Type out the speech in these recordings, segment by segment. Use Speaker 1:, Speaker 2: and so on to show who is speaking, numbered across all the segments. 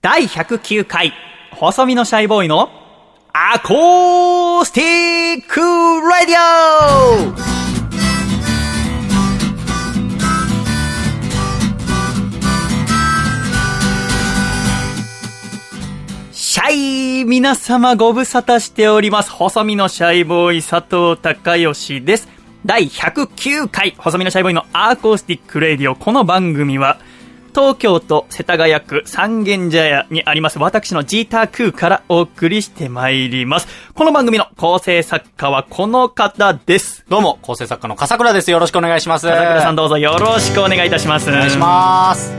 Speaker 1: 第109回、細身のシャイボーイのアコースティックラディオシャイ皆様ご無沙汰しております。細身のシャイボーイ佐藤孝義です。第109回、細身のシャイボーイのアコースティック radio。この番組は、東京都世田谷区三軒茶屋にあります私のジータークーからお送りしてまいります。この番組の構成作家はこの方です。
Speaker 2: どうも、構成作家の笠倉です。よろしくお願いします。
Speaker 1: 笠倉さんどうぞよろしくお願いいたします。
Speaker 2: お願いします。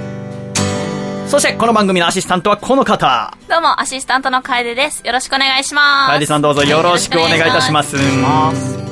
Speaker 1: そしてこの番組のアシスタントはこの方。
Speaker 3: どうも、アシスタントの楓です。よろしくお願いします。
Speaker 1: 楓さんどうぞよろしくお願いいたします。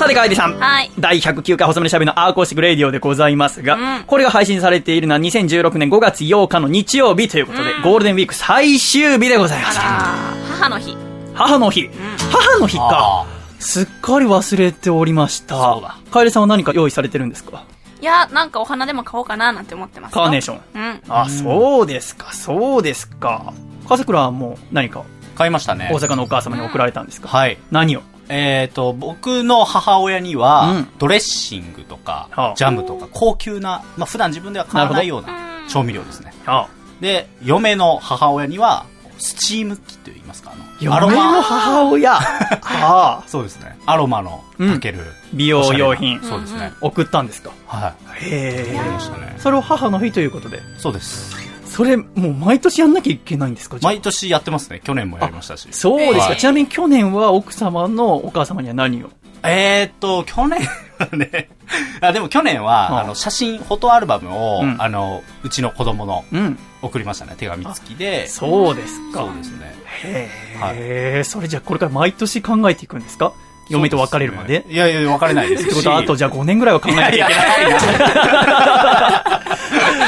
Speaker 1: さて、楓さん。
Speaker 3: はい
Speaker 1: 第109回細身のシャイボーイのアコースティックレディオでございますが、
Speaker 3: うん
Speaker 1: これが配信されているのは2016年5月8日の日曜日ということで、ゴールデンウィーク最終日でございます。
Speaker 3: 母の日。
Speaker 1: 母の日。母の日か
Speaker 2: あ。
Speaker 1: すっかり忘れておりました。
Speaker 2: そうだ
Speaker 1: 楓さんは何か用意されてるんですか？
Speaker 3: いや、なんかお花でも買おうかななんて思ってますよ
Speaker 1: カーネーション。
Speaker 3: うん。
Speaker 1: あ、そうですか、そうですか。笠倉はもう何か？
Speaker 2: 買いましたね
Speaker 1: 大。阪のお母様に送られたんですか、
Speaker 2: はい。
Speaker 1: 何を？
Speaker 2: えっ、と、僕の母親には、
Speaker 1: うん
Speaker 2: ドレッシングとか、
Speaker 1: はあ
Speaker 2: ジャムとか、高級な、まあ普段自分では買わないよう
Speaker 3: な
Speaker 2: 調味料ですね。
Speaker 1: あ
Speaker 2: で、嫁の母親には、スチーム機と言いますか、あの、
Speaker 1: 嫁
Speaker 2: アロマ
Speaker 1: の母親？ああ。
Speaker 2: そうですね。アロマの
Speaker 1: うん
Speaker 2: かける、
Speaker 1: 美容用品
Speaker 2: そうですね。
Speaker 1: 送ったんですか？
Speaker 2: はい。
Speaker 1: へ
Speaker 2: やりま
Speaker 1: え。
Speaker 2: したね。
Speaker 1: それを母の日ということで。
Speaker 2: そうです。
Speaker 1: それ、もう毎年やんなきゃいけないんですか？
Speaker 2: 毎年やってますね。去年もやりましたし。
Speaker 1: そうですか。
Speaker 2: はい
Speaker 1: ちなみに去年は奥様のお母様には何を？
Speaker 2: えーっと、去年はね、あでも去年は、
Speaker 1: うん
Speaker 2: あの、写真、フォトアルバムを、
Speaker 1: うん
Speaker 2: あの、うちの子供の
Speaker 1: うん。
Speaker 2: 送りましたね。手紙付きで。
Speaker 1: そうですか
Speaker 2: そう。ですね。
Speaker 1: へえ、それじゃあこれから毎年考えていくんですか？嫁と別れるまで？
Speaker 2: ねいやいや、別れないですし。
Speaker 1: ってことは、あとじゃあ5年ぐらいは考えなきゃいけない。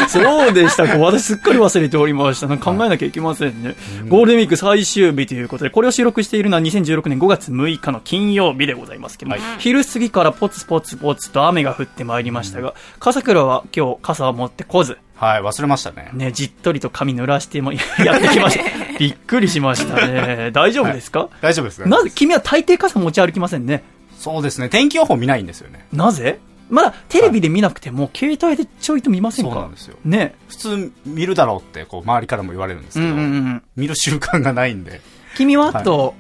Speaker 1: そうでしたか。私すっかり忘れておりました。考えなきゃいけませんね。ゴールデンウィーク最終日ということで、これを収録しているのは2016年5月6日の金曜日でございますけども、
Speaker 2: はい
Speaker 1: 昼過ぎからポツポツポツと雨が降ってまいりましたが、笠倉は今日傘を持ってこず、
Speaker 2: はい、忘れましたね。
Speaker 1: ね、じっとりと髪濡らしても やってきました。びっくりしましたね。大丈夫ですか、
Speaker 2: 大丈夫ですね。
Speaker 1: なぜ、君は大抵傘持ち歩きませんね。
Speaker 2: そうですね。天気予報見ないんですよね。
Speaker 1: なぜ？まだテレビで見なくても、携帯でちょいと見ませんか？
Speaker 2: そうなんですよ
Speaker 1: ね。
Speaker 2: 普通見るだろうって、こう、周りからも言われるんですけど、
Speaker 1: うんうんうん。
Speaker 2: 見る習慣がないんで。
Speaker 1: 君はあと、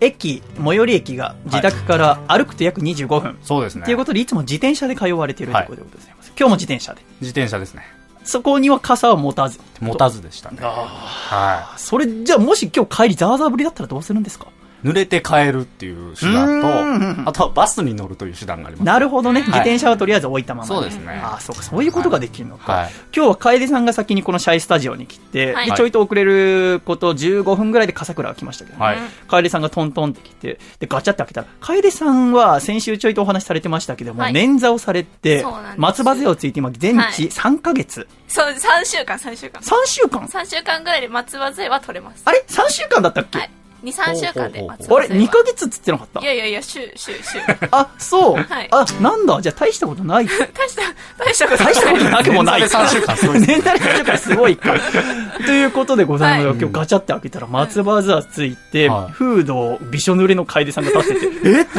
Speaker 1: 駅、最寄り駅が自宅から歩くと約25分。
Speaker 2: そうですね。
Speaker 1: ということで、いつも自転車で通われているということでございます。今日も自転車で。
Speaker 2: 自転車ですね。
Speaker 1: そこには傘を持たず。
Speaker 2: 持たずでしたね。
Speaker 1: あ
Speaker 2: は
Speaker 1: あ。それ、じゃあもし今日帰りザーザー降りだったらどうするんですか？
Speaker 2: い。濡れて帰るっていう手段
Speaker 1: うん
Speaker 2: と、あとはバスに乗るという手段があります。
Speaker 1: なるほどね。
Speaker 2: い
Speaker 1: 自転車はとりあえず置いたまま、
Speaker 2: そうですね
Speaker 1: ああ、そうか、そういうことができるのか。
Speaker 2: はい。
Speaker 1: 今日は楓さんが先にこのシャイスタジオに来て、
Speaker 3: はい
Speaker 1: でちょいと遅れること15分ぐらいで笠倉が来ましたけど、ね
Speaker 2: はい。
Speaker 1: 楓さんがトントンって来て、で、ガチャって開けたら、楓さんは先週ちょいとお話しされてましたけども、
Speaker 3: はい
Speaker 1: 捻挫をされて松葉杖をついて今、全
Speaker 3: はい
Speaker 1: 治3ヶ月、
Speaker 3: そう、3週間、3週間。
Speaker 1: 3週間
Speaker 3: ？3週間ぐらいで松葉杖は取れます。
Speaker 1: あれ ?3 週間だったっけ、
Speaker 3: はい。2、3週間で
Speaker 1: あ。れ ?2 ヶ月っつってなかった？
Speaker 3: いやいやいや、週、週、週。
Speaker 1: あ、そう、
Speaker 3: はい
Speaker 1: あ、なんだ？じゃあ大したことない。
Speaker 3: 大した、大したこと
Speaker 1: 大したことなくもない。
Speaker 2: 捻挫で3週間すごい
Speaker 1: 年代3週間すごいか。ということでございますが、
Speaker 3: はい
Speaker 1: 今日ガチャって開けたら松葉杖ついて、
Speaker 2: はい
Speaker 1: フードをびしょ濡れの楓さんが立ってて、え？って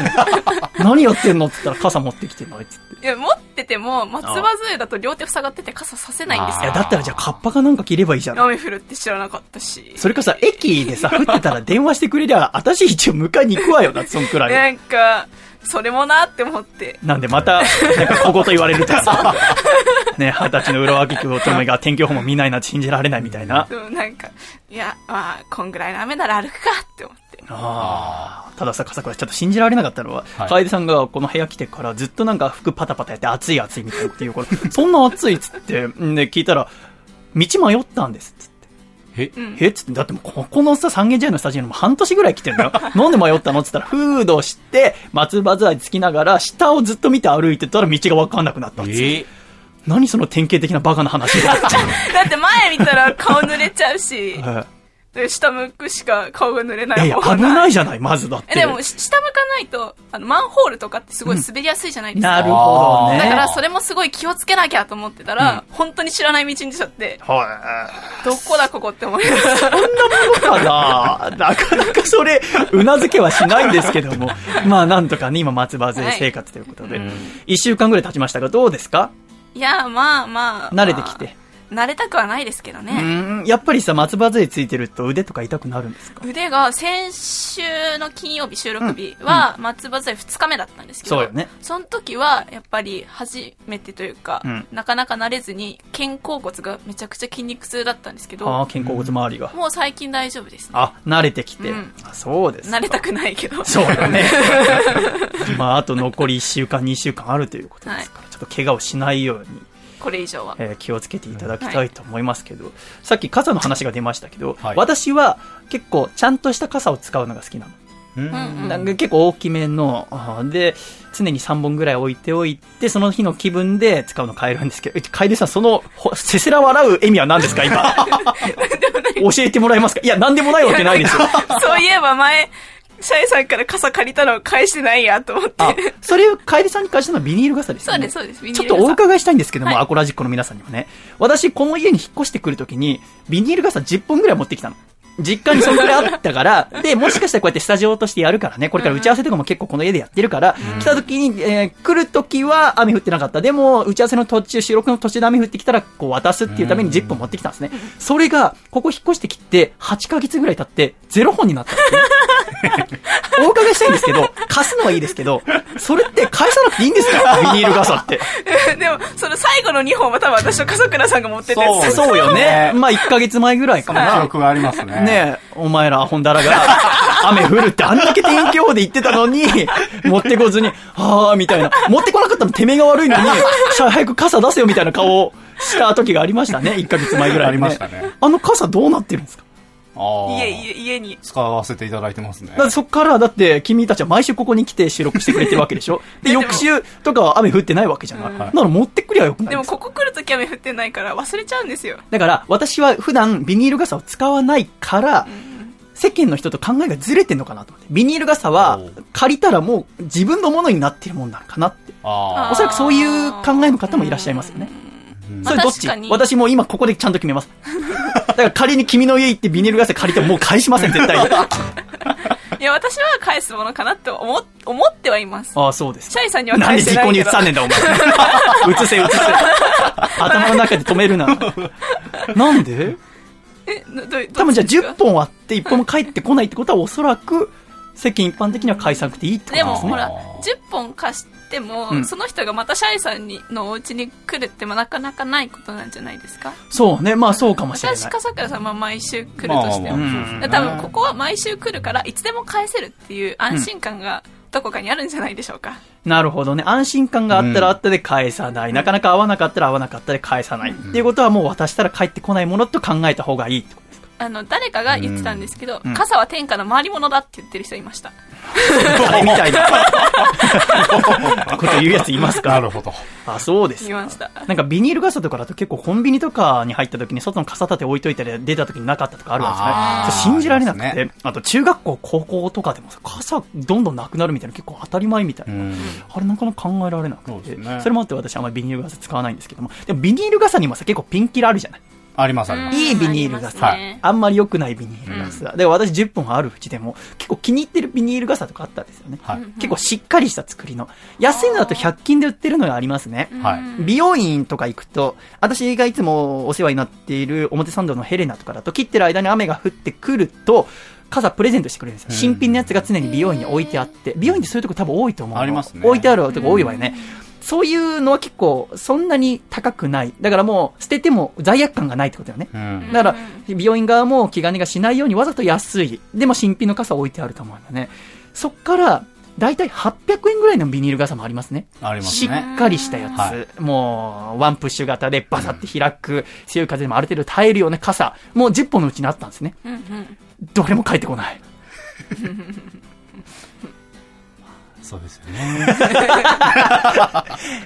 Speaker 1: 何やってんの？って言ったら傘持ってきてんのあいつって。
Speaker 3: いや、持ってても、松葉杖だと両手塞がってて傘させないんですよ
Speaker 1: いや、。だったらじゃあカッパかなんか着ればいいじゃん。
Speaker 3: 雨降るって知らなかったし。
Speaker 1: それかさ、駅でさ、降ってたら電話してくれりゃ、私一応迎えに行くわよな、そんくらい。
Speaker 3: なんか、それもなって思って。
Speaker 1: なんでまた、なんか小言言われるとさ、ね、二十歳の裏脇く乙女が天気予報も見ないなんて信じられないみたいな。
Speaker 3: でもなんか、いや、まあ、こんぐらいの雨なら歩くかって思って。
Speaker 1: ああ。たださ、笠倉ちょっと信じられなかったのは、
Speaker 2: はい
Speaker 1: 楓さんがこの部屋来てからずっとなんか服パタパタやって暑い暑いみたいなっていうから、そんな暑いっつって、んで聞いたら、道迷ったんですっつって。
Speaker 2: え
Speaker 1: えっつって、だってもうここのさ、三軒茶屋のスタジオにも半年ぐらい来てんだよ。なんで迷ったのっつったら、フードして、松葉杖つきながら、下をずっと見て歩いてたら道がわかんなくなったっつって。
Speaker 2: え
Speaker 1: 何その典型的なバカな話だって。
Speaker 3: だって前見たら顔濡れちゃうし、
Speaker 1: はい
Speaker 3: で下向くしか顔が濡れないい
Speaker 1: やいや、危ないじゃない、まずだって。
Speaker 3: えでも、し下向かないと、あの、マンホールとかってすごい滑りやすいじゃないですか。
Speaker 1: なるほどね。
Speaker 3: だから、それもすごい気をつけなきゃと思ってたら、本当に知らない道に出ちゃって、
Speaker 1: はい。
Speaker 3: どこだここって思いました。
Speaker 1: かな なかなかそれ、うなずけはしないんですけども。まあ、なんとかね、今、松葉勢生活ということで。一、週間ぐらい経ちましたが、どうですか？
Speaker 3: いや、まあまあ。
Speaker 1: 慣れてきて。
Speaker 3: 慣れたくはないですけど
Speaker 1: う
Speaker 3: ね。
Speaker 1: ん、やっぱりさ、松葉杖ついてると腕とか痛くなるんですか？
Speaker 3: 腕が先週の金曜日収録日は松葉杖2日目だったんですけど、
Speaker 1: そうよね
Speaker 3: その時はやっぱり初めてというか、
Speaker 1: うん
Speaker 3: なかなか慣れずに肩甲骨がめちゃくちゃ筋肉痛だったんですけど、
Speaker 1: ああ、肩甲骨周りが。
Speaker 3: もう最近大丈夫ですね。
Speaker 1: あ、慣れてきて。
Speaker 3: うん
Speaker 1: あそうですか
Speaker 3: 慣れたくないけど。
Speaker 1: そうよね。まあ、あと残り1週間、2週間あるということですから、ちょっと怪我をしないように、
Speaker 3: これ以上は。
Speaker 1: えー気をつけていただきたいと思いますけど、さっき傘の話が出ましたけど、
Speaker 2: はい
Speaker 1: 私は結構ちゃんとした傘を使うのが好きなの。
Speaker 2: うん
Speaker 3: うん
Speaker 1: なんか結構大きめの、で、常に3本ぐらい置いておいて、その日の気分で使うの変えるんですけど、え楓さん、その、ほせせら笑う笑みは何ですか、今？教えてもらえますか？いや、なんでもないわけないですよ。
Speaker 3: そういえば前、シャイさんから傘借りたのを返してないやと思って。
Speaker 1: あ、それ、楓さんに関してのはビニール傘ですよね。
Speaker 3: そうです、そうです。
Speaker 1: ちょっとお伺いしたいんですけども、
Speaker 3: はい
Speaker 1: アコラジックの皆さんにもね。私、この家に引っ越してくるときに、ビニール傘10本ぐらい持ってきたの。実家にそんぐらいあったから、で、もしかしたらこうやってスタジオとしてやるからね、これから打ち合わせとかも結構この家でやってるから、来た時に、えー来る時は雨降ってなかった。でも、打ち合わせの途中、収録の途中で雨降ってきたら、こう渡すっていうために10本持ってきたんですね。それが、ここ引っ越してきて、8ヶ月ぐらい経って、0本になったんですね。お伺いしたいんですけど、貸すのはいいですけど、それって返さなくていいんですか？ビニール傘って。
Speaker 3: でも、その最後の2本は多分私と笠倉さんが持ってて、
Speaker 2: そう
Speaker 1: そうよね
Speaker 2: ね。
Speaker 1: まあ、1ヶ月前ぐらいか
Speaker 2: その記
Speaker 1: な。
Speaker 2: 憶がありますね。
Speaker 1: ねえ、お前らアホンダラが、雨降るってあんだけ天気予報で言ってたのに、持ってこずに、はぁ、みたいな。持ってこなかったのてめえが悪いのに、早く傘出せよみたいな顔をした時がありましたね。1ヶ月前ぐらいに、
Speaker 2: ありましたね
Speaker 1: あの傘どうなってるんですか？
Speaker 3: 家、家、家に。
Speaker 2: 使わせていただいてますね
Speaker 1: だってそっから、だって、君たちは毎週ここに来て収録してくれてるわけでしょ？で、翌週とかは雨降ってないわけじゃない。
Speaker 3: うん
Speaker 1: なら持ってくりゃよくない
Speaker 3: でもここ来るとき雨降ってないから忘れちゃうんですよ。
Speaker 1: だから、私は普段ビニール傘を使わないから、世間の人と考えがずれてんのかなと思って。ビニール傘は借りたらもう自分のものになってるもんなのかなって。
Speaker 2: あ
Speaker 1: おそらくそういう考えの方もいらっしゃいますよね。
Speaker 3: うん
Speaker 1: それどっち？
Speaker 3: まあ
Speaker 1: 私もう今ここでちゃんと決めます。だから仮に君の家行ってビニール傘借りてももう返しません、絶対に。
Speaker 3: いや、私は返すものかなって思思ってはいます。
Speaker 1: ああ、そうです
Speaker 3: シ。ャイさんには
Speaker 1: なんで
Speaker 3: 返してないけど。
Speaker 1: 実行に移さんねんだ、お前。移せ、移せ。頭の中で止めるな。なんで？
Speaker 3: え、などう
Speaker 1: 多分じゃあ10
Speaker 3: どっちですか
Speaker 1: 本あって1本も返ってこないってことはおそらく世間一般的には返さなくていいってこと
Speaker 3: で
Speaker 1: ですね。
Speaker 3: もほら、10本貸しても、
Speaker 1: うん
Speaker 3: その人がまたシャイさんにのお家に来るってもなかなかないことなんじゃないですか？
Speaker 1: そうね、まあそうかもしれない。
Speaker 3: 私かさくらさんは毎週来るとしても。
Speaker 2: まあ
Speaker 3: 多分ここは毎週来るから、いつでも返せるっていう安心感がどこかにあるんじゃないでしょうか？
Speaker 1: なるほどね。安心感があったらあったで返さない。なかなか合わなかったら合わなかったで返さない。っていうことはもう渡したら返ってこないものと考えた方がいいってこと
Speaker 3: あの、誰かが言ってたんですけど、
Speaker 1: うん
Speaker 3: 傘は天下の回り物だって言ってる人いました。
Speaker 1: あ れみたいなこと言うやついますか？
Speaker 2: なるほど。
Speaker 1: あ、そうですか
Speaker 3: 言いました。
Speaker 1: なんかビニール傘とかだと結構コンビニとかに入った時に外の傘立て置いといたり出た時になかったとかあるんですね信じられなくて、
Speaker 2: あり
Speaker 1: あと中学校、高校とかでもさ傘どんどんなくなるみたいな結構当たり前みたいな。
Speaker 2: うん。
Speaker 1: あれなかなか考えられなくて、
Speaker 2: そね
Speaker 1: それもあって私あんまりビニール傘使わないんですけども、でもビニール傘にもさ結構ピンキラあるじゃない
Speaker 2: あります、あります。
Speaker 1: いいビニール傘、
Speaker 3: ますね
Speaker 1: あんまり良くないビニール傘。で、私10本あるうちでも、結構気に入ってるビニール傘とかあったんですよね。
Speaker 2: はい。
Speaker 1: 結構しっかりした作りの。安いのだと100均で売ってるのがありますね。
Speaker 2: はい。
Speaker 1: 美容院とか行くと、私がいつもお世話になっている表参道のヘレナとかだと、切ってる間に雨が降ってくると、傘プレゼントしてくれるんですよ。
Speaker 2: うん
Speaker 1: 新品のやつが常に美容院に置いてあって、美容院ってそういうとこ多分多いと思うの。
Speaker 2: ありますね
Speaker 1: 置いてあるとこ多いわよね。そういうのは結構、そんなに高くない。だからもう、捨てても罪悪感がないってことだよね。
Speaker 2: うん。
Speaker 1: だから、美容院側も気兼ねがしないようにわざと安い。でも新品の傘を置いてあると思うんだね。そっから、だいたい800円ぐらいのビニール傘もありますね。
Speaker 2: あります
Speaker 1: し
Speaker 2: ね。
Speaker 1: っかりしたやつ。
Speaker 2: はい
Speaker 1: もう、ワンプッシュ型でバサって開く、強い風でもある程度耐えるような傘。もう10本のうちにあったんですね。
Speaker 3: うんうん。
Speaker 1: どれも返ってこない。
Speaker 2: そうですよね。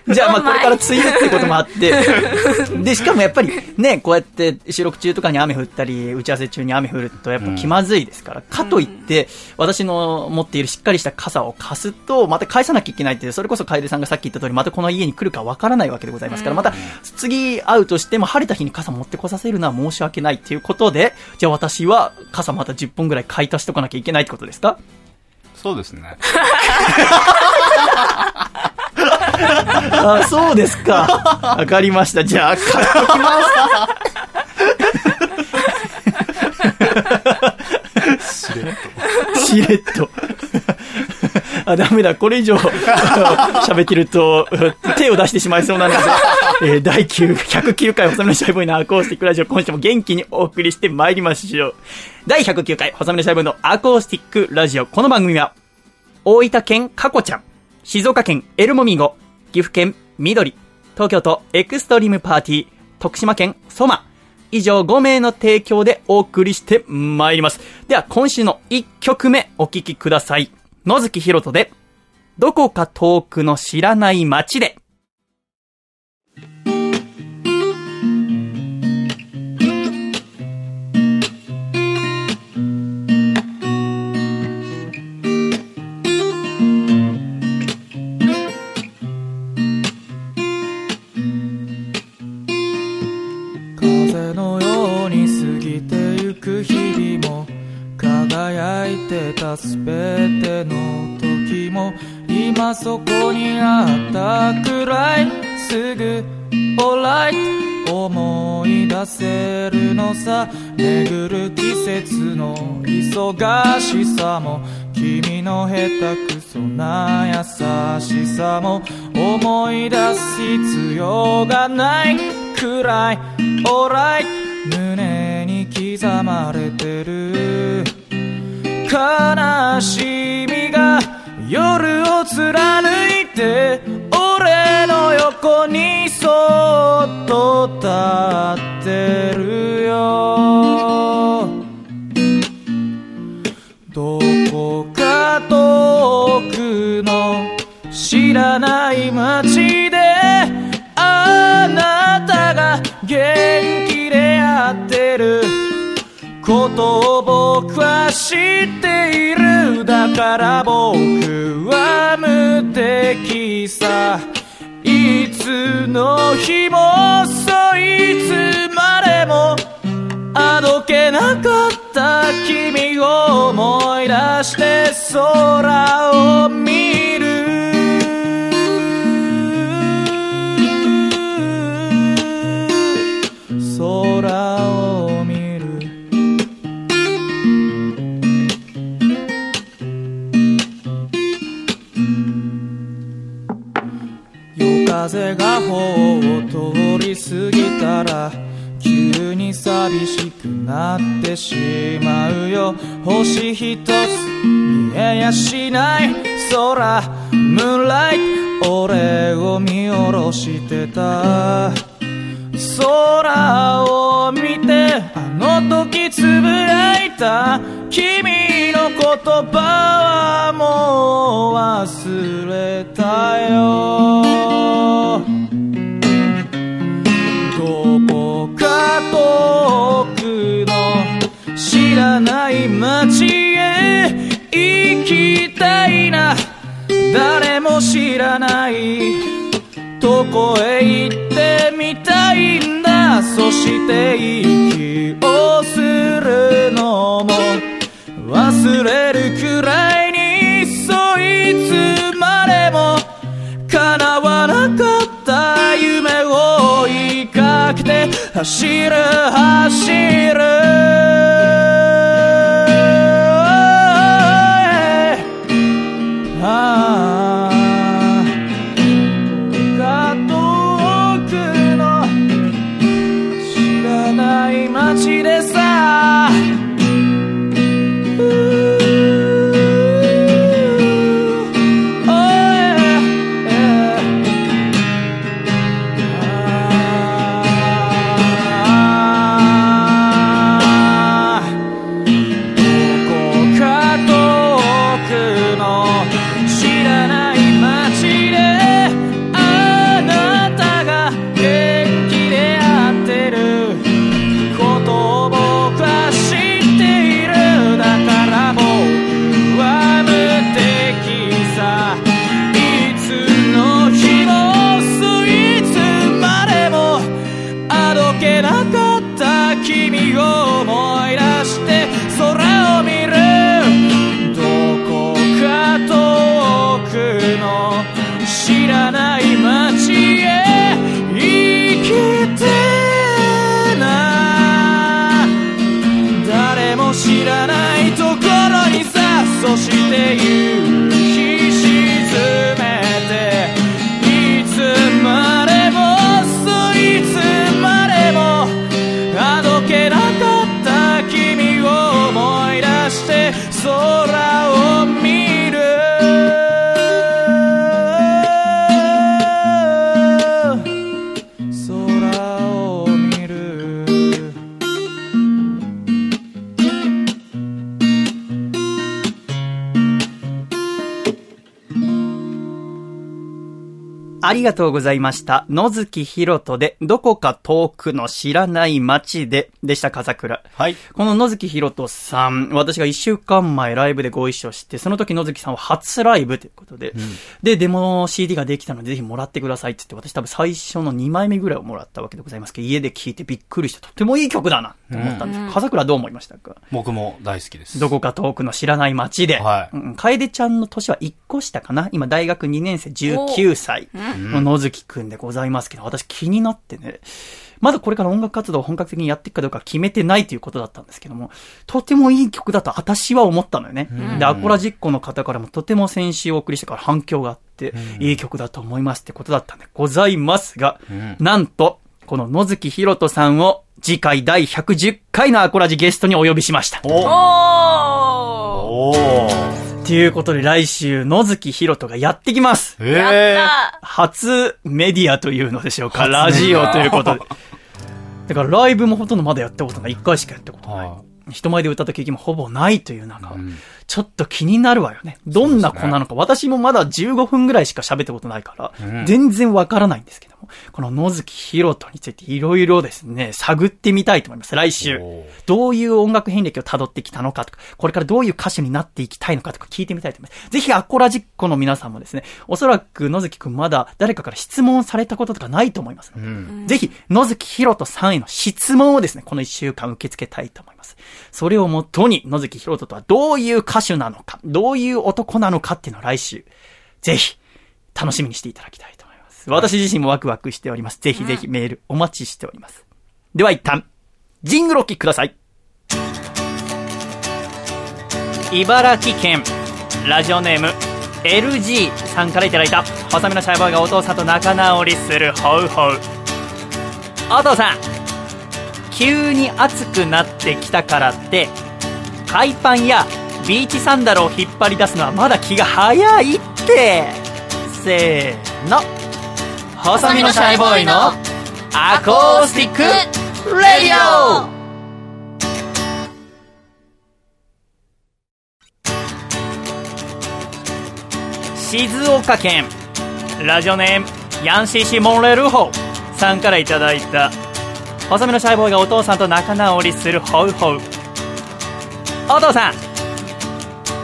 Speaker 1: じゃあまあこれから梅雨ってこともあって、で、しかもやっぱりね、こうやって収録中とかに雨降ったり、打ち合わせ中に雨降るとやっぱ気まずいですから、かといって、私の持っているしっかりした傘を貸すと、また返さなきゃいけないって、それこそ楓さんがさっき言った通り、またこの家に来るかわからないわけでございますから、また次会うとしても晴れた日に傘持ってこさせるのは申し訳ないっていうことで、じゃあ私は傘また10本ぐらい買い足しとかなきゃいけないってことですか？
Speaker 2: そうですね。
Speaker 1: あ、そうですか。わかりました。じゃあ、買ってきます。
Speaker 2: しれっと
Speaker 1: しれっと。あ、ダメだ。これ以上 喋ってると、手を出してしまいそうなので、えー第9、109回、細身のシャイボーイのアコースティックラジオ、今週も元気にお送りしてまいりましょう。第109回、細身のシャイボーイのアコースティックラジオ。この番組は、大分県かこちゃん、静岡県エルモミゴ、岐阜県緑、東京都エクストリームパーティー、徳島県ソマ、以上5名の提供でお送りしてまいります。では今週の1曲目お聴きください。野月ひろとで、どこか遠くの知らない街で。
Speaker 4: 忙しさも君の下手くそな優しさも思い出す必要がないくらい。Alright 胸に刻まれてる。悲しみが夜を貫いて俺の横にそっと立ってるよ。ない街であなたが元気でやってる。ことを僕は知っている。だから僕は無敵さ。いつの日もそいつまでも。あどけなかった君を思い出して空を見る。風が頬を通り過ぎたら急に寂しくなってしまうよ。星一つ見えやしない空ムーンライト俺を見下ろしてた。空を見てあの時つぶやいた。君の言葉はもう忘れたよ。ない街へ行きたいな。誰も知らない。どこへ行ってみたいんだ。そして息をするのも。忘れるくらいにそいつまでも。叶わなかった夢を追いかけて走る走る。
Speaker 1: りがとうございました。野月ひろとで、どこか遠くの知らない街で、でした、風倉。
Speaker 2: はい。
Speaker 1: この野月ひろとさん、私が一週間前ライブでご一緒して、その時野月さんは初ライブということで、で、デモ CD ができたのでぜひもらってくださいって言って、私多分最初の2枚目ぐらいをもらったわけでございますけど、家で聴いてびっくりして、とてもいい曲だなって思ったんです。風倉どう思いましたか？
Speaker 2: 僕も大好きです。
Speaker 1: どこか遠くの知らない街で、
Speaker 2: はい。
Speaker 1: うん。楓ちゃんの年は1個下かな？今大学2年生19歳の野月くんでございますけど、私気になってね、まだこれから音楽活動を本格的にやっていくかどうか決めてないということだったんですけども、とてもいい曲だと私は思ったのよね。で、アコラジッコの方からもとても先週お送りしてから反響があって、いい曲だと思いますってことだったんでございますが、なんと、この野月ひろとさんを次回第110回のアコラジゲストにお呼びしました。
Speaker 2: お
Speaker 3: おー。
Speaker 2: ー。
Speaker 1: ということで来週、野月ひろとがやってきます。
Speaker 2: え
Speaker 3: やった
Speaker 1: 初メディアというのでしょうか。ラジオということで。だからライブもほとんどまだやったことない。1回しかやったことない。
Speaker 2: は
Speaker 1: 人前で歌った経験もほぼないという中、
Speaker 2: ん
Speaker 1: ちょっと気になるわよね。どんな子なのか。私もまだ15分ぐらいしか喋ったことないから、
Speaker 2: うん
Speaker 1: 全然わからないんですけども、この野月ひろとについていろいろですね、探ってみたいと思います。来週。どういう音楽遍歴を辿ってきたのかとか、これからどういう歌手になっていきたいのかとか聞いてみたいと思います。ぜひアコラジッコの皆さんもですね、おそらく野月くんまだ誰かから質問されたこととかないと思います
Speaker 2: うん。
Speaker 1: ぜひ、野月ひろとさんへの質問をですね、この一週間受け付けたいと思います。それをもとに、野月ひろととはどういう歌手なのか、どういう男なのかっていうのを来週、ぜひ、楽しみにしていただきたい。私自身もワクワクしております。ぜひぜひメールお待ちしております。では一旦、ジングルお聴きください。茨城県、ラジオネーム、LG さんからいただいた、細身のシャイボーイがお父さんと仲直りするホウホウ。お父さん、急に暑くなってきたからって、海パンやビーチサンダルを引っ張り出すのはまだ気が早いって。せーの。細身のシャイボーイのアコースティックレディオ。静岡県ラジオネームヤンシーシモンレルホさんからいただいた細身のシャイボーイがお父さんと仲直りするホウホウ。お父さん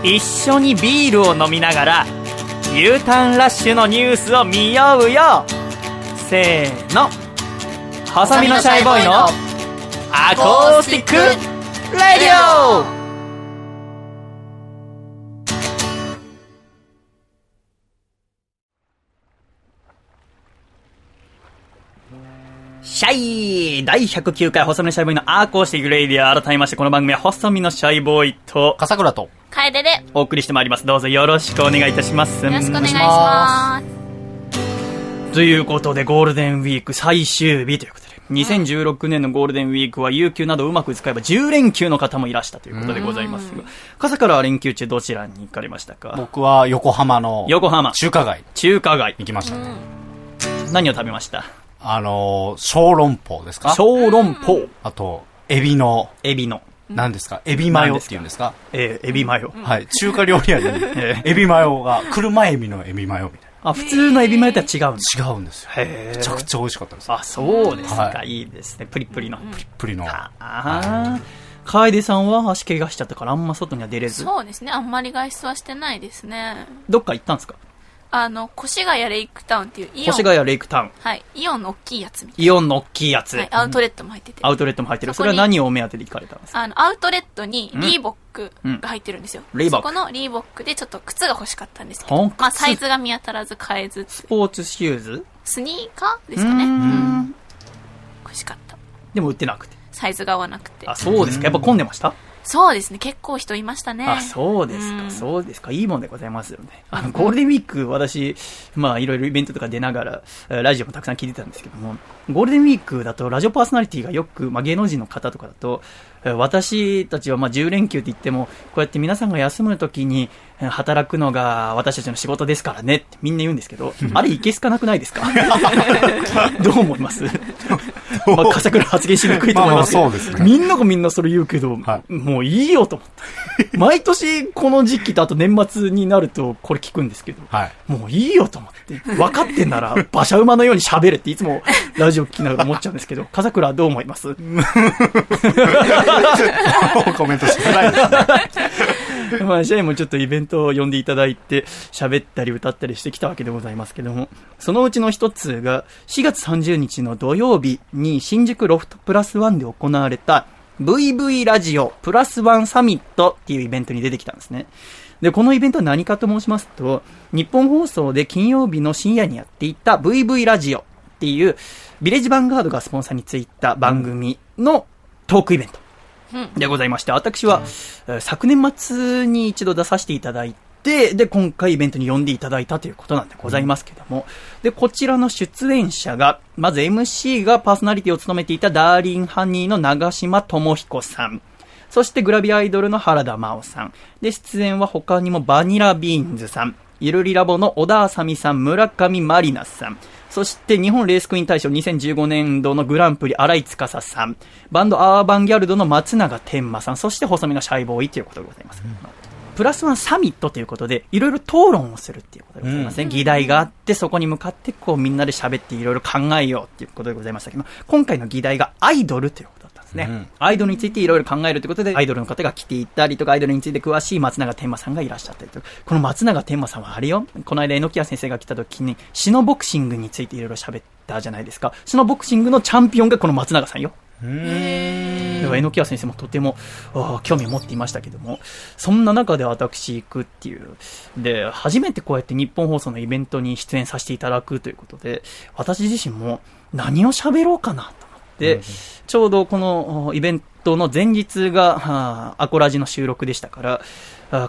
Speaker 1: 一緒にビールを飲みながら U ターンラッシュのニュースを見ようよ。せーの細身のシャイボーイのアコースティックレディオシャイ第109回細身のシャイボーイのアーコースティックレイディア改めましてこの番組は細身のシャイボーイと
Speaker 2: 笠倉と。
Speaker 3: 楓で、よ
Speaker 1: お送りしてまいります。どうぞよろしくお願いいたします。
Speaker 3: ろしくお願いします。
Speaker 1: ということで、ゴールデンウィーク最終日ということで、2016年のゴールデンウィークは有給などうまく使えば10連休の方もいらしたということでございますが、笠倉は連休中どちらに行かれましたか？
Speaker 2: 僕は横浜の
Speaker 1: 横浜、
Speaker 2: 中華街。
Speaker 1: 中華街、
Speaker 2: 行きましたね。
Speaker 1: 何を食べました？
Speaker 2: あのー、小籠包ですか？
Speaker 1: 小籠包、
Speaker 2: あと、エビの、
Speaker 1: エビの、
Speaker 2: 何ですか？エビマヨっていうんですか？
Speaker 1: えーエビマヨ。
Speaker 2: はい。中華料理屋に、
Speaker 1: え
Speaker 2: エビマヨが、車エビのエビマヨみたい
Speaker 1: あ、普通のエビマヨとは違うんです
Speaker 2: な。違うんですよ。めちゃくちゃ美味しかったです。
Speaker 1: あ、そうですか。、
Speaker 2: はい
Speaker 1: いですね。プリップリの。
Speaker 2: プリの。
Speaker 1: ああ。楓さんは足怪我しちゃったからあんま外には出れず。
Speaker 3: そうですね、あんまり外出はしてないですね。
Speaker 1: どっか行ったんですか？
Speaker 3: あの、越谷レイクタウンっていうイオン。
Speaker 1: 越谷レイクタウン。
Speaker 3: はい、イオンの大きいやつみたい
Speaker 1: イオンの大きいやつ。
Speaker 3: な。はい、アウトレットも入ってて。
Speaker 1: アウトレットも入ってる。それは何をお目当てで行かれたんですか？
Speaker 3: あの、アウトレットにリーボックが入ってるんですよ。
Speaker 1: うんリーボック
Speaker 3: そこのリーボックでちょっと靴が欲しかったんですけど、まあ
Speaker 1: 靴
Speaker 3: サイズが見当たらず買えず、
Speaker 1: スポーツシューズ？
Speaker 3: スニーカーですかね。
Speaker 1: う
Speaker 3: ん欲しかった。
Speaker 1: でも売ってなくて。
Speaker 3: サイズが合わなくて
Speaker 1: あ、。そうですか。やっぱ混んでました？
Speaker 3: そうですね、結構人いましたね。
Speaker 1: あ、そうですか。
Speaker 3: うん
Speaker 1: そうですか。いいもんでございますよね。あの、ゴールデンウィーク、私、まあ、いろいろイベントとか出ながら、えーラジオもたくさん聞いてたんですけども、ゴールデンウィークだと、ラジオパーソナリティがよく、まあ、芸能人の方とかだと、えー私たちはまあ10連休って言っても、こうやって皆さんが休むときに、えー働くのが私たちの仕事ですからねってみんな言うんですけど、あれいけすかなくないですか？どう思います？まあ、笠倉発言しにくいと思いますけど
Speaker 2: まあまあそうですね
Speaker 1: みんながみんなそれ言うけど、
Speaker 2: は
Speaker 1: もういいよと思って。毎年この時期とあと年末になるとこれ聞くんですけど、
Speaker 2: はい。
Speaker 1: もういいよと思って、分かってんなら馬車馬のように喋れっていつも ラジオ聞きながら思っちゃうんですけど、笠倉はどう思います？
Speaker 2: コメントしてないですね。
Speaker 1: まあ、シャイもちょっとイベントを呼んでいただいて、喋ったり歌ったりしてきたわけでございますけども、そのうちの一つが、4月30日の土曜日に新宿ロフトプラスワンで行われた、VV ラジオプラスワンサミットっていうイベントに出てきたんですね。で、このイベントは何かと申しますと、日本放送で金曜日の深夜にやっていた VV ラジオっていう、ビレッジヴァンガードがスポンサーについた番組のトークイベント。でございまして、私は、えー昨年末に一度出させていただいて、で、今回イベントに呼んでいただいたということなんでございますけども、で、こちらの出演者が、まず MC がパーソナリティを務めていたダーリンハニーの長島智彦さん。そしてグラビアアイドルの原田真央さん。で、出演は他にもバニラビーンズさん、ゆるりラボの小田あさみさん、村上まりなさん。そして日本レースクイーン大賞2015年度のグランプリ荒井司さん。バンドアーバンギャルドの松永天馬さん。そして細身のシャイボーイということでございます。プラスワンサミットということで、いろいろ討論をするっていうことでございますね。議題があって、そこに向かって、こう、みんなで喋っていろいろ考えようっていうことでございましたけど、今回の議題がアイドルということですね。
Speaker 2: うん
Speaker 1: アイドルについていろいろ考えるということで、アイドルの方が来ていたりとか、アイドルについて詳しい松永天馬さんがいらっしゃったりとか、この松永天馬さんはあれよ、この間、榎谷先生が来た時に、詩のボクシングについていろいろ喋ったじゃないですか。シノボクシングのチャンピオンがこの松永さんよ。では、榎谷先生もとても興味を持っていましたけども、そんな中で私行くっていう。で、初めてこうやって日本放送のイベントに出演させていただくということで、私自身も何を喋ろうかなと思って、ちょうどこのおイベントの前日が、はあアコラジの収録でしたから、あ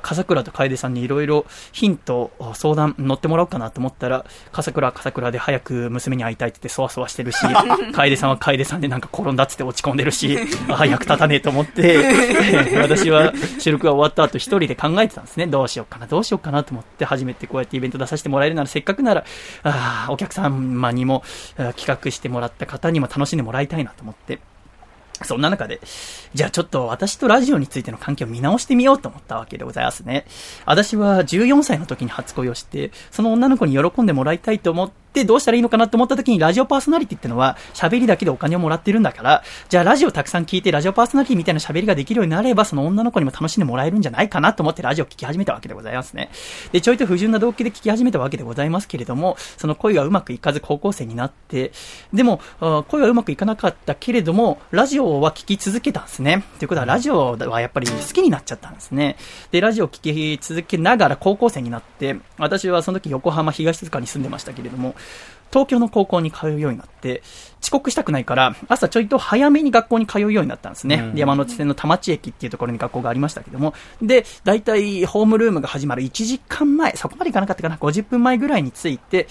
Speaker 1: 笠倉と楓さんにいろいろヒント、お相談乗ってもらおうかなと思ったら、笠倉は笠倉で早く娘に会いたいって言ってそわそわしてるし、楓さんは楓さんでなんか転んだっつって落ち込んでるし、あ役立たねえと思って、私は収録が終わった後一人で考えてたんですね。どうしようかな、どうしようかなと思って初めてこうやってイベント出させてもらえるならせっかくなら、あーお客様にも企画してもらった方にも楽しんでもらいたいなと思って、そんな中で、じゃあちょっと私とラジオについての関係を見直してみようと思ったわけでございますね。私は14歳の時に初恋をして、その女の子に喜んでもらいたいと思って、どうしたらいいのかなと思った時にラジオパーソナリティってのは喋りだけでお金をもらってるんだから、じゃあラジオたくさん聞いてラジオパーソナリティみたいな喋りができるようになれば、その女の子にも楽しんでもらえるんじゃないかなと思ってラジオを聞き始めたわけでございますね。で、ちょいと不純な動機で聞き始めたわけでございますけれども、その恋がうまくいかず高校生になって、でも、あ恋はうまくいかなかったけれども、ラジオは聞き続けたんですね。ということは、ラジオはやっぱり好きになっちゃったんですね。で、ラジオを聞き続けながら高校生になって、私はその時横浜東塚に住んでましたけれども、東京の高校に通うようになって、遅刻したくないから、朝ちょいと早めに学校に通うようになったんですね。で山手線の田町駅っていうところに学校がありましたけども、で、大体ホームルームが始まる1時間前、そこまで行かなかったかな、50分前ぐらいに着いて、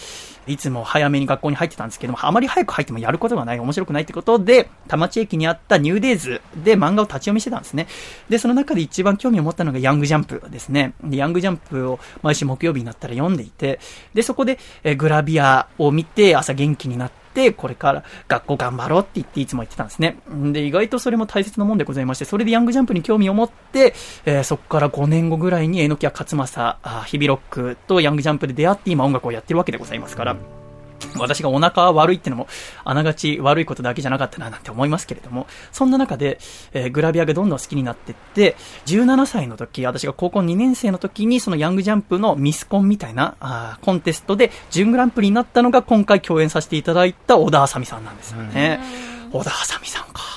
Speaker 1: いつも早めに学校に入ってたんですけども、あまり早く入ってもやることがない、面白くないってことで、田町駅にあったニューデイズで漫画を立ち読みしてたんですね。で、その中で一番興味を持ったのがヤングジャンプですね。で、ヤングジャンプを毎週木曜日になったら読んでいて、で、そこで、えーグラビアを見て朝元気になって、これから学校頑張ろうって言っていつも言ってたんですね。で、意外とそれも大切なもんでございまして、それでヤングジャンプに興味を持って、えーそこから5年後ぐらいに榎谷勝正、あ日々ロックとヤングジャンプで出会って今音楽をやってるわけでございますから、私がお腹悪いってのも、あながち悪いことだけじゃなかったななんて思いますけれども、そんな中で、えーグラビアがどんどん好きになっていって、17歳の時、私が高校2年生の時に、そのヤングジャンプのミスコンみたいな、あーコンテストで準グランプリになったのが今回共演させていただいた小田あさみさんなんですよね。小田あさみさんか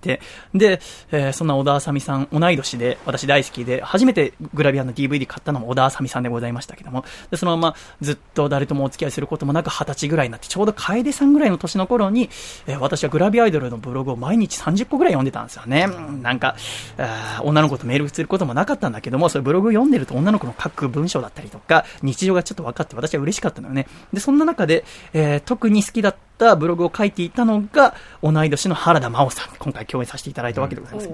Speaker 1: て。で、えーそんな小田あさみさん、同い年で、私大好きで、初めてグラビアの DVD 買ったのも小田あさみさんでございましたけども、で、そのままずっと誰ともお付き合いすることもなく二十歳ぐらいになって、ちょうど楓さんぐらいの年の頃に、えー私はグラビアアイドルのブログを毎日30個ぐらい読んでたんですよね。なんか、あー女の子とメールすることもなかったんだけども、それブログ読んでると女の子の書く文章だったりとか、日常がちょっと分かって私は嬉しかったのよね。で、そんな中で、えー特に好きだったブログを書いていたのが、同い年の原田真央さん。今回共演させていただいたわけでございます。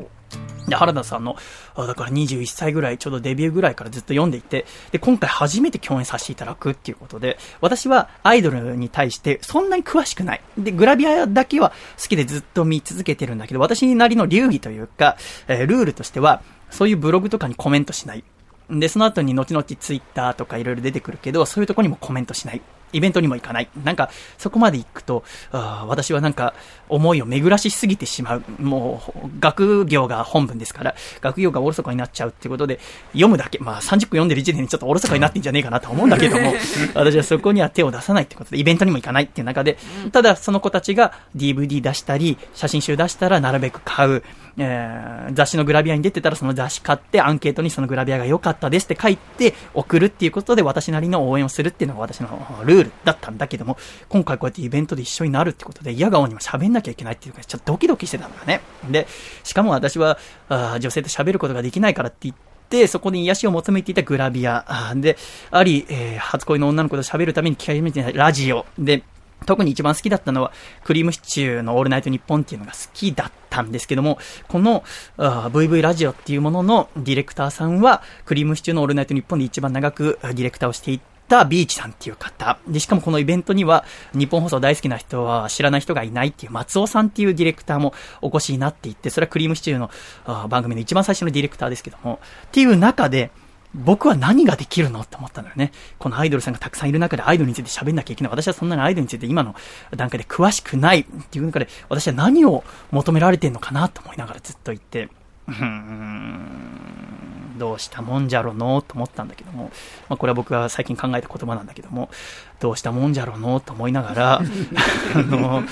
Speaker 1: で、原田さんの、あだから21歳ぐらい、ちょうどデビューぐらいからずっと読んでいて、で、今回初めて共演させていただくっていうことで、私はアイドルに対してそんなに詳しくない。で、グラビアだけは好きでずっと見続けてるんだけど、私なりの流儀というか、えールールとしては、そういうブログとかにコメントしない。で、その後に後々ツイッターとかいろいろ出てくるけど、そういうとこにもコメントしない。イベントにも行かない。なんか、そこまで行くと、あ私はなんか、思いを巡らしすぎてしまう。もう、学業が本文ですから、学業がおろそかになっちゃうっていうことで、読むだけ、まあ30分読んでる時点でちょっとおろそかになってんじゃねえかなと思うんだけども、私はそこには手を出さないってことで、イベントにも行かないっていう中で、ただその子たちが DVD 出したり、写真集出したらなるべく買う。えー、雑誌のグラビアに出てたらその雑誌買ってアンケートにそのグラビアが良かったですって書いて送るっていうことで私なりの応援をするっていうのが私のルールだったんだけども、今回こうやってイベントで一緒になるってことで嫌顔にも喋んなきゃいけないっていうかちょっとドキドキしてたんだね。で、しかも私はあ女性と喋ることができないからって言って、そこに癒しを求めていたグラビア。で、あり、えー、初恋の女の子と喋るために気合いめてラジオ。で、特に一番好きだったのは、クリームシチューのオールナイトニッポンっていうのが好きだったんですけども、この、VV ラジオっていうもののディレクターさんは、クリームシチューのオールナイトニッポンで一番長くディレクターをしていてたビーチさんっていう方。で、しかもこのイベントには、日本放送大好きな人は知らない人がいないっていう松尾さんっていうディレクターもお越しになっていて、それはクリームシチューの番組の一番最初のディレクターですけども、っていう中で、僕は何ができるのって思ったのよね。このアイドルさんがたくさんいる中でアイドルについて喋んなきゃいけない。私はそんなにアイドルについて今の段階で詳しくないっていう中で、私は何を求められてんのかなと思いながらずっと言って、うーん、どうしたもんじゃろのと思ったんだけども、まあ、これは僕が最近考えた言葉なんだけども、どうしたもんじゃろのと思いながら、あの、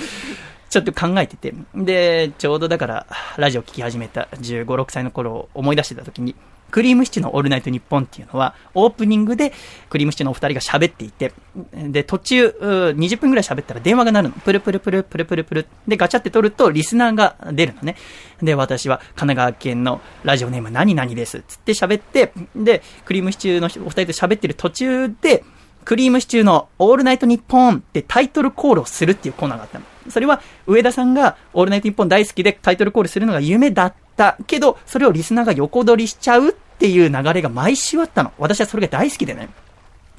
Speaker 1: ちょっと考えてて、で、ちょうどだから、ラジオ聴き始めた15、6歳の頃を思い出してた時に、クリームシチューのオールナイトニッポンっていうのは、オープニングでクリームシチューのお二人が喋っていて、で、途中、20分くらい喋ったら電話が鳴るの。プルプルプル、プルプルプル。で、ガチャって取ると、リスナーが出るのね。で、私は神奈川県のラジオネーム何々です。つって喋って、で、クリームシチューのお二人と喋ってる途中で、クリームシチューのオールナイトニッポンってタイトルコールをするっていうコーナーがあったの。それは上田さんがオールナイトニッポン大好きでタイトルコールするのが夢だったけど、それをリスナーが横取りしちゃうっていう流れが毎週あったの。私はそれが大好きでね。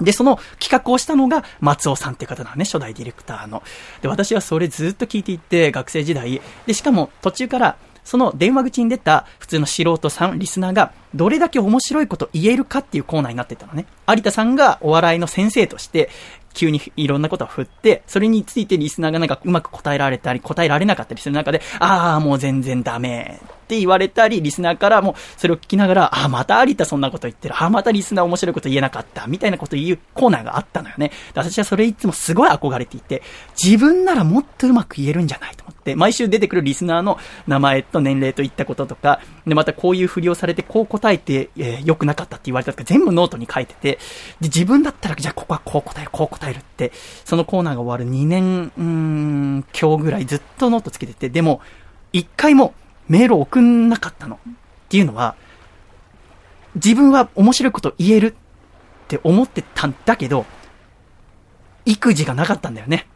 Speaker 1: で、その企画をしたのが松尾さんって方なのね、初代ディレクターの。で、私はそれずっと聞いていて、学生時代。で、しかも途中から、その電話口に出た普通の素人さん、リスナーが、どれだけ面白いこと言えるかっていうコーナーになってたのね。有田さんがお笑いの先生として、急にいろんなことを振って、それについてリスナーがなんかうまく答えられたり、答えられなかったりする中で、ああ、もう全然ダメって言われたり、リスナーからもそれを聞きながら、あ、また有田そんなこと言ってる。ああ、またリスナー面白いこと言えなかった。みたいなこと言うコーナーがあったのよね。私はそれいつもすごい憧れていて、自分ならもっとうまく言えるんじゃないと思って、毎週出てくるリスナーの名前と年齢といったこととか、で、またこういうふりをされて、こう答えて、えー、良くなかったって言われたとか、全部ノートに書いてて、で、自分だったら、じゃあここはこう答える、こう答えるって、そのコーナーが終わる2年、うーん、今日ぐらいずっとノートつけてて、でも、一回もメール送んなかったの。っていうのは、自分は面白いこと言えるって思ってたんだけど、育児がなかったんだよね。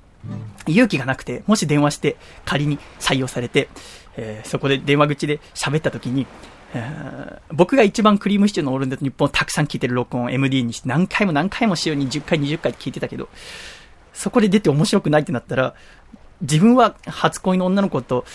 Speaker 1: 勇気がなくて、もし電話して仮に採用されて、えー、そこで電話口で喋った時に、えー、僕が一番クリームシチューのオールデット日本をたくさん聞いてる録音を MD にして何回も何回も週に10回20回聞いてたけど、そこで出て面白くないってなったら、自分は初恋の女の子と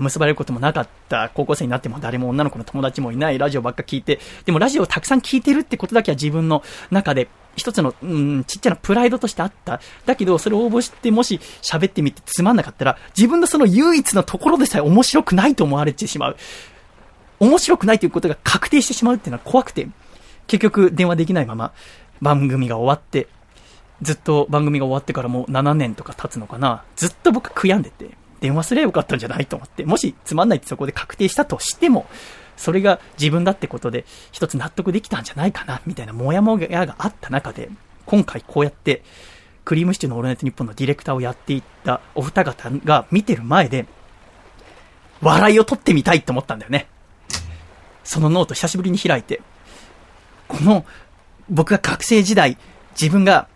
Speaker 1: 結ばれることもなかった高校生になっても誰も女の子の友達もいないラジオばっか聞いて、でもラジオをたくさん聞いてるってことだけは自分の中で一つの、うん、ちっちゃなプライドとしてあった。だけど、それを応募してもし喋ってみてつまんなかったら、自分のその唯一のところでさえ面白くないと思われてしまう。面白くないということが確定してしまうっていうのは怖くて、結局電話できないまま番組が終わって、ずっと番組が終わってからもう7年とか経つのかな。ずっと僕悔やんでて、電話すればよかったんじゃないと思って、もしつまんないってそこで確定したとしても、それが自分だってことで一つ納得できたんじゃないかな、みたいなモヤモヤがあった中で、今回こうやって、クリームシチューのオールナイトニッポンのディレクターをやっていったお二方が見てる前で、笑いを取ってみたいと思ったんだよね。そのノート久しぶりに開いて、この、僕が学生時代、自分が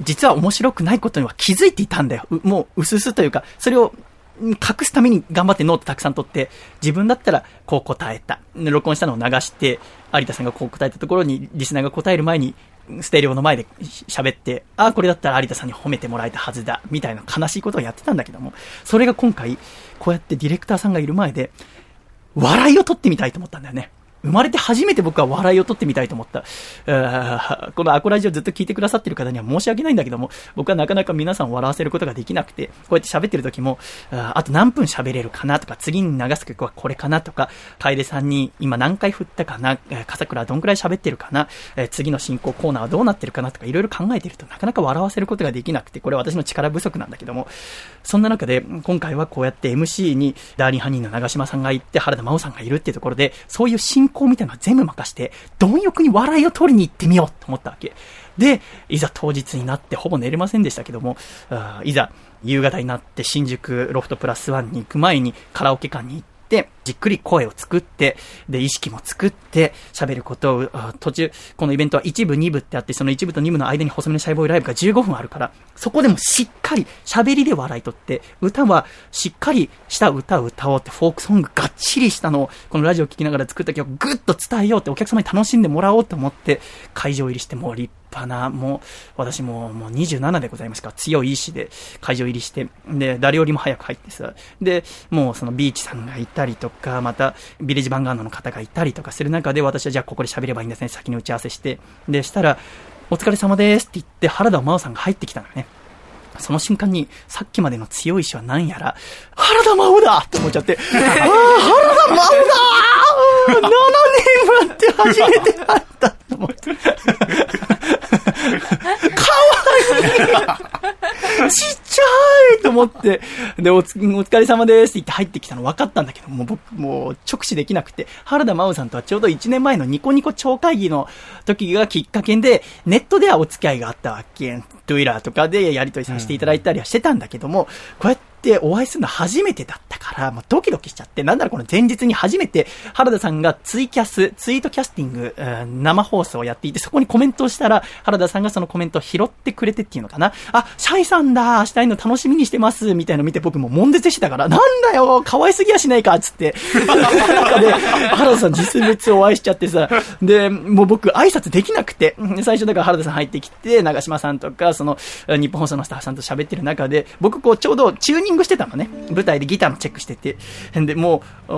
Speaker 1: 実は面白くないことには気づいていたんだよ。もう、うすうすというか、それを隠すために頑張ってノートたくさん取って、自分だったらこう答えた。録音したのを流して、有田さんがこう答えたところに、リスナーが答える前に、ステレオの前で喋って、ああ、これだったら有田さんに褒めてもらえたはずだ、みたいな悲しいことをやってたんだけども、それが今回、こうやってディレクターさんがいる前で、笑いを取ってみたいと思ったんだよね。生まれて初めて僕は笑いを取ってみたいと思った。このアコラジオずっと聞いてくださってる方には申し訳ないんだけども、僕はなかなか皆さんを笑わせることができなくて、こうやって喋ってる時も、あと何分喋れるかなとか、次に流す曲はこれかなとか、楓さんに今何回振ったかな、えー笠倉はどんくらい喋ってるかな、次の進行コーナーはどうなってるかなとか、いろいろ考えてるとなかなか笑わせることができなくて、これは私の力不足なんだけども、そんな中で、今回はこうやって MC に、ダーリンハニーの長島さんがいて、原田真央さんがいるっていうところで、そういう進行みたいなのは全部任して、貪欲に笑いを取りに行ってみようと思ったわけ。で、いざ当日になってほぼ寝れませんでしたけども、いざ夕方になって新宿ロフトプラスワンに行く前にカラオケ館に行って、じっくり声を作って、で、意識も作って、喋ることを、途中、このイベントは1部、2部ってあって、その1部と2部の間に細身のシャイボーイライブが15分あるから、そこでもしっかり喋りで笑い取って、歌はしっかりした歌を歌おうって、フォークソングがっちりしたのを、このラジオを聴きながら作った曲をぐっと伝えようって、お客様に楽しんでもらおうと思って、会場入りして、もう立派な、もう、私ももう27でございますか。ら、強い意志で会場入りして、で、誰よりも早く入ってさ、で、もうそのビーチさんがいたりとか、また、ビレッジヴァンガードの方がいたりとかする中で、私はじゃあここで喋ればいいんですね、先に打ち合わせして、で、したら、お疲れ様ですって言って、原田真央さんが入ってきたのね。その瞬間に、さっきまでの強い意志は何やら、原田真央だって思っちゃって、ああ、原田真央だ !7 年待って初めて会ったと思って。かわいいちっちゃいと思って、で、おつお疲れ様ですって言って入ってきたの分かったんだけど、もう僕、もう直視できなくて、原田真央さんとはちょうど1年前のニコニコ超会議の時がきっかけで、ネットではお付き合いがあったわけ。トゥイラーとかでやり取りさせていただいたりはしてたんだけども、こうやってお会いするの初めてだったから、もうドキドキしちゃって、なんだろうこの前日に初めて原田さんがツイキャス、ツイートキャスティング、うん生放送をやっていて、そこにコメントをしたら、原田さんがそのコメントを拾ってくれてっていうのかな。あ、シャイさんだ、明日会の楽しみにしてます、みたいなの見て僕も悶絶してたから、なんだよ、可愛すぎやしないか、つって。中で、原田さん実物お会いしちゃってさ、で、もう僕挨拶できなくて、最初だから原田さん入ってきて、長島さんとか、その、日本放送のスタッフさんと喋ってる中で、僕こうちょうどチューニングしてたのね。舞台でギターのチェックしてて。で、もう、お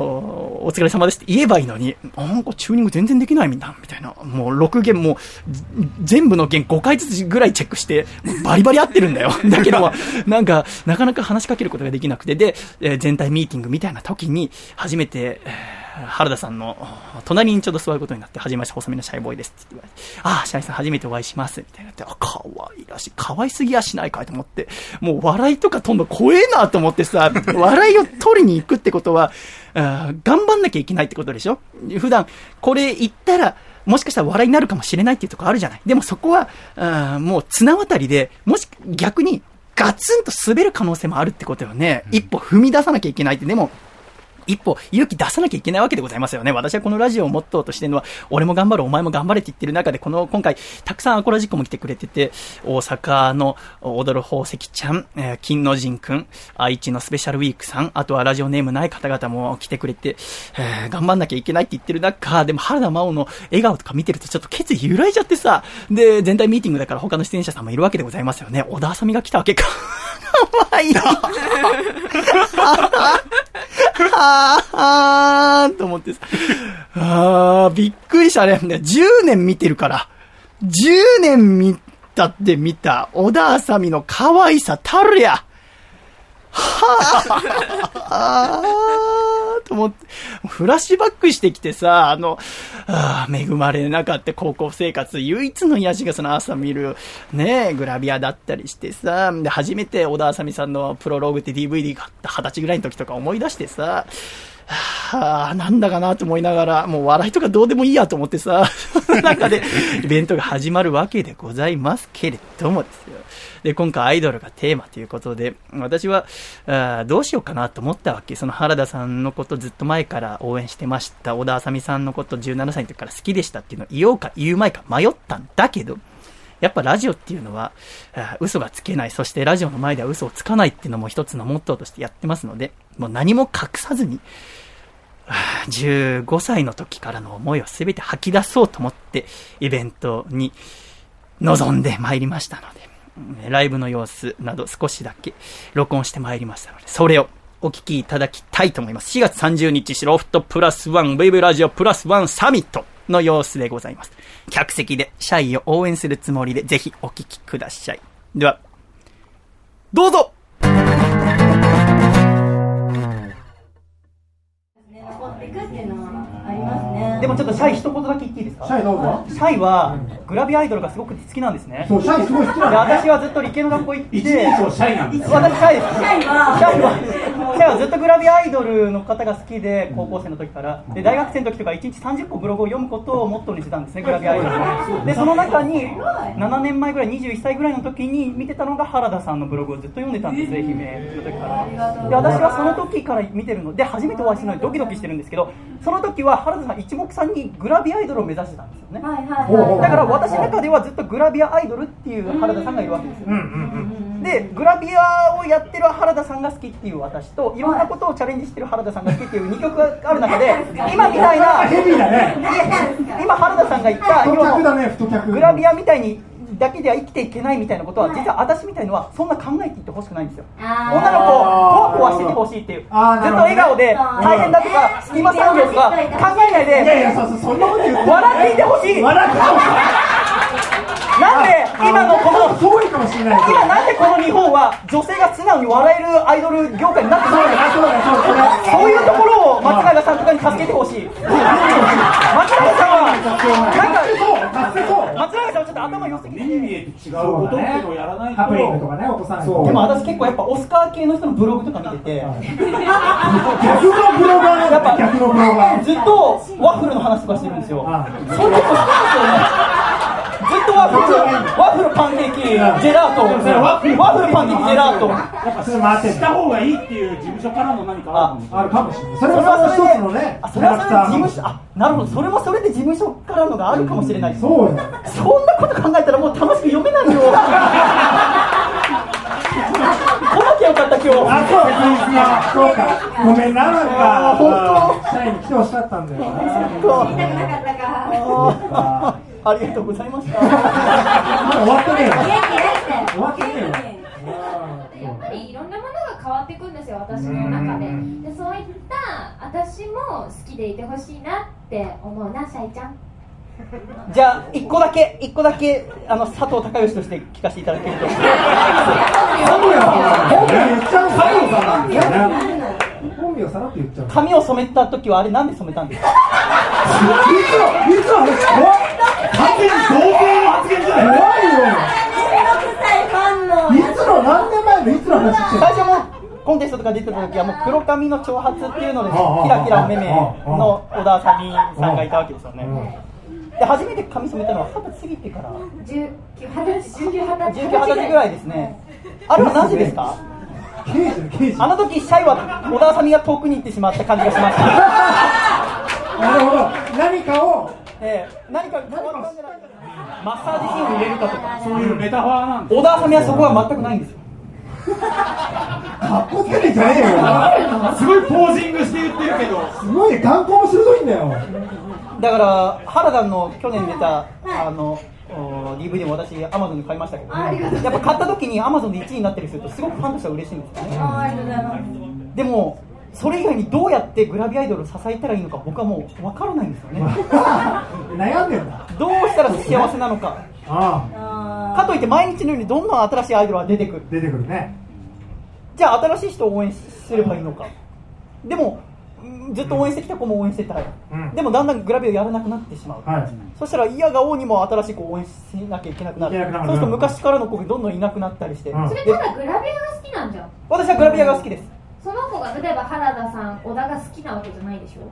Speaker 1: お疲れ様ですって言えばいいのに、なんかチューニング全然できないみたいな、みたいな。もう6弦もう、全部の弦5回ずつぐらいチェックして、バリバリ合ってるんだよ。だけども、なんか、なかなか話しかけることができなくて、で、えー全体ミーティングみたいな時に、初めて、えー原田さんの隣にちょうど座ることになって、はじめまして、細身のシャイボーイです。って言われて、ああ、シャイさん初めてお会いします、みたいになって、あ、可愛いらしい、可愛すぎやしないかいと思って、もう笑いとかとんの怖えなと思ってさ、笑いを取りに行くってことは、頑張んなきゃいけないってことでしょ？普段、これ言ったら、もしかしたら笑いになるかもしれないっていうところあるじゃない。でもそこは、あーもう綱渡りで、もし逆にガツンと滑る可能性もあるってことよね。一歩踏み出さなきゃいけないって、でも、一歩勇気出さなきゃいけないわけでございますよね。私はこのラジオをモットーとしてるのは、俺も頑張る、お前も頑張れって言ってる中で、この、今回、たくさんアコラジックも来てくれてて、大阪の踊る宝石ちゃん、えー金の神くん、愛知のスペシャルウィークさん、あとはラジオネームない方々も来てくれて、えー頑張んなきゃいけないって言ってる中、でも原田真央の笑顔とか見てるとちょっと決意揺らいじゃってさ、で、全体ミーティングだから他の出演者さんもいるわけでございますよね。小田あさみが来たわけか。かわいい。あーと思ってさ。あー、びっくりしたね。10年見てるから。10年見たって見た、小田あさみの可愛さたるや。はあ、あーと思って、フラッシュバックしてきてさ、あの、あ恵まれなかった高校生活、唯一の癒しがその朝見る、ね、グラビアだったりしてさ、で、初めて小田あさみさんのプロローグって DVD 買った二十歳ぐらいの時とか思い出してさ、はあ、なんだかなと思いながら、もう笑いとかどうでもいいやと思ってさ、そ の中でイベントが始まるわけでございますけれどもですよ。で、今回アイドルがテーマということで、私は、あどうしようかなと思ったわけ。その原田さんのことずっと前から応援してました。小田あさみさんのこと17歳の時から好きでしたっていうのを言おうか言うまいか迷ったんだけど、やっぱラジオっていうのは、あ嘘がつけない、そしてラジオの前では嘘をつかないっていうのも一つのモットーとしてやってますので、もう何も隠さずに、15歳の時からの思いを全て吐き出そうと思って、イベントに臨んでまいりましたので、ライブの様子など少しだけ録音してまいりましたので、それをお聞きいただきたいと思います。4月30日、シロフトプラスワン、ウェブラジオプラスワンサミットの様子でございます。客席で社員を応援するつもりで、ぜひお聞きください。では、どうぞでもちょっとシャイ一言だけ言っていいですか？
Speaker 5: シャイどうぞ。
Speaker 1: シャイは、グラビアアイドルがすごく好きなんですね。
Speaker 5: そう、シャイすごい好き
Speaker 1: で
Speaker 5: なんだ、ね。
Speaker 1: 私はずっと理系の学校行って、
Speaker 2: 一人称シャイなんですよ
Speaker 1: 私シャイです。
Speaker 6: シャイは
Speaker 1: シャイは、シャイはずっとグラビアアイドルの方が好きで、高校生の時から。で、大学生の時とか1日30個ブログを読むことをモットーにしてたんですね、グラビアアイドルの。で、その中に、7年前ぐらい、21歳ぐらいの時に見てたのが原田さんのブログをずっと読んでたんです、愛媛の時から。で、私はその時から見てるので、初めてお会いするのでドキドキしてるんですけど、その時は原田さん一目散にグラビアアイドルを目指してたんですよね。
Speaker 6: はいはい。
Speaker 1: だから私の中ではずっとグラビアアイドルっていう原田さんがいるわけですよ、でグラビアをやってる原田さんが好きっていう私といろんなことをチャレンジしてる原田さんが好きっていう2曲がある中で 今みたいな。今原田さんが言った
Speaker 5: 太
Speaker 1: 今の
Speaker 5: 客だね、太客。
Speaker 1: グラビアみたいにだけでは生きていけないみたいなことは実は私みたいのはそんな考えていってほしくないんですよ。女の子をポワポワしててほしいっていう。ずっと笑顔で大変だとか隙間産業とか考えない
Speaker 5: いやい
Speaker 1: で
Speaker 5: や、そうそんなこと言って。
Speaker 1: 笑っていてほしい。
Speaker 5: 笑ってほしい。
Speaker 1: なんで今のこの
Speaker 5: 遠いかもしれないけど。
Speaker 1: 今なんでこの日本は女性が素直に笑えるアイドル業界になってしまうのか。
Speaker 5: そうだ、そう
Speaker 1: いうところを松永さんとかに助けてほしい。松永さんは。松永さんはちょっと頭良すぎて。
Speaker 2: 違うことっていうのをやらないと
Speaker 5: ハプニングとかね、落とさないと。
Speaker 1: でも私結構やっぱオスカー系の人のブログとか見てて。
Speaker 5: 逆のブロガーなんだ。ね逆のブロガー。
Speaker 1: ずっとワッフルの話とかしてるんですよ。
Speaker 5: あ
Speaker 1: それ結構好きですよねずっとワッフルワッフルパンケーキジェラートワッフルパンケーキジェラート
Speaker 5: やっぱそれ回って。
Speaker 2: した方がいいっていう事務所からの何かあるかもしれない
Speaker 5: あるかもしれない。それはそ
Speaker 1: れで
Speaker 5: 一つのね、
Speaker 1: あそれはそれで事務所あなるほどそれもそれで事務所からのがあるかもしれない
Speaker 5: そうよ。
Speaker 1: そんなこと考えたらもう楽しく読めないよ 来なきゃよかった今日
Speaker 5: あ、そう、別にそうか。ごめんな、なんか。
Speaker 1: 本
Speaker 5: 社員に来てほしかったんだよな。
Speaker 6: 言いたくなかったか。
Speaker 1: ありがとうございました
Speaker 5: 終わってねえよ。
Speaker 6: 元気出して。
Speaker 5: 終わってね。
Speaker 7: やっぱりいろんなものが変わっていくんですよ私の中ででそういった私も好きでいてほしいなって思うなシャイちゃん
Speaker 1: じゃあ一個だけ一個だけあの佐藤孝義として聞かせていただけると
Speaker 5: 佐藤さんなんだよね。本名さらって言っちゃう。
Speaker 1: 髪を染めた時はあれなんで染めたんですか？
Speaker 5: いつの、いつの。
Speaker 2: 完全にの発言じゃない
Speaker 5: 怖い
Speaker 6: 16歳ファンの
Speaker 5: よ。いつの、何年前のいつの話してる
Speaker 1: 最初もコンテストとか出てた時はもう黒髪の長髪っていうのでキラキラお目目の小田さみさんがいたわけですよねで初めて髪染めたのは二十歳過ぎてから
Speaker 7: 19、20歳、19、20歳。
Speaker 1: 19、20歳ぐらいですねあれはなぜですか。あの時シャイは小田さみが遠くに行ってしまった感じがしました。
Speaker 5: なるほど。何かを、
Speaker 1: ええ何か変わったんじゃないかマッサージシーンを入れるかとか。
Speaker 2: そういうメタファーなんで
Speaker 1: 小田さみはそこは全くないんですよ。
Speaker 5: かっこつけてんじゃねえよ。
Speaker 2: すごいポージングして言ってるけど。
Speaker 5: すごいね、眼光も鋭いんだよ。
Speaker 1: だから原田の去年出たあのお DVD も私アマゾンで買いましたけど、やっぱ買った時にアマゾンで1位になったりするとすごくファンとしては嬉しいんですよね。でもそれ以外にどうやってグラビアアイドルを支えたらいいのか僕はもう分からないんですよね。
Speaker 5: 悩んでんだ。
Speaker 1: どうしたら幸せなのか。かといって毎日のようにどんどん新しいアイドルが出てくる。
Speaker 5: あ、出てくるね。
Speaker 1: じゃあ新しい人を応援すればいいのか。でもうんずっと応援してきた子も応援してたい、
Speaker 5: うん。
Speaker 1: でもだんだんグラビアをやらなくなってしまう、
Speaker 5: はい。
Speaker 1: そしたら嫌が王にも新しい子を応援しなきゃいけなくなる。
Speaker 5: いけなくなる。
Speaker 1: そうすると昔からの子がどんどんいなくなったりして、
Speaker 5: うん。
Speaker 7: それ
Speaker 1: で
Speaker 7: ただグラビアが好きなんじゃん。
Speaker 1: 私はグラビアが好きです。
Speaker 7: その子が例えば原田さん、小田が好きなわけじゃないでしょ？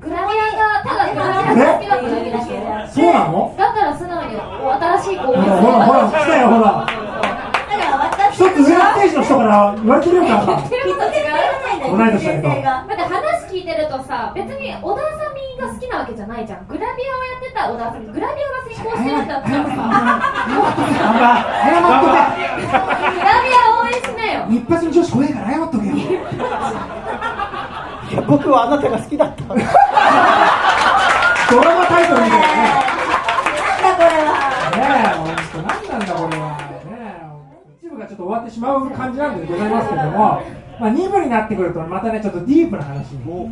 Speaker 7: グラビアが、ただグラビアが好きだっただけでしょ
Speaker 5: そうなの？
Speaker 7: だったら素直に新しい子を応援する。
Speaker 5: ほらほら、来たよ、ほら。一つ上のステージの人から言われてるよ、から。
Speaker 7: 言ってること違う
Speaker 5: 同い年だけど
Speaker 7: だって話聞いてるとさ別に小田あさみが好きなわけじゃないじゃんグラビアをやってた小田あさみグラビアが成功してるんだったらさ
Speaker 5: 謝っと
Speaker 7: グラビア応援しなよ
Speaker 5: け。一発の女子怖いから謝っとけよ。
Speaker 1: いや僕はあなたが好きだった
Speaker 5: ドラマタイトルみたいなね。
Speaker 6: なんだこれは
Speaker 5: ねえ、本当、何なんだこれは。ねえ、一部がちょっと終わってしまう感じなんでございますけれども、まあ、2部になってくるとまたねちょっとディープな話に行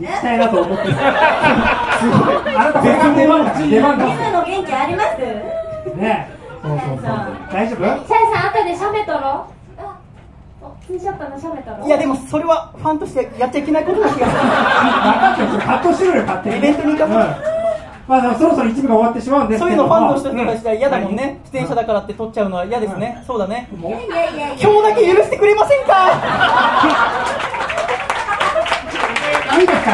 Speaker 5: きたいなと思ってす。ごい あなた出番だから出番だ
Speaker 6: 今の元気あります？
Speaker 5: ね。そうそうそう。大丈夫？
Speaker 7: シャイさん後で写メ撮ろ。うツーショットの写メ撮ろ。う
Speaker 1: いやでもそれはファンとしてやっちゃいけないことな気がする
Speaker 5: 分かってるそれカットしてくれよ勝手に。
Speaker 1: イベントに行かせ
Speaker 5: うんまあでもそろそろ一部が終わってしまうんです
Speaker 1: そういうのファンの人たちは嫌だもんね、出演者だからって撮っちゃうのは嫌ですね、そうだね、
Speaker 6: いやいやいやいや。
Speaker 1: 今日だけ許してくれませんか？
Speaker 5: いいですか？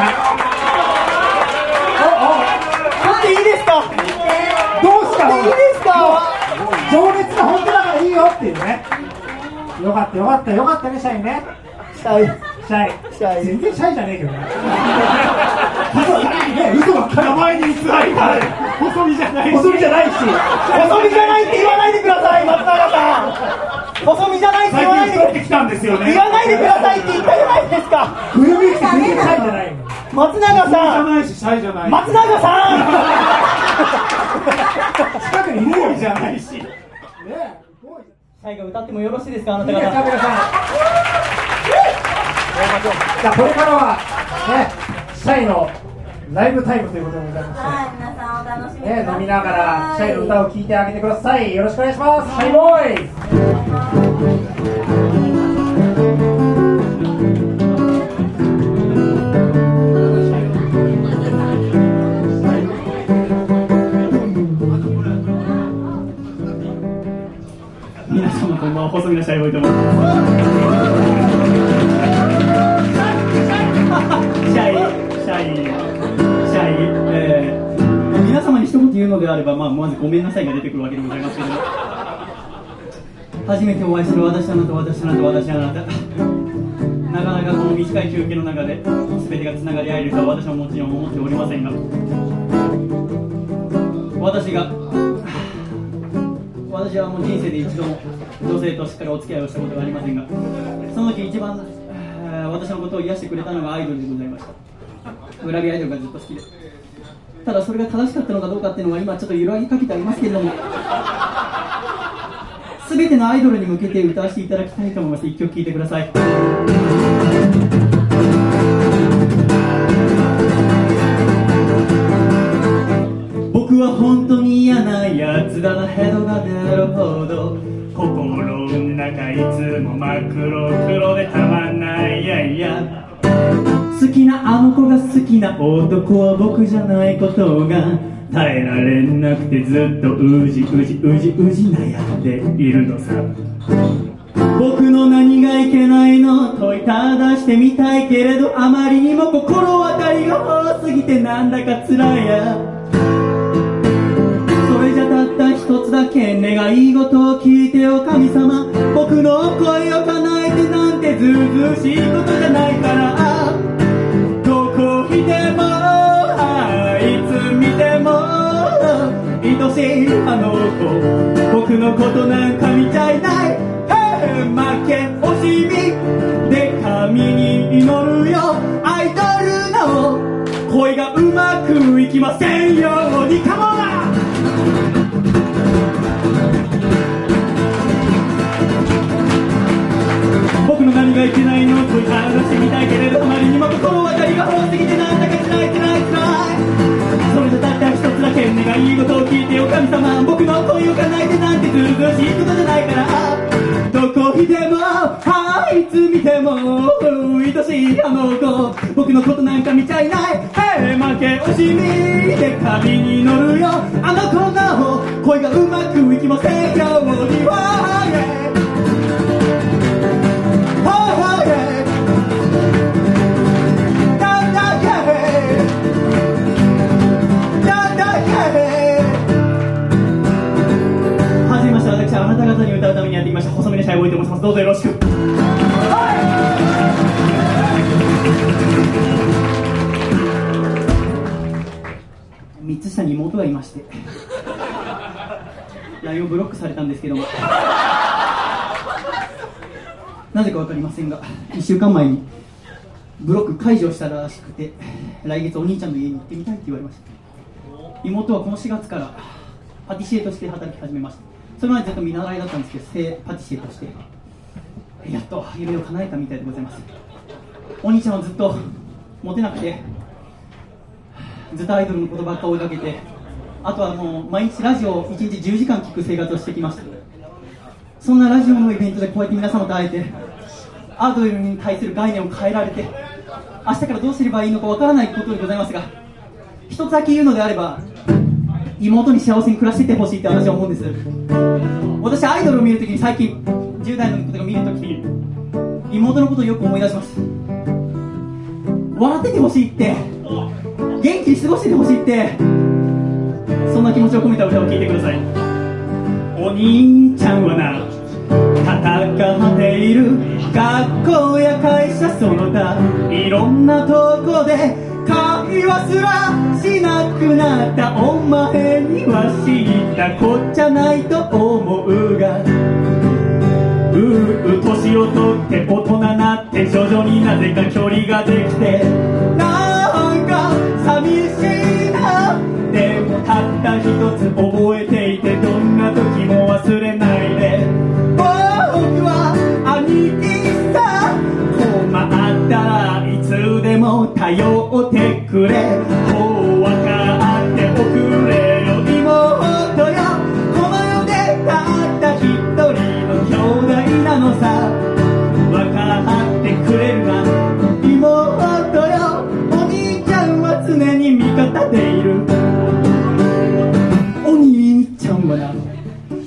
Speaker 1: 撮っていいですか？
Speaker 5: どうした？
Speaker 1: いいですか？
Speaker 5: 情熱が本当だからいいよっていうね。よかったよかったよかったねシャイね。
Speaker 1: シャイ
Speaker 5: シャイ
Speaker 1: シャイ
Speaker 5: 全然シャイじゃねえけどね。ね嘘ばっかり。前に偽りが細身じゃない細身じゃないし。
Speaker 1: 細身じゃないって言わないでください、松永さん。細身じゃないって言わないで
Speaker 5: きたんですよ
Speaker 1: 言わないでくださいって言ったじゃないですか。
Speaker 5: て全然シャイじゃないの。
Speaker 1: 松永さん。
Speaker 5: ないしシャイじゃない
Speaker 1: 松永さん。
Speaker 5: 近くにいるじゃないし。ね
Speaker 1: シャイが歌ってもよろしいですかあなた
Speaker 5: いいですか
Speaker 1: 方
Speaker 5: 皆さんじゃあこれからはねシャイのライブタイムということでございまして
Speaker 6: はい皆さんお楽しみ
Speaker 5: ね、飲みながらシャイの歌を聴いてあげてくださいよろしくお願いしますシャイボーイ
Speaker 1: 皆様こんばんは細身のシャイボーイと思います。様に一言言うのであれば、まあ、まずごめんなさいが出てくるわけでございますけど。初めてお会いする私あなた私あなた私あなた。なかなかこの短い休憩の中で全てがつながり合えるとは私はもちろん思っておりませんが。私が私はもう人生で一度も女性としっかりお付き合いをしたことがありませんがその時一番私のことを癒してくれたのがアイドルでございました。裏ビアイドルがずっと好きで。ただそれが正しかったのかどうかっていうのは今ちょっと揺らぎかけてありますけれども 全てのアイドルに向けて歌わせていただきたいと思います。一曲聴いてください。僕は本当に嫌なやつだなヘドが出るほど。心の中いつも真っ黒黒でたまんない。いやいや好きなあの子が好きな男は僕じゃないことが耐えられなくてずっとうじうじうじうじ悩んでいるのさ。僕の何がいけないの問いただしてみたいけれどあまりにも心当たりが多すぎてなんだか辛いや。それじゃたった一つだけ願い事を聞いてよ神様。僕の声を叶えてなんてずうずうしいことじゃないから。見てもあいつ見ても愛しいあの子僕のことなんか見ちゃいない負け惜しみで神に祈るよアイドルの恋がうまくいきませんよ僕の何がいけないの問いただしてみたいけれどあまりにも心当たりが多すぎてなんだか辛い辛い辛いそれじゃたった一つだけ願い事を聞いてよ神様僕の恋を叶えてなんてずうずしいことじゃな。いからどこ見てもあいつ見ても愛しいあの子僕のことなんか見ちゃいない。へえ負け惜しみで神に祈るよ。あの子の恋がうまくいきませんようには。した細身のシャイボーイと申します。どうぞよろしく。3つ下に妹がいまして。LINE をブロックされたんですけども。なぜか分かりませんが1週間前にブロック解除したらしくて来月お兄ちゃんの家に行ってみたいって言われました。妹はこの4月からパティシエとして働き始めました。それまでずっと見習いだったんですけどパティシエとしてやっと夢を叶えたみたいでございます。お兄ちゃんはずっとモテなくてずっとアイドルのことばっか追いかけてあとはもう毎日ラジオを1日10時間聞く生活をしてきました。そんなラジオのイベントでこうやって皆様と会えてアイドルに対する概念を変えられて明日からどうすればいいのかわからないことでございますが一つだけ言うのであれば妹に幸せに暮らしててほしいって私は思うんです。私アイドルを見るときに最近10代の子が見るときに妹のことをよく思い出します。笑っててほしいって元気に過ごしててほしいってそんな気持ちを込めた歌を聴いてください。お兄ちゃんはな戦っている。学校や会社その他いろんなとこで会話すらしなくなったお前には知ったこっちゃないと思うが。うう年を取って大人なって徐々になぜか距離ができて。なんか寂しいな。でもたった一つ覚えていてどんな時も忘れない。頼ってくれ。もう分かっておくれよ妹よ。この世でたった一人の兄弟なのさ。分かってくれるな。妹よ。お兄ちゃんは常に味方でいる。お兄ちゃんはな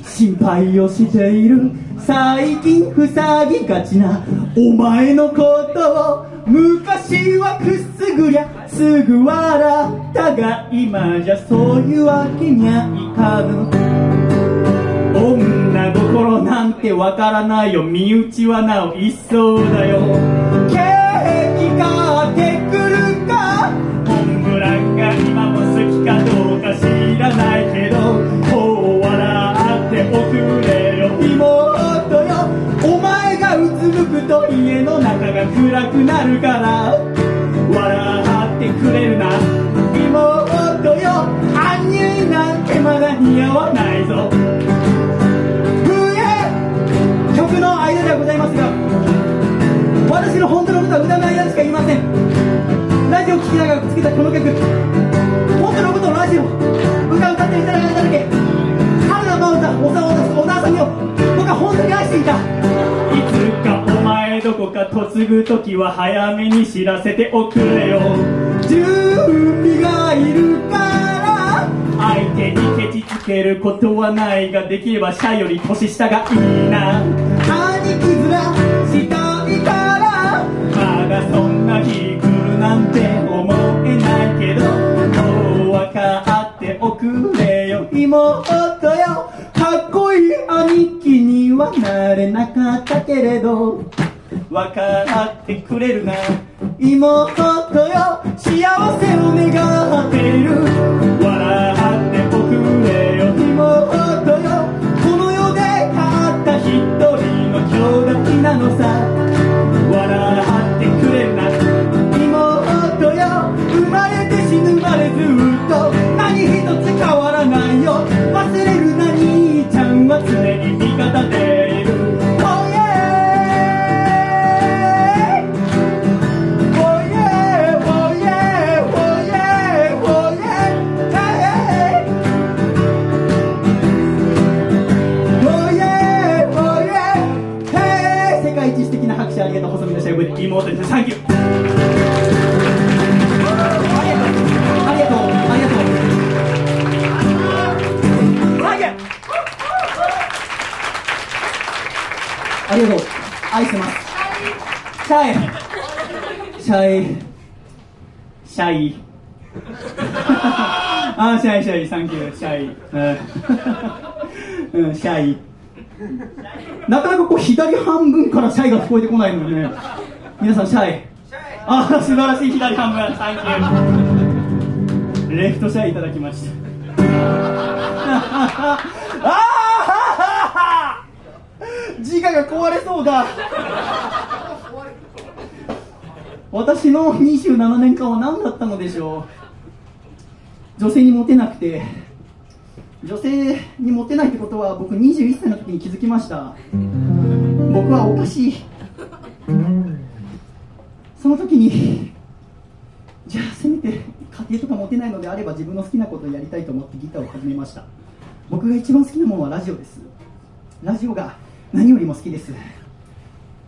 Speaker 1: 心配をしている。最近塞ぎがちなお前のことを昔はくすぐりゃすぐ笑ったが今じゃそういうわけにはいかぬ。女心なんてわからないよ身内はなお一層だよ。ケーキ買ってくるか？モンブランが今も好きかどうか知らないけど。こう笑っておくれよ妹。くと家の中が暗くなるから。笑ってくれるな。妹よ。アンニュイなんてまだ似合わないぞ。笛曲の間ではございますが。私の本当のことは歌の間しか言いません。ラジオ聴きながらくっつけたこの曲。本当のことをラジオ。歌歌っていただいただけ。春菜真央さん小沢さんにを僕は本当に愛していた。いつか前どこか嫁ぐ時は早めに知らせておくれよ。準備がいるから相手にケチつけることはないができれば社より年下がいいな。兄貴面したいからまだそんな日来るなんて思えないけどもう分かっておくれよ。妹よ。かっこいい兄貴にはなれなかったけれど分かってくれるな妹よ幸せを願っている。笑っておくれよ妹よこの世でたった一人の兄弟なのさ。笑ってくれるな。妹よ生まれて死ぬまでずっと何一つ変わらないよ。忘れるな兄ちゃんは常に味方で。シャイボーイ妹でサンキューありがとう。ありがとう。ありがとう。サンキューありがとう。愛してますシャイシャイシャイあシャイシャイサンキューシャイう。ん、う。ん、シャイなかなかこう。左半分からシャイが聞こえてこないのでね皆さんシャイ。あー素晴らしい左半分。サンキューレフトシャイいただきました。あー自我が壊れそうだ。私の27年間は何だったのでしょう。女性にモテなくて。女性にモテないってことは僕21歳の時に気づきました。僕僕はおかしいその時に じゃあせめて家庭とか持てないのであれば自分の好きなことをやりたいと思ってギターを始めました。僕が一番好きなものはラジオです。ラジオが何よりも好きです。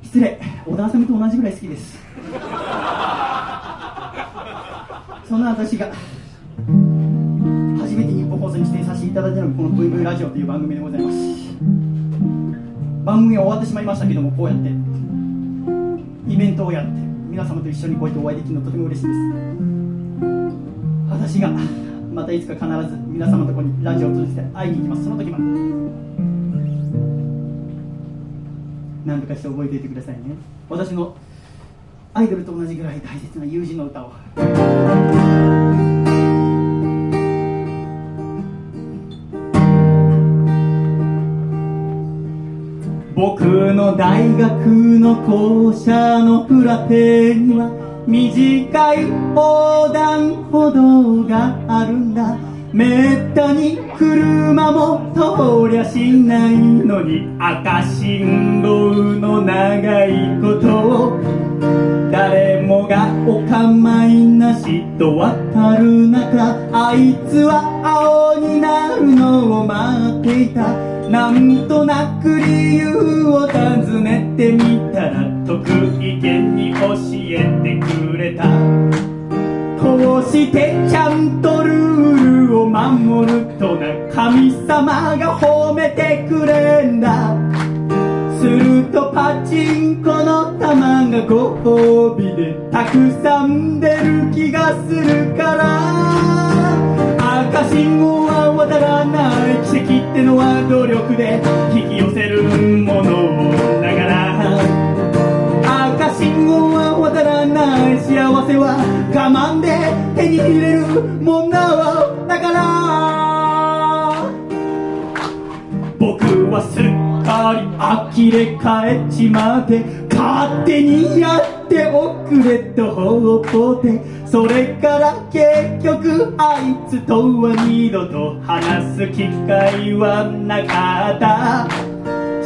Speaker 1: 失礼。小田麻美と同じぐらい好きです。そんな私が初めて日本放送に出演させていただいたのがこの VV ラジオという番組でございます。番組は終わってしまいましたけどもこうやってイベントをやって皆様と一緒にこうやってお会いできるのとても嬉しいです。私がまたいつか必ず皆様のところにラジオを通じて会いに行きます。その時まで。何とかして覚えていてくださいね。私のアイドルと同じぐらい大切な友人の歌を。僕の大学の校舎の裏手には短い横断歩道があるんだ。めったに車も通りゃしないのに赤信号の長いことを誰もがお構いなしと渡る中あいつは青になるのを待っていた。なんとなく理由を尋ねてみたら得意げに教えてくれた。こうしてちゃんとルールを守るとな神様が褒めてくれんだ。するとパチンコの玉がご褒美でたくさん出る気がするから。赤信号は渡らない奇跡ってのは努力で引き寄せるものだから赤信号は渡らない幸せは我慢で手に入れるものだから僕はすっかり呆れ返っちまって勝手にやっておくれとほっぽってそれから結局あいつとは二度と話す機会はなかった。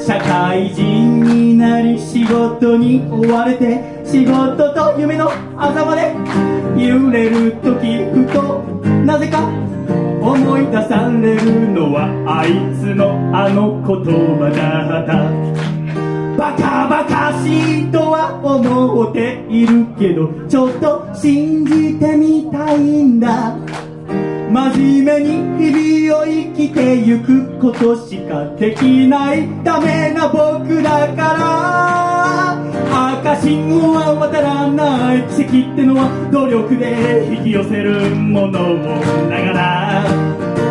Speaker 1: 社会人になり仕事に追われて仕事と夢の狭間で揺れる時ふとなぜか思い出されるのはあいつのあの言葉だった。バカバカしいとは思っているけどちょっと信じてみたいんだ。真面目に日々を生きてゆくことしかできない。ダメな僕だから。赤信号は渡らない。奇跡ってのは努力で引き寄せるものだから。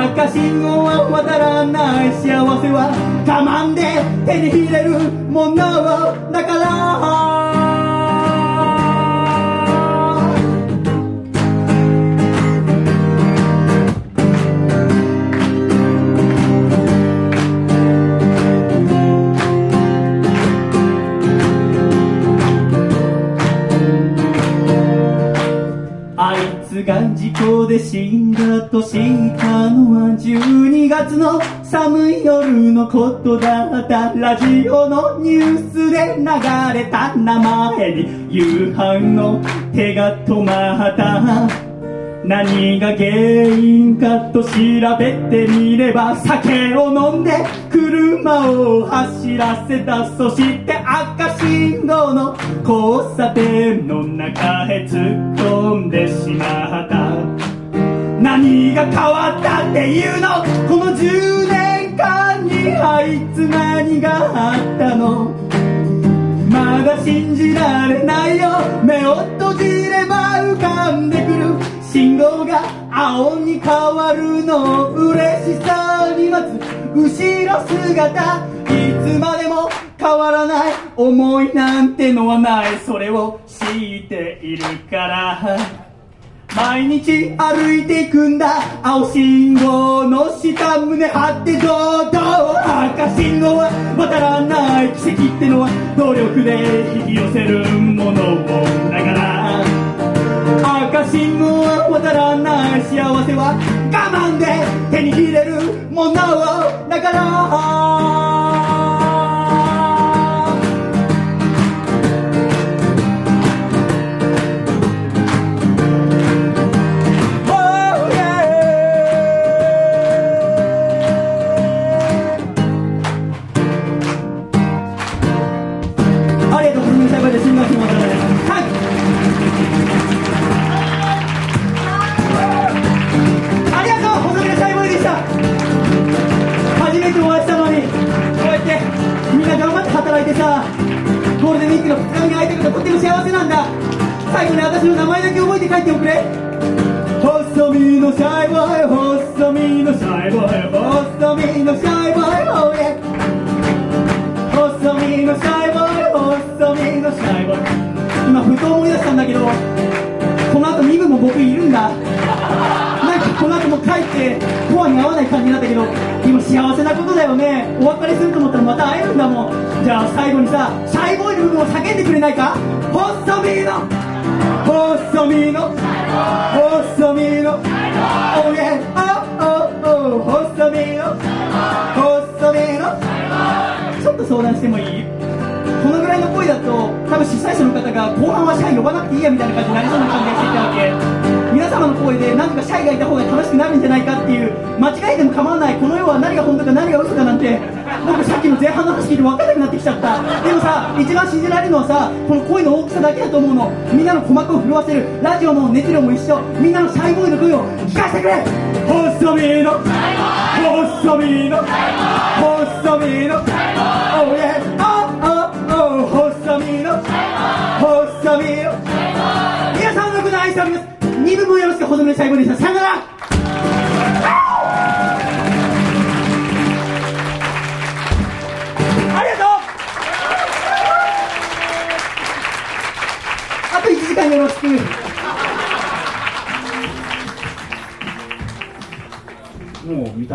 Speaker 1: 赤信号は渡らない幸せは我慢で手に入れるものだから。あいつが事故で死んだと知ったのは12月の寒い夜のことだったラジオのニュースで流れた名前に夕飯の手が止まった何が原因かと調べてみれば酒を飲んで車を走らせた。そして赤信号の交差点の中へ突っ込んでしまった。何が変わったっていうの？この10年間にあいつ何があったの？まだ信じられないよ。目を閉じれば浮かんでくる。信号が青に変わるの嬉しさに待つ。後ろ姿いつまでも変わらない。思いなんてのはない。それを知っているから。毎日歩いていくんだ。青信号の下胸張って堂々赤信号は渡らない。奇跡ってのは努力で引き寄せるものだから。赤信号は渡らない。幸せは我慢で手に入れるものをだから。幸せなんだ。最後に私の名前だけ覚えて帰っておくれ。細身のシャイボーイ細身のシャイボーイ細身のシャイボーイ細身のシャイボーイ細身のシャイボーイ。今ふと思い出したんだけどこの後2部も僕いるんだ。なんかこの後も帰ってコアに合わない感じなったけどでも幸せなことだよね。お別れすると思ったらまた会えるんだもん。じゃあ最後にさシャイボーイの部分を叫んでくれないか？細身の細身の細身の Oh yeah. Oh oh oh. 細身の細身のちょっと相談してもいい？このぐらいの声だと多分主催者の方が後半はシャイ呼ばなくていいやみたいな感じになりそうな感じがしてきたわけ。皆様の声でなんとかシャイがいた方が楽しくなるんじゃないかっていう間違いでも構わない。この世は何が本当か何が嘘かなんて僕さっきの前半の話聞いて分かんなくなってきちゃった。でもさ一番信じられるのはさこの声の大きさだけだと思うの。みんなの鼓膜を震わせる。ラジオも熱量も一緒。みんなのシャイボーイの声を聞かせてくれ。細身の。細身の。細身の。Oh yeah. Oh oh oh. 細身の。細身の。皆さんのこと愛しております二部もよろしく細身のシャイボーイでしたさよなら。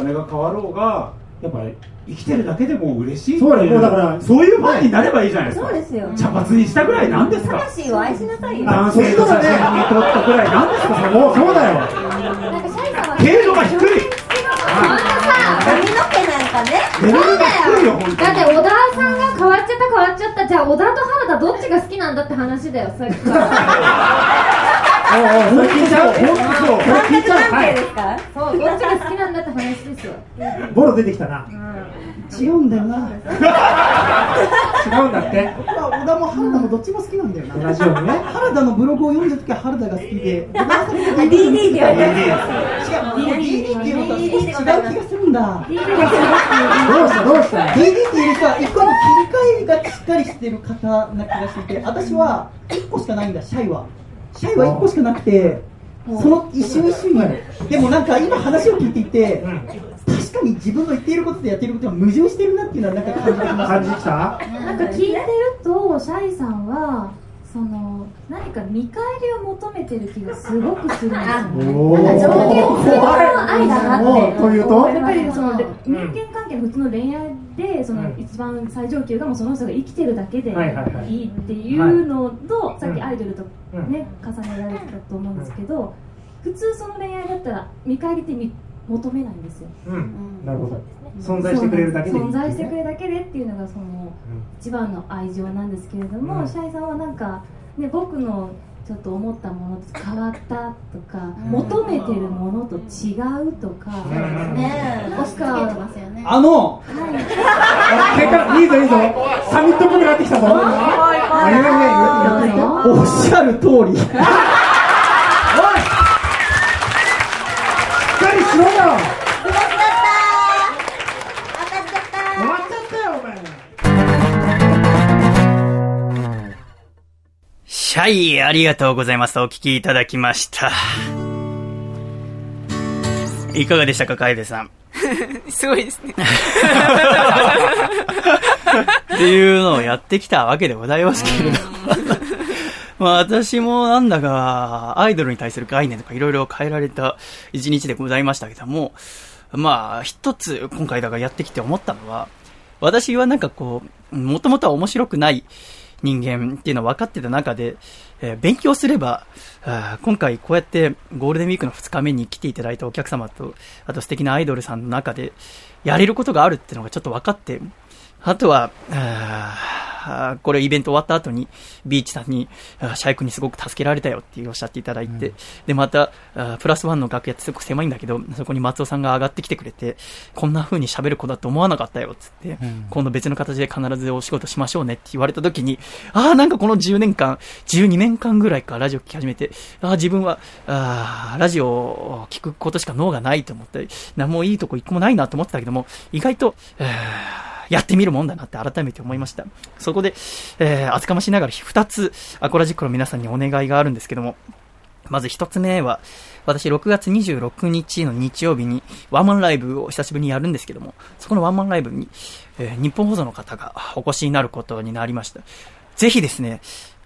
Speaker 8: 目が変わろうがやっぱり生きてるだけでも嬉しい
Speaker 5: そうだよもうだから
Speaker 8: そういうファンになればいいじゃないですか。
Speaker 6: そうですよ。
Speaker 8: 茶髪にしたぐらいなんですか？
Speaker 6: 魂を愛しなさいよ。
Speaker 8: 男性と写真に撮ったぐらいなんですか？
Speaker 5: もうそうだよ。
Speaker 6: なんかシャイさんは
Speaker 8: 程度が低い。
Speaker 6: ほんとさ髪の毛なんかね。
Speaker 8: レベルが低いよ
Speaker 9: だって小田さんが変わっちゃった変わっちゃった。じゃあ小田と原田どっちが好きなんだって話だよさっきから
Speaker 5: そう本当そうこれ聞いちゃう
Speaker 6: 関係ですか
Speaker 9: そうどっちが好きなんだって話ですよ
Speaker 5: ボロ出てきたな。
Speaker 1: 違うんだよな。
Speaker 5: 違うんだって。
Speaker 1: 僕は小田も原田もどっちも好きなんだよな。
Speaker 5: 同じようにね。
Speaker 1: 原田のブログを読んだ時は原田が好きで小田はそれで
Speaker 6: DD って言われて
Speaker 1: 違う DD っていうのとは少し違う気がするんだ
Speaker 5: どうしたどうした
Speaker 1: DD っていうか一個の切り替えがしっかりしてる方な気がしていて私は1個しかないんだシャイはシャイは1個しかなくてその一瞬一瞬にでもなんか今話を聞いていて確かに自分の言っていることとやっていることが矛盾してるなっていうのはなんか感じてきました。
Speaker 5: 感じてきた？
Speaker 9: なんか聞いてるとシャイさんはその何か見返りを求めてる気がすごくするんですよね。
Speaker 5: お
Speaker 9: なんか上下
Speaker 5: お
Speaker 9: 普通の愛だなって。
Speaker 5: というと？
Speaker 9: やっぱりその人間関係の普通の恋愛でその一番最上級がもうその人が生きてるだけで
Speaker 5: はいはい
Speaker 9: っていうのとさっき
Speaker 5: うん
Speaker 9: アイドルとね重ねられてたと思うんですけど普通その恋愛だったら見返りってみ求めないんですよ。
Speaker 5: うん。なるほど。存在してくれるだけで
Speaker 9: 存在してくれるだけでっていうのがその一番の愛情なんですけれども、
Speaker 5: うん。
Speaker 9: シャイさんはなんか、ね、僕のちょっと思ったものと変わったとか、求めてるものと違うとか、
Speaker 6: ねえ
Speaker 9: なんか。
Speaker 6: つけてますよね
Speaker 1: あの
Speaker 5: あ結果いいぞいいぞ。サミットっぽくなってきたぞ。
Speaker 1: おっしゃる通り。
Speaker 5: しっかりしろ。よ
Speaker 2: シャイ、ありがとうございます。お聞きいただきました。いかがでしたか、楓さん？
Speaker 3: すごいですね。
Speaker 2: っていうのをやってきたわけでございますけれど。まあ私もなんだか、アイドルに対する概念とかいろいろ変えられた一日でございましたけども、まあ一つ今回だからやってきて思ったのは、私はなんかこう、もともとは面白くない人間っていうのは分かってた中で、えー勉強すれば、今回こうやってゴールデンウィークの2日目に来ていただいたお客様と、あと素敵なアイドルさんの中で、やれることがあるっていうのがちょっと分かって、あとは、あーこれイベント終わった後に、ビーチさんに、あーシャイ君にすごく助けられたよっておっしゃっていただいて、で、また、プラスワンの楽屋ってすごく狭いんだけど、そこに松尾さんが上がってきてくれて、こんな風に喋る子だと思わなかったよ、つって、今度別の形で必ずお仕事しましょうねって言われた時に、ああ、なんかこの10年間、12年間ぐらいかラジオ聞き始めて、ああ、自分は、ああ、ラジオを聞くことしか脳がないと思って、何もいいとこ一個もないなと思ってたけども、意外と、えー
Speaker 1: やってみるもんだなって改めて思いました。そこで、えー、厚かましながら2つ、アコラジックの皆さんにお願いがあるんですけども、まず1つ目は、私6月26日の日曜日にワンマンライブを久しぶりにやるんですけども、そこのワンマンライブに、えー日本放送の方がお越しになることになりました。ぜひですね、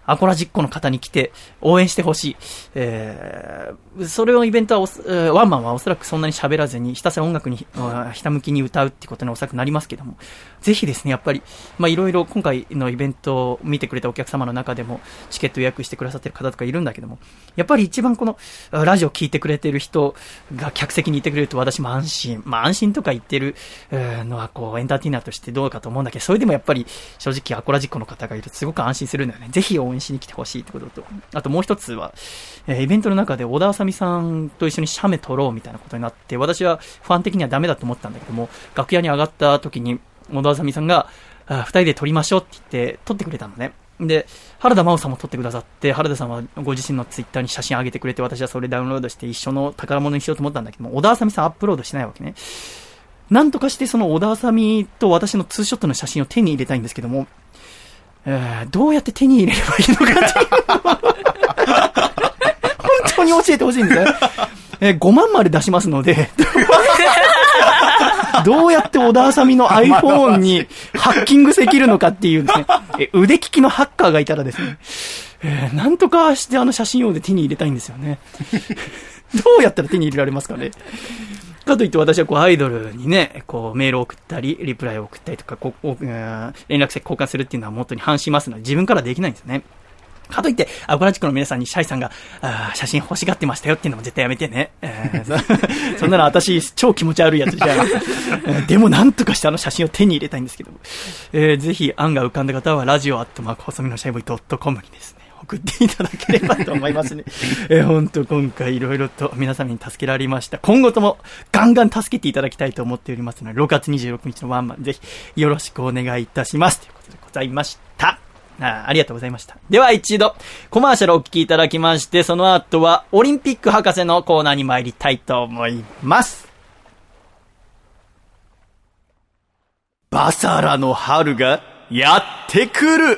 Speaker 1: アコラジッコの方に来て応援してほしい。えー、それをイベントは、ワンマンはおそらくそんなに喋らずに、ひたすら音楽に、ひたむきに歌うってことにおそらくなりますけども、ぜひですね、やっぱり、まあいろいろ今回のイベントを見てくれたお客様の中でも、チケット予約してくださってる方とかいるんだけども、やっぱり一番この、ラジオ聞いてくれてる人が客席にいてくれると私も安心。まあ安心とか言ってるのはこうエンターテイナーとしてどうかと思うんだけど、それでもやっぱり正直アコラジックの方がいるとすごく安心するんだよね。ぜひ応援しに来てほしいってことと、あともう一つは、えイベントの中で小田あさみさんと一緒に写メ撮ろうみたいなことになって、私はファン的にはダメだと思ったんだけども、楽屋に上がった時に小田あさみさんが、あ二人で撮りましょうって言って撮ってくれたのね。で、原田真央さんも撮ってくださって、原田さんはご自身のツイッターに写真上げてくれて、私はそれダウンロードして一緒の宝物にしようと思ったんだけども、小田あさみさんアップロードしないわけね。なんとかしてその小田あさみと私のツーショットの写真を手に入れたいんですけども、えー、どうやって手に入れればいいのかっていう本当に教えてほしいんですね。えー5万まで出しますので、どうやって小田あさみの iPhone にハッキングできるのかっていうですね、え腕利きのハッカーがいたらですね、えーなんとかしてあの写真をで手に入れたいんですよね。どうやったら手に入れられますかねかといって私はこうアイドルにね、こうメールを送ったり、リプライを送ったりとか、こうこううん連絡先交換するっていうのは本当に反しますので、自分からできないんですよね。かといって、アコラチックの皆さんにシャイさんが、あー写真欲しがってましたよっていうのも絶対やめてね。えーそ そんなの私、超気持ち悪いやつじゃん。えーでもなんとかしてあの写真を手に入れたいんですけども。えーぜひ案が浮かんだ方は、ラジオアットマーク細身のシャイボーイ .com にですね、送っていただければと思いますね。えー、本当今回いろいろと皆様に助けられました。今後ともガンガン助けていただきたいと思っておりますので、6月26日のワンマン、ぜひよろしくお願いいたします。ということでございました。あありがとうございました。では一度、コマーシャルをお聞きいただきまして、その後は、オリンピック博士のコーナーに参りたいと思います。バサラの春がやってくる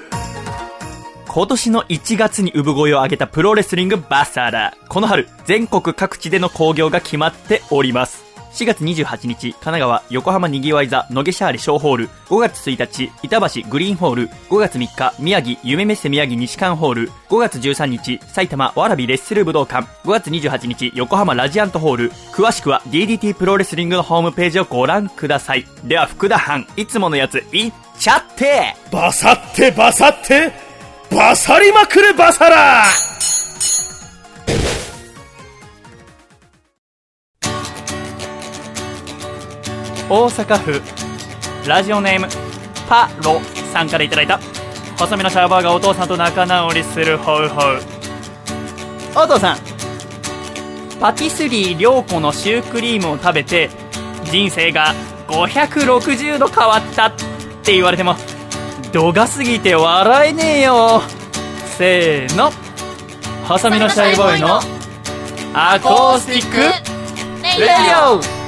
Speaker 1: 今年の1月に産声を上げたプロレスリングバサラ。この春、全国各地での興行が決まっております。4月28日、神奈川、横浜にぎわい座、野毛シャーレ小ホール。5月1日、板橋グリーンホール。5月3日、宮城、夢メッセ宮城西館ホール。5月13日、埼玉、わらびレッスル武道館。5月28日、横浜ラジアントホール。詳しくは DDT プロレスリングのホームページをご覧ください。では、福田藩、いつものやつ、いっちゃって
Speaker 10: バサってバサってバサりまくるバサラ。
Speaker 1: 大阪府ラジオネームパロさんからいただいた細身のシャーバーがお父さんと仲直りするホウホウ。お父さんパティスリー涼子のシュークリームを食べて人生が560度変わったって言われても度が過ぎて笑えねえよせーの細身のシャイボーイのアコースティックレディオ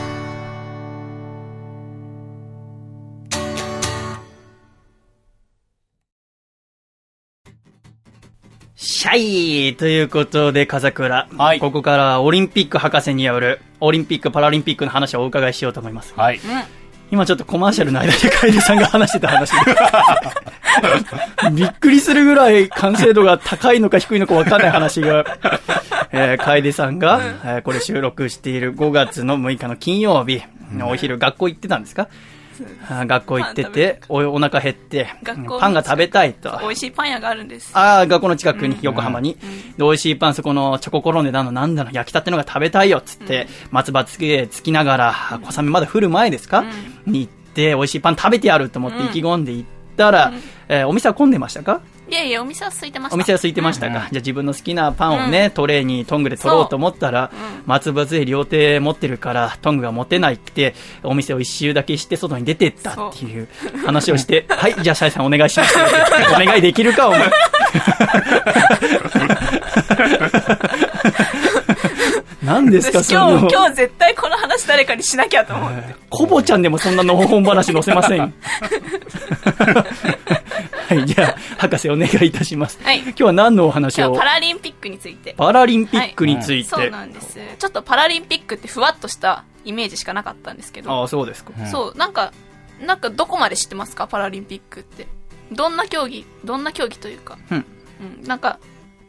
Speaker 1: シャイということで、笠倉。ここからはオリンピック博士による、オリンピック・パラリンピックの話をお伺いしようと思います。
Speaker 2: はい。
Speaker 1: 今ちょっとコマーシャルの間で楓さんが話してた話。びっくりするぐらい完成度が高いのか低いのか分かんない話が、えー、楓さんが、えーこれ収録している5月の6日の金曜日、お昼学校行ってたんですか？学校行ってて、おお腹減ってパンが食べたいと。
Speaker 3: 美味しいパン屋があるんです。
Speaker 1: ああ、学校の近くに、横浜に。で、美味しいパン、そこのチョココロネだの、なんだの、焼きたてのが食べたいよ、つって、松葉つけ、つきながら、あ小雨まだ降る前ですか、に行って、美味しいパン食べてやると思って意気込んで行ったら、えーお店は混んでましたか？
Speaker 3: いやいや、お店は空いてました。
Speaker 1: お店は空いてましたか、じゃあ自分の好きなパンをね、トレーにトングで取ろうと思ったら、松葉杖両手持ってるから、トングが持てないって、お店を一周だけして外に出てったっていう話をして、はい、じゃあシャイさんお願いします。お願いできるか、お前。何ですか、その
Speaker 3: 私今日、、今日絶対この話誰かにしなきゃと思って。
Speaker 1: コボちゃんでもそんなのほほん話載せません。はい、じゃあ、博士お願いいたします。
Speaker 3: はい
Speaker 1: 今日は何のお話を？
Speaker 3: 今日はパラリンピックについて。
Speaker 1: パラリンピックについて。
Speaker 3: そうなんです。ちょっとパラリンピックってふわっとしたイメージしかなかったんですけど。
Speaker 1: ああ、そうですか。
Speaker 3: そう、なんか、なんかどこまで知ってますかパラリンピックって。どんな競技、どんな競技というか。
Speaker 1: うん
Speaker 3: うん、なんか、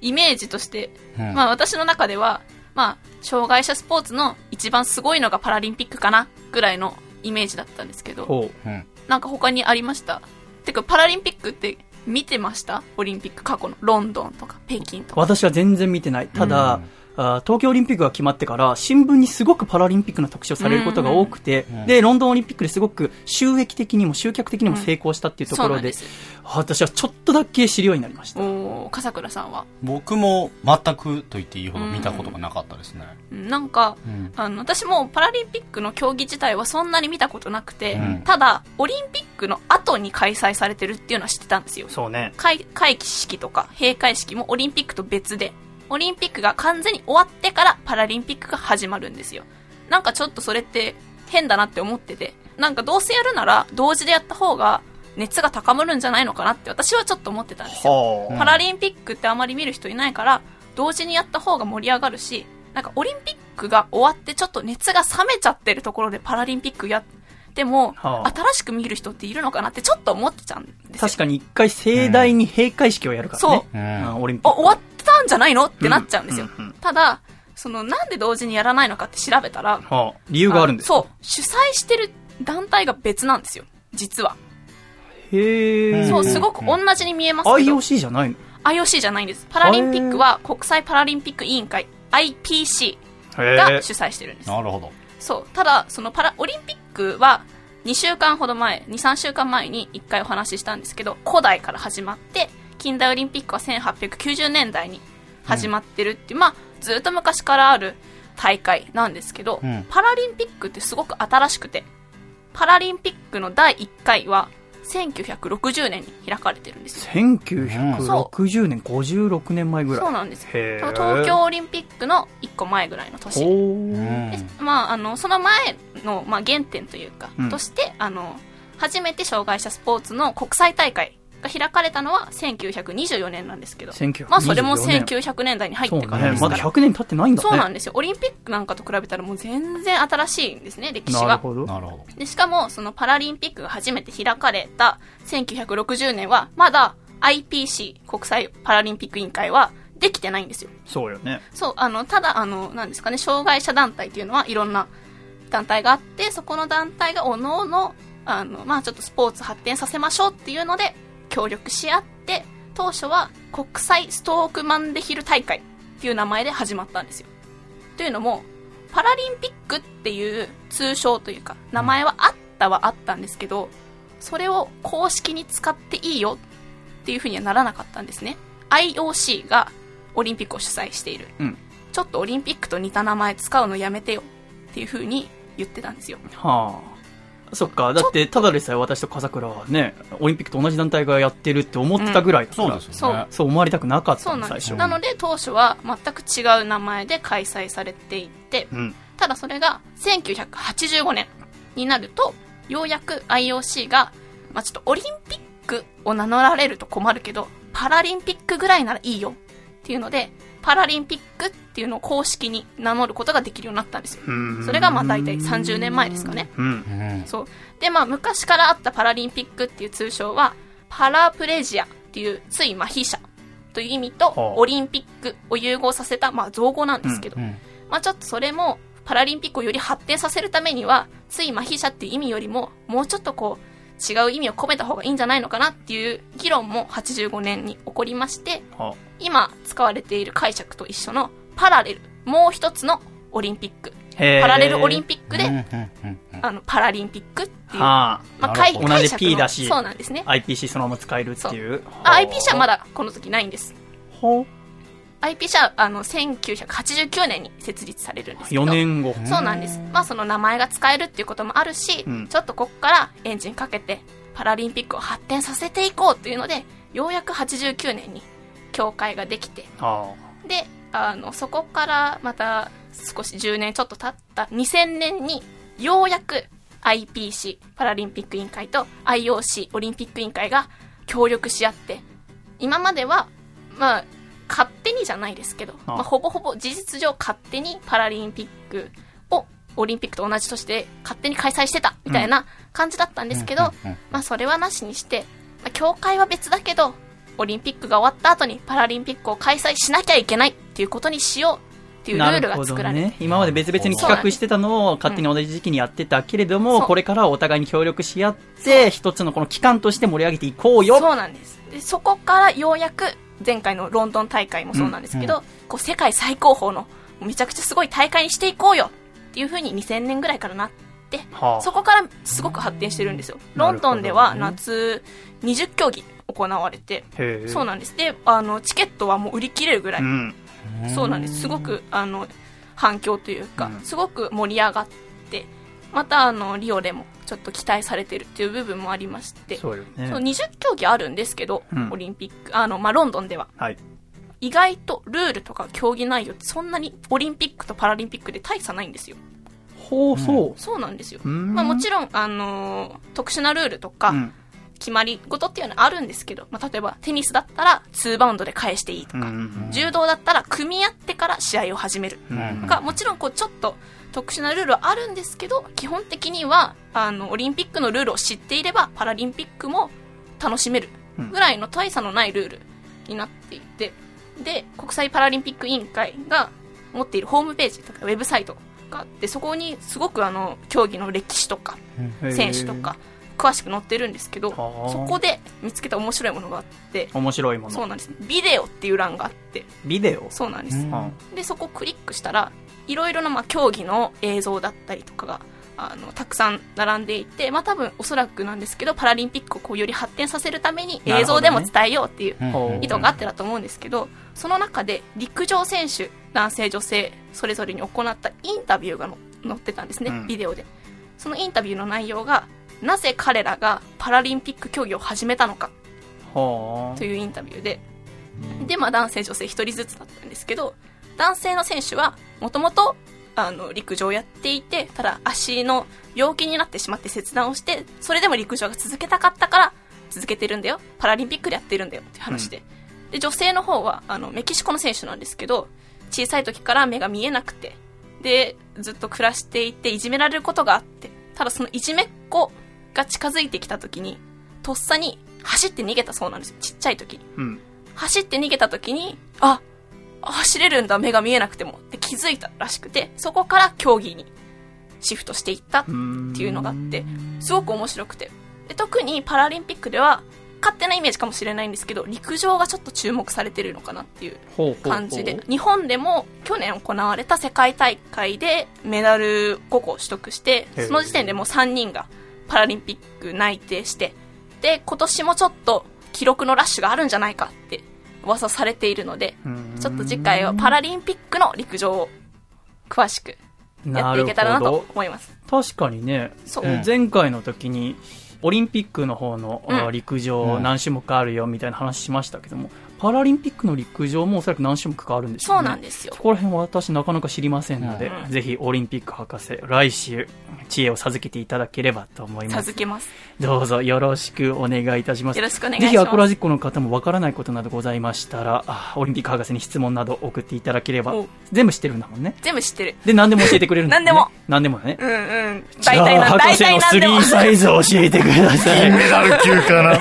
Speaker 3: イメージとして、
Speaker 2: うん
Speaker 3: まあ私の中では、まあ、障害者スポーツの一番すごいのがパラリンピックかなぐらいのイメージだったんですけど、
Speaker 1: ほう。
Speaker 3: なんか他にありました？てか、パラリンピックって見てました？オリンピック過去の。ロンドンとか、北京とか。
Speaker 1: 私は全然見てない。ただ、あー東京オリンピックが決まってから、新聞にすごくパラリンピックの特集をされることが多くて、
Speaker 2: うん
Speaker 1: で、ロンドンオリンピックですごく収益的にも集客的にも成功したっていうところで、
Speaker 3: そうなん。
Speaker 1: 私はちょっとだけ知るようになりました。
Speaker 3: 笠倉さんは？
Speaker 2: 僕も全くと言っていいほど見たことがなかったですね。
Speaker 3: うんなんか、
Speaker 2: うん
Speaker 3: あの、私もパラリンピックの競技自体はそんなに見たことなくて、
Speaker 2: うん
Speaker 3: ただ、オリンピックの後に開催されてるっていうのは知ってたんですよ。
Speaker 1: そうね。
Speaker 3: 開会期式とか閉会式もオリンピックと別で、オリンピックが完全に終わってからパラリンピックが始まるんですよ。なんかちょっとそれって変だなって思ってて、なんかどうせやるなら同時でやった方が熱が高まるんじゃないのかなって私はちょっと思ってたんですよ。
Speaker 1: は
Speaker 3: パラリンピックってあまり見る人いないから、同時にやった方が盛り上がるし、なんかオリンピックが終わってちょっと熱が冷めちゃってるところでパラリンピックやっても、
Speaker 1: はあ
Speaker 3: 新しく見る人っているのかなってちょっと思ってたんですよ。
Speaker 1: 確かに一回盛大に閉会式をやるからね。
Speaker 3: そう
Speaker 1: うんオリンピック。
Speaker 3: お終わったんじゃないのってなっちゃうんですよ。
Speaker 1: うんうんうん
Speaker 3: ただ、そのなんで同時にやらないのかって調べたら、
Speaker 1: はあ、理由があるんですか
Speaker 3: そう、主催してる団体が別なんですよ。実は。
Speaker 1: へえ。
Speaker 3: そう、すごく同じに見えますけど、
Speaker 1: IOC じゃないの
Speaker 3: ？IOC じゃないんです。パラリンピックは国際パラリンピック委員会、IPC。が主催してるんです。
Speaker 2: なるほど。
Speaker 3: そう。ただ、そのパラ、オリンピックは、2週間ほど前、2、3週間前に1回お話ししたんですけど、古代から始まって、近代オリンピックは1890年代に始まってるっていう、まあ、ずっと昔からある大会なんですけど、
Speaker 2: うん。
Speaker 3: パラリンピックってすごく新しくて、パラリンピックの第1回は、1960年に開かれてるんですよ。
Speaker 1: 1960年、56年前ぐらい。
Speaker 3: そうなんです東京オリンピックの1個前ぐらいの年。まあ、あのその前の、まあ、原点というか、
Speaker 1: うん
Speaker 3: としてあの初めて障害者スポーツの国際大会が開かれたのは1924年なんですけど、
Speaker 1: 1924
Speaker 3: まあ、それも
Speaker 1: 年
Speaker 3: 1900年代に入ってから
Speaker 1: ね。まだ
Speaker 3: ですから、
Speaker 1: 100年経ってないんだね。
Speaker 3: そうなんですよオリンピックなんかと比べたらもう全然新しいんですね歴史が
Speaker 1: なるほど。
Speaker 2: なるほど。
Speaker 3: でしかもそのパラリンピックが初めて開かれた1960年はまだ IPC 国際パラリンピック委員会はできてないんですよ
Speaker 1: そうよね。
Speaker 3: そう、あの、ただ、あの、なんですかね、障害者団体っていうのはいろんな団体があって、そこの団体がおのおの、あの、まあちょっとスポーツ発展させましょうっていうので、協力し合って、当初は国際ストークマンデヒル大会っていう名前で始まったんですよ。というのも、パラリンピックっていう通称というか、名前はあったはあったんですけど、それを公式に使っていいよっていうふうにはならなかったんですね。IOC がオリンピックを主催している。
Speaker 1: うん
Speaker 3: ちょっとオリンピックと似た名前使うのやめてよっていうふうに言ってたんですよ。
Speaker 1: はあ。そっか。だって、ただでさえ私と笠倉はね、オリンピックと同じ団体がやってるって思ってたぐらいだから、
Speaker 2: そうです
Speaker 3: そう
Speaker 2: よね。
Speaker 1: そう思われたくなかったの。最初。
Speaker 3: なので当初は全く違う名前で開催されていて、
Speaker 1: うん。
Speaker 3: ただそれが1985年になると、ようやく IOC が、まあ、ちょっとオリンピックを名乗られると困るけど、パラリンピックぐらいならいいよっていうので、パラリンピックっていうのを公式に名乗ることができるようになったんですよ。それがまあ大体30年前ですかね。
Speaker 1: うん。
Speaker 2: うん。
Speaker 3: そう。で、まあ昔からあったパラリンピックっていう通称は、パラプレジアっていうつい麻痺者という意味と、
Speaker 1: はあ
Speaker 3: オリンピックを融合させた、まあ造語なんですけど、
Speaker 2: うん
Speaker 3: まあちょっとそれも、パラリンピックをより発展させるためには、つい麻痺者っていう意味よりも、もうちょっとこう、違う意味を込めた方がいいんじゃないのかなっていう議論も85年に起こりまして、
Speaker 1: は
Speaker 3: 今使われている解釈と一緒のパラレル、もう一つのオリンピック。パラレルオリンピックで、
Speaker 2: うんうんうんうん
Speaker 3: あの、パラリンピックっていう、
Speaker 1: は
Speaker 3: まあ、
Speaker 2: なるほど
Speaker 3: 解
Speaker 1: 同じ P
Speaker 3: の
Speaker 1: だし
Speaker 3: そうなんですね
Speaker 1: あ。。IPC そのまま使えるっていう。
Speaker 3: あ IPC はまだこの時ないんです。
Speaker 1: ほう
Speaker 3: IPC はあの1989年に設立されるんですけど。
Speaker 1: 4年後。
Speaker 3: そうなんです。まあその名前が使えるっていうこともあるし、
Speaker 1: うん
Speaker 3: ちょっとここからエンジンかけてパラリンピックを発展させていこうというので、ようやく89年に協会ができて、
Speaker 1: は
Speaker 3: で、あの、そこからまた少し10年ちょっと経った2000年にようやく IPC パラリンピック委員会と IOC オリンピック委員会が協力し合って、今までは、まあ、勝手にじゃないですけど、
Speaker 1: あ
Speaker 3: まあ、ほぼほぼ事実上勝手にパラリンピックをオリンピックと同じとして勝手に開催してたみたいな感じだったんですけど、まあそれはなしにして、まあ、協会は別だけど、オリンピックが終わった後にパラリンピックを開催しなきゃいけないっていうことにしようっていうルールが作られて、
Speaker 1: ね、今まで別々に企画してたのを勝手に同じ時期にやってたけれども、
Speaker 3: そう。
Speaker 1: これからはお互いに協力し合って、一つのこの機関として盛り上げていこうよ。
Speaker 3: そうなんです。でそこからようやく前回のロンドン大会もそうなんですけど、こう世界最高峰のめちゃくちゃすごい大会にしていこうよっていう風に2000年ぐらいからなって、
Speaker 1: はあ。
Speaker 3: そこからすごく発展してるんですよ。ロンドンでは夏20競技行われてそうなんです。であのチケットはもう売り切れるぐらい、
Speaker 1: うん
Speaker 3: そうなんです。すごくあの反響というか、すごく盛り上がってまたあのリオでもちょっと期待されてるっていう部分もありまして
Speaker 1: そうよね。
Speaker 3: そう20競技あるんですけど、
Speaker 1: うん。
Speaker 3: オリンピックあの、まあ、ロンドンでは。
Speaker 1: はい。
Speaker 3: 意外とルールとか競技内容ってそんなにオリンピックとパラリンピックで大差ないんですよ。
Speaker 1: ほう、そう。
Speaker 3: そうなんですよ、
Speaker 1: ん。
Speaker 3: まあ、もちろん、あのー特殊なルールとか、
Speaker 1: うん
Speaker 3: 決まり事っていうのはあるんですけど、まあ、例えばテニスだったら2バウンドで返していいとか、柔道だったら組み合ってから試合を始める。とか、もちろんこうちょっと特殊なルールはあるんですけど基本的にはあのオリンピックのルールを知っていればパラリンピックも楽しめるぐらいの大差のないルールになっていてで国際パラリンピック委員会が持っているホームページとかウェブサイトがあってそこにすごくあの競技の歴史とか選手とか詳しく載ってるんですけど
Speaker 1: はあ。
Speaker 3: そこで見つけた面白いものがあって
Speaker 1: 面白いもの。
Speaker 3: そうなんです。ビデオっていう欄があって。
Speaker 1: ビデオ？
Speaker 3: そうなんです、
Speaker 1: うん。
Speaker 3: でそこをクリックしたらいろいろなまあ競技の映像だったりとかがあのたくさん並んでいて、まあ、多分おそらくなんですけどパラリンピックをこうより発展させるために映像でも伝えようっていう
Speaker 1: うん。
Speaker 3: 意図があってだと思うんですけどその中で陸上選手男性女性それぞれに行ったインタビューがの載ってたんですね、
Speaker 1: うん。
Speaker 3: ビデオで。そのインタビューの内容がなぜ彼らがパラリンピック競技を始めたのか
Speaker 1: は
Speaker 3: というインタビューで、で、まあ男性女性一人ずつだったんですけど、男性の選手はもともとあの陸上をやっていて、ただ足の病気になってしまって切断をして、それでも陸上が続けたかったから続けてるんだよ。パラリンピックでやってるんだよって話で。で、女性の方はあのメキシコの選手なんですけど、小さい時から目が見えなくて、で、ずっと暮らしていていじめられることがあって、ただそのいじめっ子が近づいてきた時に、とっさに走って逃げたそうなんですよ。ちっちゃい時に。
Speaker 1: うん。
Speaker 3: 走って逃げた時に、あ、走れるんだ、目が見えなくてもって気づいたらしくて、そこから競技にシフトしていったっていうのがあって、すごく面白くて。で特にパラリンピックでは、勝手なイメージかもしれないんですけど、陸上がちょっと注目されてるのかなっていう感じで、日本でも去年行われた世界大会でメダル5個取得してその時点でもう3人がパラリンピック内定して、で、今年もちょっと記録のラッシュがあるんじゃないかって噂されているので、ちょっと次回はパラリンピックの陸上を詳しくやっていけたらなと思います。
Speaker 1: 確かにね、前回の時に、オリンピックの方の、陸上
Speaker 2: うん。
Speaker 1: 何種目あるよみたいな話しましたけども、パラリンピックの陸上もおそらく何種目かあるんですよね。
Speaker 3: そうなんですよ
Speaker 1: そ。こら辺は私なかなか知りませんので、
Speaker 3: うん
Speaker 1: ぜひオリンピック博士、来週、知恵を授けていただければと思います。
Speaker 3: 授けます。
Speaker 1: どうぞよろしくお願いいたします。
Speaker 3: よろしくお願いします
Speaker 1: ぜひアコラジックの方もわからないことなどございましたら、あオリンピック博士に質問など送っていただければ
Speaker 3: お、
Speaker 1: 全部知ってるんだもんね。
Speaker 3: 全部知ってる。
Speaker 1: で、何でも教えてくれるんだ、ね、
Speaker 3: 何でも。
Speaker 1: 何でもね？
Speaker 3: うんうん。
Speaker 1: じゃあ
Speaker 3: 大体な、
Speaker 1: 博
Speaker 3: 大
Speaker 1: 士のスリー。サイズを教えてください。
Speaker 10: 金メダル級かな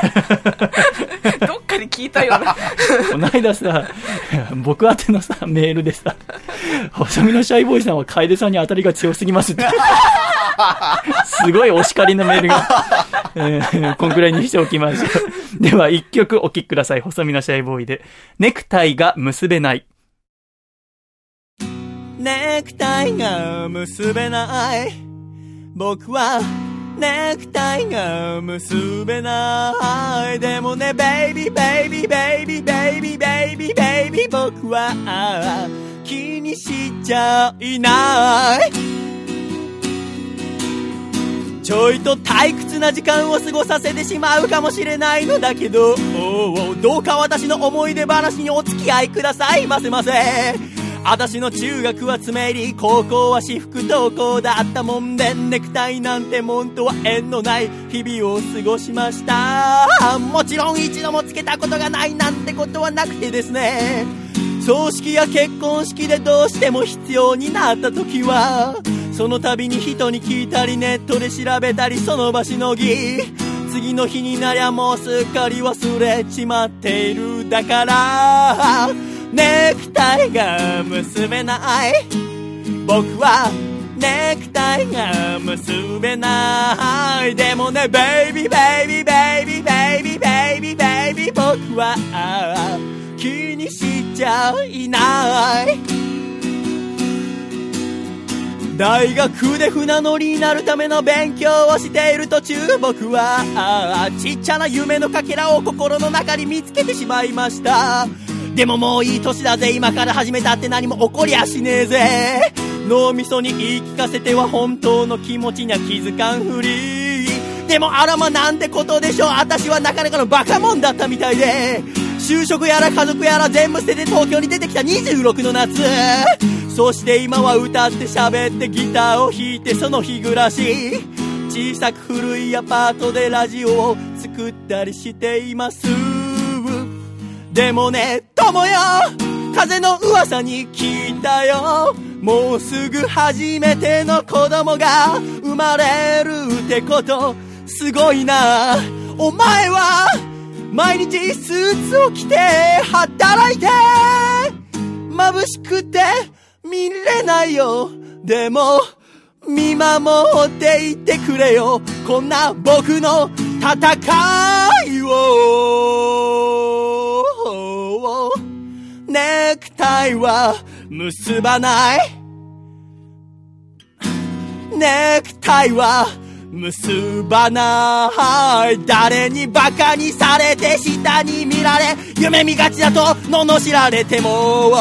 Speaker 3: どっかで聞いたような。
Speaker 1: この間さ、僕宛てのさ、メールでさ、細身のシャイボーイさんは楓さんに当たりが強すぎますって。すごいお叱りのメールが、えーこんくらいにしておきましょう。では、一曲お聴きください。細身のシャイボーイで。ネクタイが結べない。ネクタイが結べない。僕は、ネクタイが結べない。でもね、ベイビー、ベイビー、ベイビー、ベイビー、ベイビー、ベイビー、僕は、気にしちゃいない。ちょいと退屈な時間を過ごさせてしまうかもしれないのだけど、おうおうどうか私の思い出話にお付き合いくださいませませ。
Speaker 11: 私の中学は詰め入り高校は私服登校だったもんでネクタイなんてもんとは縁のない日々を過ごしましたもちろん一度もつけたことがないなんてことはなくてですね葬式や結婚式でどうしても必要になった時はその度に人に聞いたりネットで調べたりその場しのぎ次の日になりゃもうすっかり忘れちまっているだからネクタイが結べない。僕はネクタイが結べない。でもねベイビーベイビーベイビーベイビーベイビーベイビー僕は気にしちゃいない。大学で船乗りになるための勉強をしている途中僕はああちっちゃな夢のかけらを心の中に見つけてしまいました。でももういい年だぜ。今から始めたって何も起こりゃしねえぜ。脳みそに言い聞かせては本当の気持ちには気づかんふり。でもあらまなんてことでしょう。私はなかなかのバカモンだったみたいで。就職やら家族やら全部捨てて東京に出てきた26の夏。そして今は歌って喋ってギターを弾いてその日暮らし。小さく古いアパートでラジオを作ったりしています。でもね友よ。風の噂に聞いたよ。もうすぐ初めての子供が生まれるってこと。すごいな。お前は毎日スーツを着て働いて。眩しくて見れないよ。でも見守っていてくれよ。こんな僕の戦いを。ネクタイは結ばない。ネクタイは結ばない。誰にバカにされて下に見られ夢見がちだと罵られても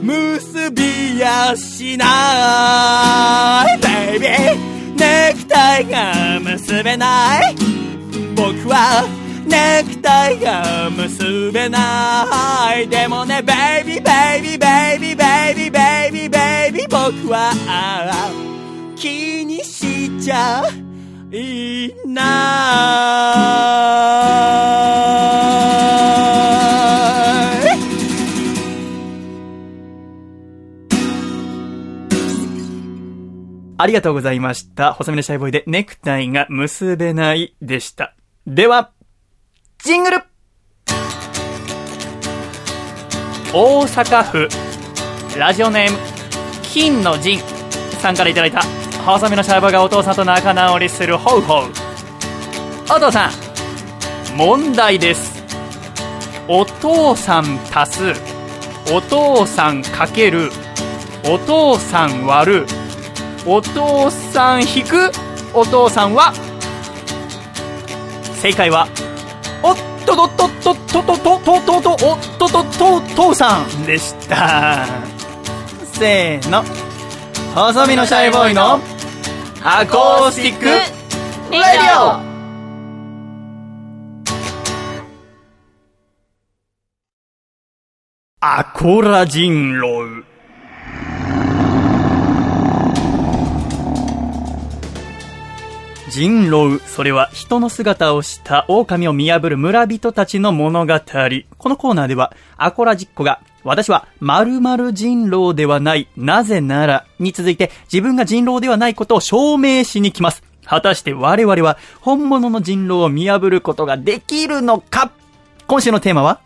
Speaker 11: 結びやしない。ベイビーネクタイが結べない。僕はネクタイが結べないでもねベイビーベイビーベイビーベイビーベイビーベイビー僕は気にしちゃいない
Speaker 1: ありがとうございました。細身のシャイボーイでネクタイが結べないでした。では、ジングル。大阪府、ラジオネーム、金の陣。さんからいただいた、細身のシャイボーがお父さんと仲直りするホウホウ。お父さん、問題です。お父さん足す、お父さんかける、お父さん割る、お父さん引く。お父さんは。正解はおっととととととととととおっととと父さんでした。せーの。細身のシャイボーイのアコースティックレディオ。アコラ人狼人狼、それは人の姿をした狼を見破る村人たちの物語。このコーナーでは、アコラジッコが、私は〇〇人狼ではない、なぜなら、に続いて自分が人狼ではないことを証明しに来ます。果たして我々は本物の人狼を見破ることができるのか？今週のテーマは、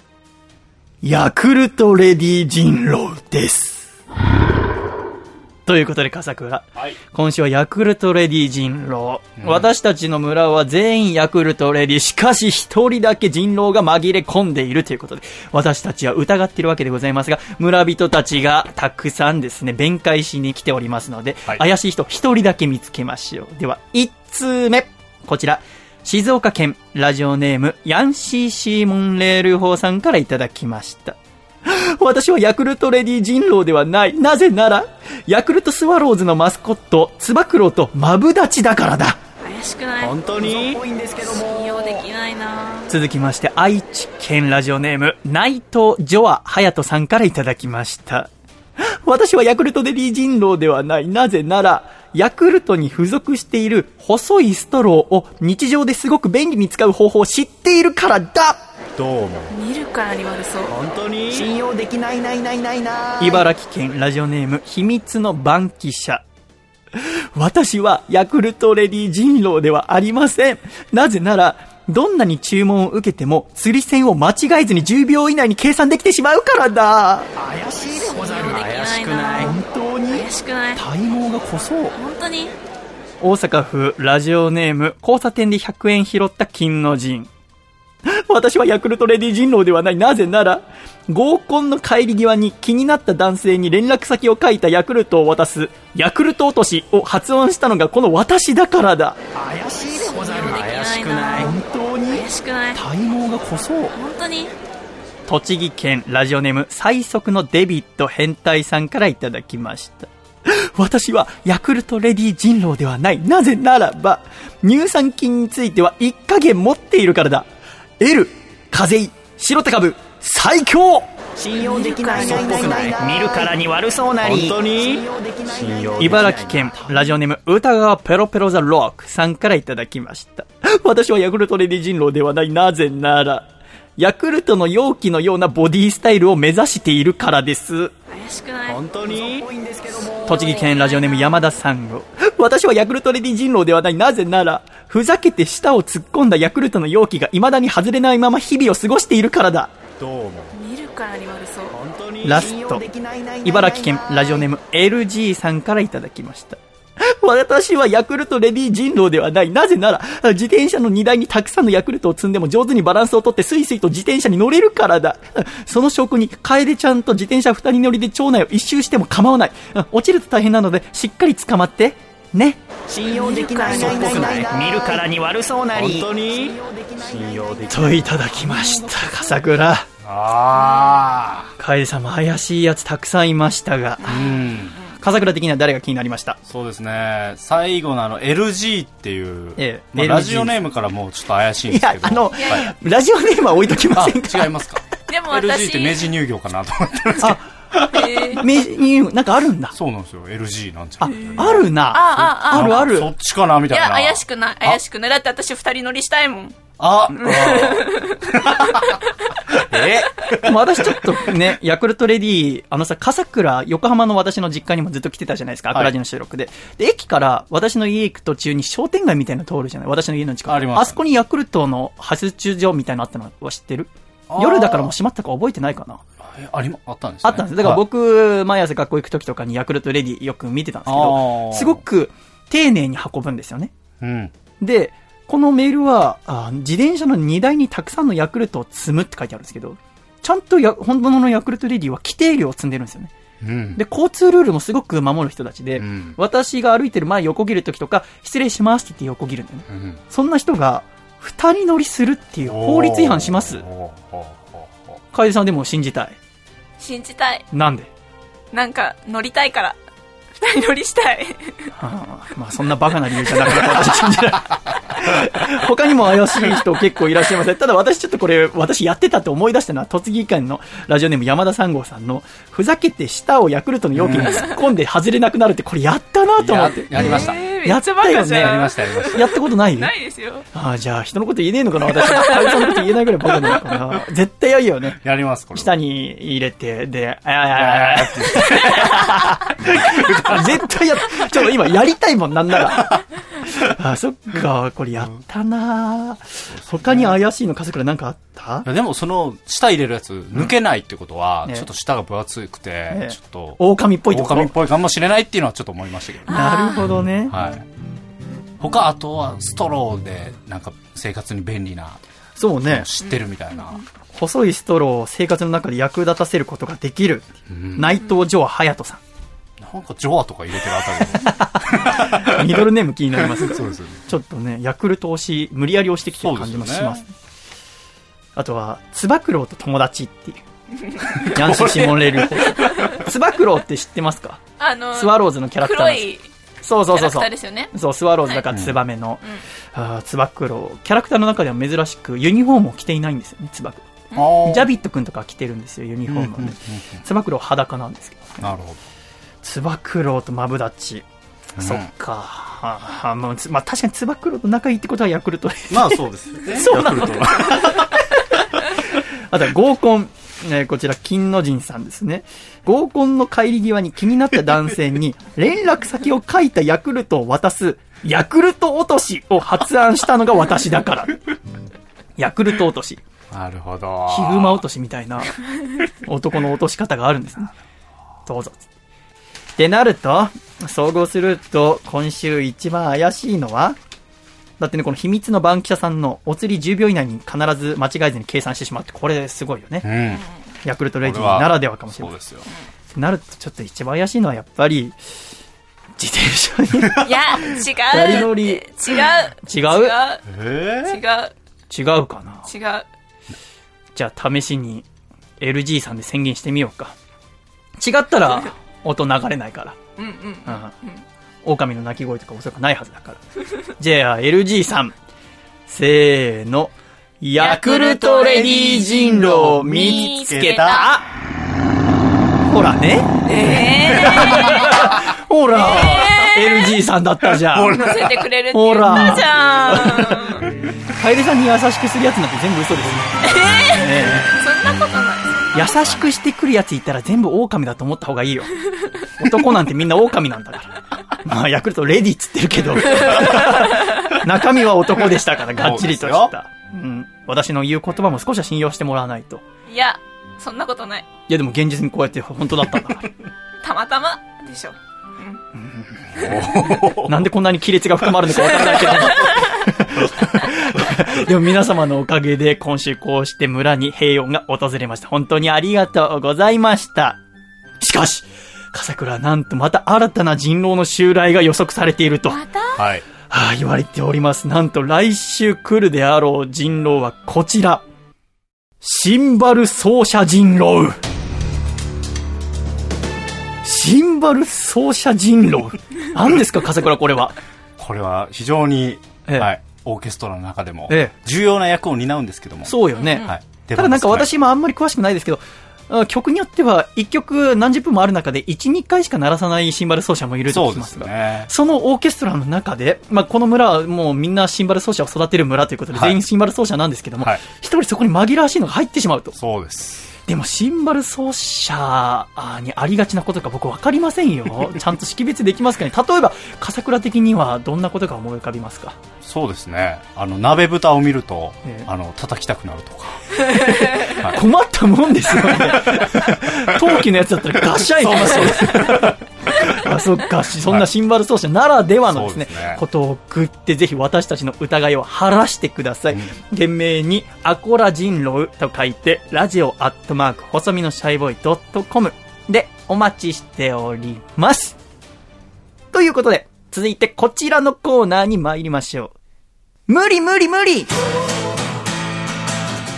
Speaker 1: ヤクルトレディ人狼です。ということで、笠倉。
Speaker 2: はい。
Speaker 1: 今週はヤクルトレディ人狼、私たちの村は全員ヤクルトレディ。しかし一人だけ人狼が紛れ込んでいるということで、私たちは疑っているわけでございますが、村人たちがたくさんですね、弁解しに来ておりますので、
Speaker 2: はい
Speaker 1: 怪しい人一人だけ見つけましょう。では、一通目。こちら。静岡県ラジオネームヤンシーシーモンレール法さんからいただきました。私はヤクルトレディ人狼ではない。なぜなら、ヤクルトスワローズのマスコット、つば九郎とマブダチだからだ。
Speaker 3: 怪しくない？
Speaker 1: 本当に？
Speaker 3: 信用できないな
Speaker 1: 続きまして、愛知県ラジオネーム、内藤ジョア隼人さんからいただきました。私はヤクルトレディ人狼ではない。なぜなら、ヤクルトに付属している細いストローを日常ですごく便利に使う方法を知っているからだ
Speaker 2: どうも。
Speaker 3: 見るからに悪そう。
Speaker 11: 本当に？信用できないないないないな
Speaker 1: 茨城県ラジオネーム秘密の番記者。私はヤクルトレディ人狼ではありません。なぜなら、どんなに注文を受けても釣り線を間違えずに10秒以内に計算できてしまうからだ。
Speaker 11: 怪しいでござる
Speaker 3: 怪しくない
Speaker 1: 本当に？
Speaker 3: 怪しくない？
Speaker 1: 体毛が濃そう。
Speaker 3: 本当に？
Speaker 1: 大阪府ラジオネーム交差点で100円拾った金の陣。私はヤクルトレディ人狼ではない。なぜなら、合コンの帰り際に気になった男性に連絡先を書いたヤクルトを渡す、ヤクルト落としを発音したのがこの私だからだ。
Speaker 11: 怪しいでござる
Speaker 3: 怪しくない
Speaker 1: 本当に？
Speaker 3: 怪しくない
Speaker 1: 体毛が濃そう。
Speaker 3: 本当に
Speaker 1: 栃木県ラジオネーム最速のデビッド変態さんからいただきました。私はヤクルトレディ人狼ではない。なぜならば、乳酸菌については一加減持っているからだ。L、風邪、白手株、最強
Speaker 11: 信用できないないないないな見るからに悪そうなり
Speaker 2: 本当に？
Speaker 11: 信用できない
Speaker 2: 信用
Speaker 1: 茨城県ラジオネーム歌川ペロペロザロックさんからいただきました。私はヤクルトレディ人狼ではない。なぜなら、ヤクルトの容器のようなボディスタイルを目指しているからです。
Speaker 3: 怪しくない？
Speaker 2: 本当に？
Speaker 1: 栃木県ラジオネーム山田さんご。私はヤクルトレディ人狼ではない。なぜなら、ふざけて舌を突っ込んだヤクルトの容器が未だに外れないまま日々を過ごしているからだ。
Speaker 2: どうも。
Speaker 3: 見るからに悪そう
Speaker 2: 本当に？
Speaker 1: ラスト。茨城県ラジオネーム LG さんからいただきました。私はヤクルトレディ人狼ではない。なぜなら、自転車の荷台にたくさんのヤクルトを積んでも上手にバランスをとってスイスイと自転車に乗れるからだ。その証拠に、楓ちゃんと自転車二人乗りで町内を一周しても構わない。落ちると大変なので、しっかり捕まって。ね。
Speaker 11: 信用できないないないないな見るからに悪そうなり
Speaker 2: 本当に？信用できない。
Speaker 1: といただきました。笠倉。
Speaker 2: あ
Speaker 1: 楓さんも怪しいやつたくさんいましたが、
Speaker 2: あ。うん。
Speaker 1: 笠倉的には誰が気になりました？
Speaker 2: そうですね。最後のあの LG っていう、
Speaker 1: ええ
Speaker 2: まあラジオネームからもうちょっと怪しいん
Speaker 1: い
Speaker 2: ですけど。、
Speaker 1: やあの
Speaker 2: はい、
Speaker 1: ラジオネームは置いときま
Speaker 2: あ、
Speaker 1: せんか？
Speaker 2: 違いますか？
Speaker 3: でも
Speaker 2: LG
Speaker 3: 私
Speaker 2: って明治乳業かなと思ってるんですけど。
Speaker 3: えー
Speaker 1: 名人、なんかあるんだ。
Speaker 2: そうなんですよ。LG なんちゃ
Speaker 1: あ
Speaker 2: う。、
Speaker 1: あるな。
Speaker 3: あああ
Speaker 1: あるある
Speaker 2: そっちかなみたいな。
Speaker 3: いや怪しくない怪しくないだって私二人乗りしたいもん
Speaker 2: あ、え？
Speaker 1: 私ちょっとね、ヤクルトレディ、あのさ、笠倉、横浜の私の実家にもずっと来てたじゃないですか、アクラジの収録で。で、駅から私の家行く途中に商店街みたいなの通るじゃない私の家の近く。
Speaker 2: あります
Speaker 1: あそこにヤクルトの発注所みたいなのあったのは知ってる夜だからもう閉まったか覚えてないかな
Speaker 2: えありま、あったんですね。
Speaker 1: あったんです。だから
Speaker 2: はい、
Speaker 1: 僕、毎朝学校行く時とかにヤクルトレディよく見てたんですけ
Speaker 2: あ
Speaker 1: ど、
Speaker 2: ー
Speaker 1: すごく丁寧に運ぶんですよね。
Speaker 2: うん。
Speaker 1: で、このメールは、あ自転車の荷台にたくさんのヤクルトを積むって書いてあるんですけど、ちゃんとや本物のヤクルトレディは規定量を積んでるんですよね。
Speaker 2: うん。
Speaker 1: で、交通ルールもすごく守る人たちで、
Speaker 2: うん
Speaker 1: 私が歩いてる前横切る時とか、失礼しますって言って横切るんだよね。
Speaker 2: うん
Speaker 1: そんな人が、二人乗りするっていう法律違反します楓さんでも信じたい。
Speaker 3: 信じたい
Speaker 1: なんで？
Speaker 3: なんか乗りたいから二人乗りしたい
Speaker 1: はあまあそんなバカな理由じゃなかなか私信じない。他にも怪しい人結構いらっしゃいますただ私ちょっとこれ、私やってたって思い出したのは、栃木県のラジオネーム山田三号さんの、ふざけて舌をヤクルトの容器に突っ込んで外れなくなるって、これやったなと思って。
Speaker 2: ややりました。
Speaker 3: えー
Speaker 1: やったよね。
Speaker 2: やりました、やりました。
Speaker 1: やったことない？
Speaker 3: ないですよ
Speaker 1: ああ、じゃあ人のこと言えねえのかな私。楓さんのこと言えないぐらいバカなのかな 絶対やるよね。
Speaker 2: やります、これ。
Speaker 1: 舌に入れて、で、あやややや 絶対やっ、ちょっと今やりたいもん、なんなら。あ、そっか、これやったな他に怪しいの、笠倉なんかあった？
Speaker 2: でもその、舌入れるやつ、抜けないってことは、
Speaker 1: ね
Speaker 2: ちょっと舌が分厚くて、
Speaker 1: ね
Speaker 2: ちょっと、
Speaker 1: 狼っぽいってこと
Speaker 2: 狼っぽいかもしれないっていうのはちょっと思いましたけど。
Speaker 1: なるほどね。
Speaker 2: はい。他、あとは、ストローで、なんか、生活に便利な、
Speaker 1: そうね。
Speaker 2: 知ってるみたいな。
Speaker 1: 細いストローを生活の中で役立たせることができる。
Speaker 2: うん
Speaker 1: 内藤ジョア隼人さ
Speaker 2: なんか、ジョアとか入れてるあたり。
Speaker 1: ミドルネーム気になりますね
Speaker 2: そうですよね。
Speaker 1: ちょっとね、ヤクルト推し、無理やり押してきてる感じもします。あとは、つば九郎と友達っていう。ヤンシーシモンレール。つば九郎って知ってますか？
Speaker 3: あの
Speaker 1: スワローズのキャラクターです
Speaker 3: 黒い
Speaker 1: そうそうそうそう
Speaker 3: キャラクター。ですよね
Speaker 1: そう、スワローズだからツバメの、あーつば九郎。キャラクターの中では珍しくユニフォームを着ていないんですよね、つば九郎。ジャビット君とか着てるんですよ、ユニフォームをね。つば九郎裸なんですけど。
Speaker 2: なるほど。
Speaker 1: つば九郎とマブダチ。そっか。はあ、まあ、つまあ、確かにつば九郎と仲いいってことはヤクルト
Speaker 2: まあそうですよね
Speaker 1: そうなの
Speaker 2: ヤクルトは
Speaker 1: あとは合コン。えーこちら、金の神さんですね。合コンの帰り際に気になった男性に、連絡先を書いたヤクルトを渡す、ヤクルト落としを発案したのが私だから。ヤクルト落とし。
Speaker 2: なるほど。
Speaker 1: ヒグマ落としみたいな男の落とし方があるんですね。どうぞ。ってなると、総合すると、今週一番怪しいのは、だってね、この秘密の番記者さんのお釣り10秒以内に必ず間違えずに計算してしまうって、これすごいよね。
Speaker 2: うん。
Speaker 1: ヤクルトレディならではかもしれない。
Speaker 2: そうですよ。
Speaker 1: ってなると、ちょっと一番怪しいのはやっぱり、自転車に。
Speaker 3: いや、違う。
Speaker 1: 乗り
Speaker 3: 違う。
Speaker 1: 違う？
Speaker 2: え
Speaker 3: 違う。
Speaker 1: 違うかな？
Speaker 3: 違う。
Speaker 1: じゃあ試しに LG さんで宣言してみようか。違ったら音流れないから。
Speaker 3: うんうん。
Speaker 1: うん。狼の鳴き声とかおそらくないはずだから。じゃあ LG さん。せーの。ヤクルトレディ人狼を見つけた。ほらね。ほら、LG さんだったじゃん。
Speaker 3: 乗せてくれるって言ったじゃん。
Speaker 1: カエルさんに優しくするやつなんて全部嘘ですよ。ね
Speaker 3: そんなことない。
Speaker 1: え優しくしてくるやついたら全部狼だと思った方がいいよ。男なんてみんな狼なんだから。まあ、ヤクルトレディっつってるけど。中身は男でしたから、がっちりとした。うん。私の言う言葉も少しは信用してもらわないと。
Speaker 3: いや、そんなことない。
Speaker 1: いやでも現実にこうやって本当だったんだから。
Speaker 3: たまたまでしょ。
Speaker 1: なんでこんなに亀裂が深まるのかわからないけど。でも皆様のおかげで今週こうして村に平穏が訪れました。本当にありがとうございました。しかし、笠倉はなんとまた新たな人狼の襲来が予測されていると。
Speaker 3: また？
Speaker 2: はい。
Speaker 1: はあ、言われております。なんと来週来るであろう人狼はこちら。シンバル奏者人狼。シンバル奏者人狼。何ですか、笠倉これは。
Speaker 2: これは非常に、
Speaker 1: ええ
Speaker 2: はい、オーケストラの中でも
Speaker 1: ええ
Speaker 2: 重要な役を担うんですけども。
Speaker 1: そうよね。
Speaker 2: はい。
Speaker 1: ただなんか私もあんまり詳しくないですけど、あ曲によっては一曲何十分もある中で1、2回しか鳴らさないシンバル奏者もいると聞きますが。
Speaker 2: ね。
Speaker 1: そのオーケストラの中で、まあ、この村はもうみんなシンバル奏者を育てる村ということで、
Speaker 2: はい
Speaker 1: 全員シンバル奏者なんですけども、
Speaker 2: はい
Speaker 1: 一人そこに紛らわしいのが入ってしまうと。
Speaker 2: そうです。
Speaker 1: でもシンバル奏者にありがちなことか僕わかりませんよ。ちゃんと識別できますかね。例えば、笠倉的にはどんなことが思い浮かびますか？
Speaker 2: そうですね。あの、鍋豚を見ると、
Speaker 1: ええ
Speaker 2: あの、叩きたくなるとか。はい
Speaker 1: 困ったもんですよね。陶器のやつだったらガシャンいきますよ。あ、そっか。そんなシンバル奏者ならではのですね、
Speaker 2: そうですね
Speaker 1: ことを送って、ぜひ私たちの疑いを晴らしてください。懸命に、アコラ人狼と書いて、ラジオアットマーク、細身のシャイボーイドットコムでお待ちしております。ということで、続いてこちらのコーナーに参りましょう。無理無理無理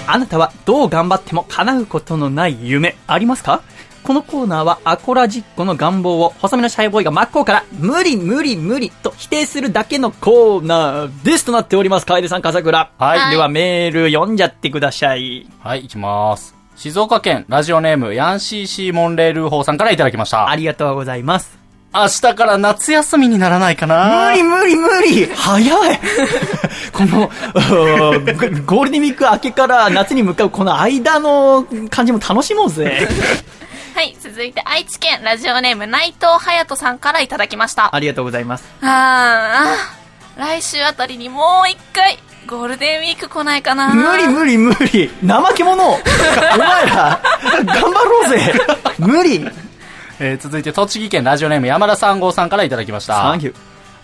Speaker 1: あなたはどう頑張っても叶うことのない夢ありますか？このコーナーはアコラジッコの願望を細身のシャイボーイが真っ向から無理無理無理と否定するだけのコーナーですとなっております。楓さん、笠倉。
Speaker 2: はい
Speaker 1: ではメール読んじゃってください。
Speaker 2: はい、行きます。静岡県ラジオネームヤンシーシーモンレールーホーさんからいただきました。
Speaker 1: ありがとうございます。
Speaker 2: 明日から夏休みにならないかな
Speaker 1: 無理無理無理早い この、うーゴゴールデンウィーク明けから夏に向かうこの間の感じも楽しもうぜ。
Speaker 3: はい、続いて愛知県ラジオネーム内藤隼人さんからいただきました。
Speaker 1: ありがとうございます。
Speaker 3: あー、来週あたりにもう一回、ゴールデンウィーク来ないかな
Speaker 1: 無理無理無理怠け者お前ら頑張ろうぜ無理
Speaker 2: えー続いて栃木県ラジオネーム山田三号さんからいただきました。
Speaker 1: サンキュー。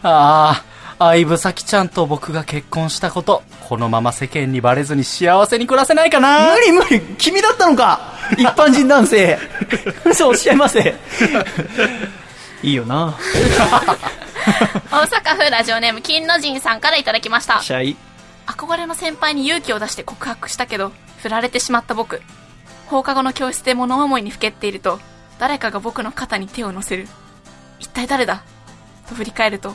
Speaker 2: ああ、相武咲ちゃんと僕が結婚したこと、このまま世間にバレずに幸せに暮らせないかな。
Speaker 1: 無理無理。君だったのか。一般人男性。嘘おっしゃいませ。いいよな。
Speaker 3: 大阪府ラジオネーム金の神さんからいただきました。憧れの先輩に勇気を出して告白したけど、振られてしまった僕。放課後の教室で物思いにふけっていると、誰かが僕の肩に手を乗せる。一体誰だと振り返ると、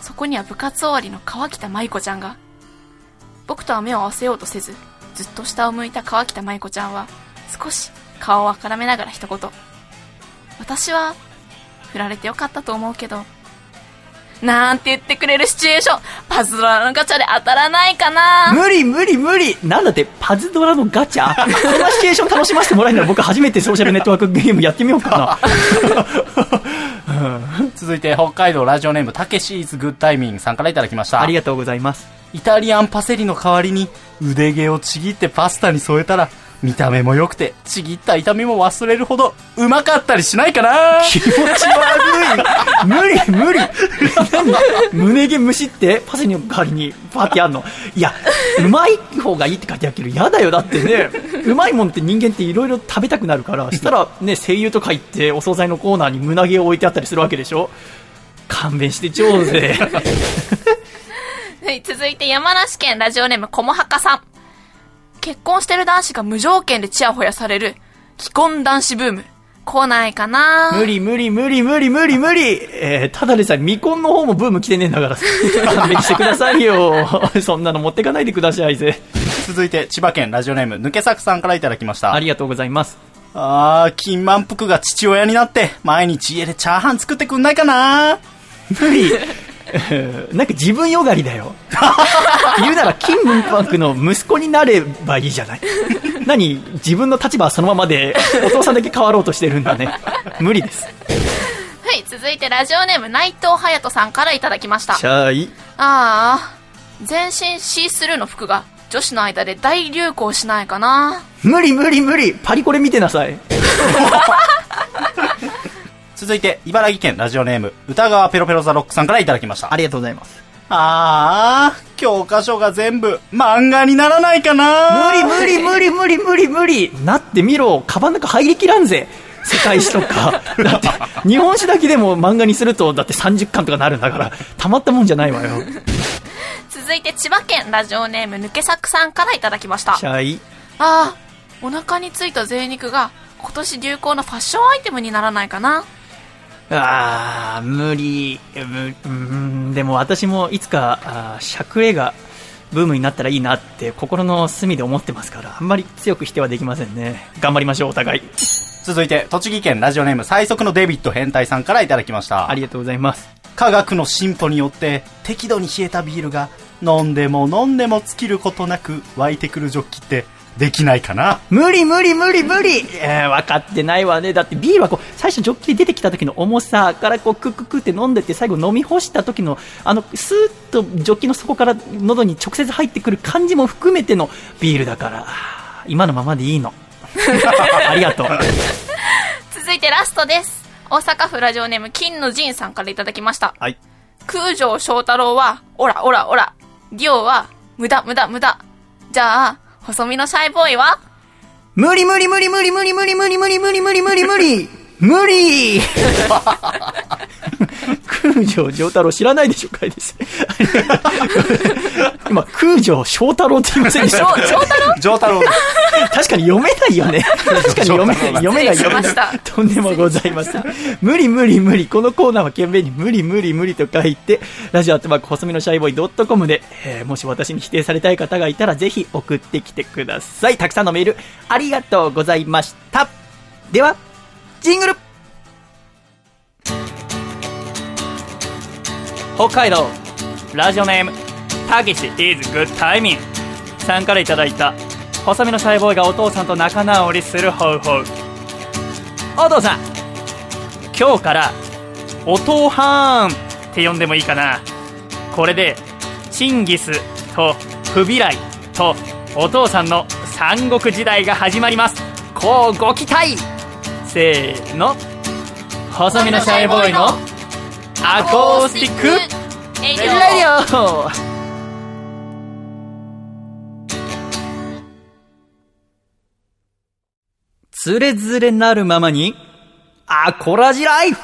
Speaker 3: そこには部活終わりの川北舞子ちゃんが。僕とは目を合わせようとせず、ずっと下を向いた川北舞子ちゃんは、少し顔をあからめながら一言。私は、振られてよかったと思うけど、なんて言ってくれるシチュエーション、パズドラのガチャで当たらないかな。
Speaker 1: 無理無理無理。なんだってパズドラのガチャ？そんなシチュエーション楽しませてもらえるなら僕初めてソーシャルネットワークゲームやってみようかな。
Speaker 2: 続いて北海道ラジオネームたけしイズグッタイミングさんからいただきました。
Speaker 1: ありがとうございます。
Speaker 2: イタリアンパセリの代わりに腕毛をちぎってパスタに添えたら見た目も良くてちぎった痛みも忘れるほどうまかったりしないかな。
Speaker 1: 気持ち悪い。無理無理。何胸毛むしってパセリの代わりにパーってやんの。いやうまい方がいいって書いてあるけど嫌だよだってね。うまいもんって人間っていろいろ食べたくなるからしたらね声優とか行ってお惣菜のコーナーに胸毛を置いてあったりするわけでしょ。勘弁してちょうぜ。
Speaker 3: はい、続いて山梨県ラジオネームこもはかさん。結婚してる男子が無条件でチヤホヤされる、既婚男子ブーム。来ないかな。
Speaker 1: 無理無理無理無理無理無理。えー、ただでさえ未婚の方もブーム来てねえんだから勘弁してくださいよ。そんなの持ってかないでくださいぜ。
Speaker 2: 続いて千葉県ラジオネーム抜け作さんからいただきました。
Speaker 1: ありがとうございます。
Speaker 2: あー金満腹が父親になって毎日家でチャーハン作ってくんないかな。
Speaker 1: 無理 なんか自分よがりだよ。言うなら金文パンクの息子になればいいじゃない。何自分の立場はそのままでお父さんだけ変わろうとしてるんだね。無理です。
Speaker 3: はい、続いてラジオネーム内藤隼人さんからいただきました。
Speaker 1: シャイ。
Speaker 3: ああ、全身シースルーの服が女子の間で大流行しないかな。
Speaker 1: 無理無理無理。パリコレ見てなさい
Speaker 2: 続いて茨城県ラジオネーム歌川ペロペロザロックさんからいただきました。
Speaker 1: ありがとうございます。
Speaker 2: あー教科書が全部漫画にならないかな。
Speaker 1: 無理無理無理無理無理無理なってみろカバンの中入りきらんぜ。世界史とか。だって日本史だけでも漫画にするとだって30巻とかなるんだからたまったもんじゃないわよ。
Speaker 3: 続いて千葉県ラジオネーム抜け作さんからいただきました。
Speaker 1: シャイ。
Speaker 3: ああ、お腹についた贅肉が今年流行のファッションアイテムにならないかな
Speaker 1: あー無理。むうんでも私もいつかあー尺絵がブームになったらいいなって心の隅で思ってますからあんまり強く否定はできませんね。頑張りましょうお互い。
Speaker 2: 続いて栃木県ラジオネーム最速のデビッド変態さんからいただきました。
Speaker 1: ありがとうございます。
Speaker 2: 科学の進歩によって適度に冷えたビールが飲んでも飲んでも尽きることなく湧いてくるジョッキってできないかな
Speaker 1: 無理無理無理無理、えー、分かってないわねだってビールはこう最初ジョッキで出てきた時の重さからこうクッククって飲んでって最後飲み干した時のあのスーッとジョッキの底から喉に直接入ってくる感じも含めてのビールだから今のままでいいの ありがとう
Speaker 3: 続いてラストです。大阪府ラジオネーム金の陣さんからいただきました。
Speaker 2: はい。
Speaker 3: 空城翔太郎は、オラオラオラ。ディオは、無駄無駄無駄。じゃあ、細身のシャイボーイは？
Speaker 1: 無理無理無理無理無理無理無理無理無理無理無理無理無理空城城太郎知らないでしょ、かいです。今、空城翔太郎って言いませんでした
Speaker 3: 翔翔太郎？
Speaker 2: 上太郎
Speaker 1: 確かに読めないよね。確かに読めない。読めない読めない。とんでもございません。無理無理無理。このコーナーは懸命に無理無理無理と書いて、ラジオアットマーク細身のシャイボーイ .com で、えーもし私に否定されたい方がいたらぜひ送ってきてください。たくさんのメールありがとうございました。では、ジングル。北海道。ラジオネーム。たけし is good timing さんからいただいた。細身のシャイボーイがお父さんと仲直りするホウホウお父さん。今日からお父はんって呼んでもいいかな。これでチンギスとフビライとお父さんの三国時代が始まります。こうご期待。せーの。細身のシャイボーイのアコースティックレディオ。つれづれなるままに、アコラジライフ。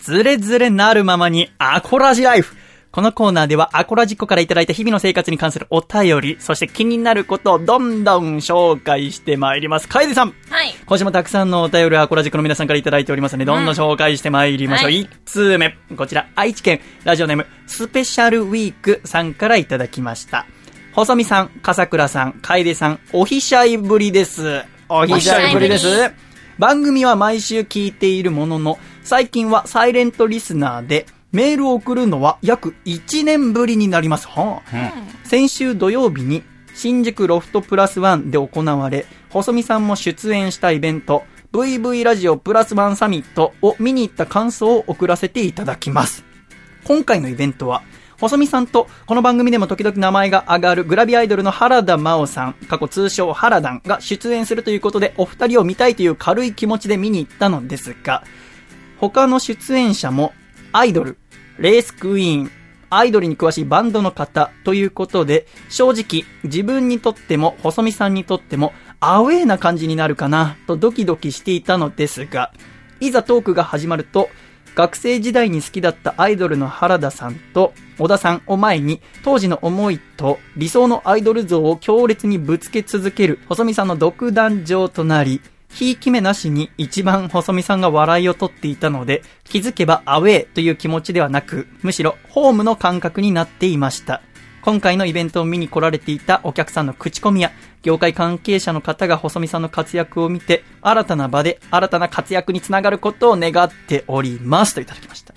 Speaker 1: つれづれなるままに、アコラジライフ。このコーナーでは、アコラジコからいただいた日々の生活に関するお便り、そして気になることをどんどん紹介してまいります。カエデさん
Speaker 3: はい。
Speaker 1: 今週もたくさんのお便りをアコラジックの皆さんからいただいておりますので、どんどん紹介してまいりましょう。
Speaker 3: はい
Speaker 1: 1通目。こちら、愛知県ラジオネームスペシャルウィークさんからいただきました。細見さん、笠倉さん、楓さん、おひしゃいぶりです。おひしゃいぶりです。番組は毎週聞いているものの、最近はサイレントリスナーで、メールを送るのは約1年ぶりになります。はあ先週土曜日に新宿ロフトプラスワンで行われ、細見さんも出演したイベント、VV ラジオプラスワンサミットを見に行った感想を送らせていただきます。今回のイベントは、細見さんと、この番組でも時々名前が上がるグラビアアイドルの原田真央さん、過去通称原田が出演するということで、お二人を見たいという軽い気持ちで見に行ったのですが、他の出演者も、アイドル、レースクイーン、アイドルに詳しいバンドの方ということで、正直、自分にとっても、細見さんにとっても、アウェーな感じになるかな、とドキドキしていたのですが、いざトークが始まると、学生時代に好きだったアイドルの原田さんと小田さんを前に当時の思いと理想のアイドル像を強烈にぶつけ続ける細見さんの独壇場となり、ひいき目なしに一番細見さんが笑いを取っていたので、気づけばアウェーという気持ちではなく、むしろホームの感覚になっていました。今回のイベントを見に来られていたお客さんの口コミや、業界関係者の方が細見さんの活躍を見て、新たな場で新たな活躍につながることを願っております。といただきました。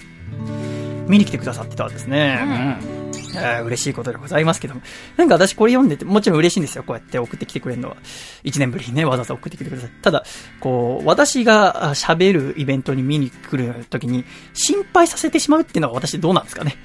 Speaker 1: 見に来てくださってたんですね。えー嬉しいことでございますけども。なんか私これ読んでて、もちろん嬉しいんですよ。こうやって送ってきてくれるのは。1年ぶりにね、わざわざ送ってきてください。ただ、こう、私があ喋るイベントに見に来るときに、心配させてしまうっていうのは私どうなんですかね。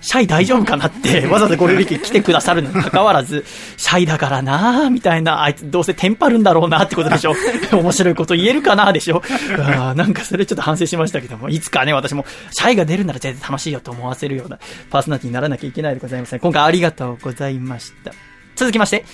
Speaker 1: シャイ大丈夫かなって、わざわざこれ来てくださるのに関わらず、シャイだからなーみたいな、あいつどうせテンパるんだろうなってことでしょ。面白いこと言えるかなでしょ。あーなんかそれちょっと反省しましたけども、いつかね、私も、シャイが出るなら全然楽しいよと思わせるようなパーソナリティにならなきゃいけないでございますね。今回ありがとうございました。続きまして、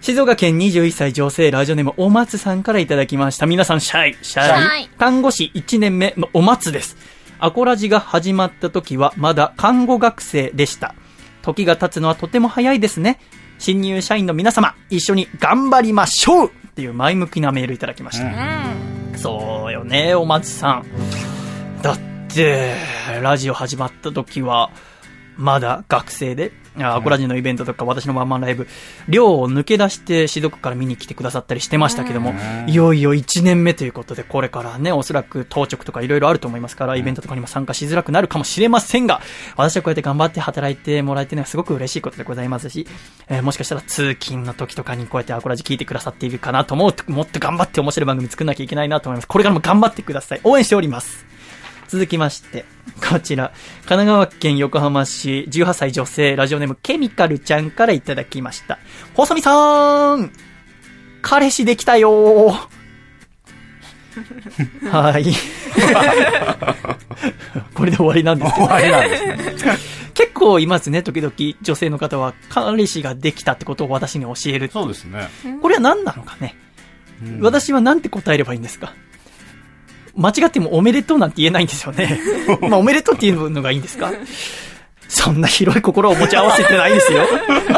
Speaker 1: 静岡県21歳女性ラジオネームお松さんからいただきました。皆さん、シャイ、シャイ。
Speaker 3: シャイ
Speaker 1: 看護師1年目のお松です。アコラジが始まった時はまだ看護学生でした。時が経つのはとても早いですね。新入社員の皆様、一緒に頑張りましょうっていう前向きなメールいただきました。そうよね、お松さん。だって、ラジオ始まった時は、まだ学生で、あアコラジのイベントとか私のワンマンライブ、寮を抜け出して静岡から見に来てくださったりしてましたけども、いよいよ1年目ということで、これからね、おそらく当直とかいろいろあると思いますから、イベントとかにも参加しづらくなるかもしれませんが、私はこうやって頑張って働いてもらえてるのはすごく嬉しいことでございますし、えーもしかしたら通勤の時とかにこうやってアコラジ聞いてくださっているかなと思うと、もっと頑張って面白い番組作んなきゃいけないなと思います。これからも頑張ってください。応援しております。続きまして、こちら、神奈川県横浜市18歳女性ラジオネームケミカルちゃんからいただきました。細見さーん彼氏できたよー はい。これで終わりなんですけど。
Speaker 2: 終わりなんですね。
Speaker 1: 結構いますね、時々女性の方は彼氏ができたってことを私に教える。
Speaker 2: そうですね。
Speaker 1: これは何なのかね、
Speaker 2: うん
Speaker 1: 私はなんて答えればいいんですか？間違ってもおめでとうなんて言えないんですよね。まあおめでとうっていうのがいいんですか？そんな広い心を持ち合わせてないですよ。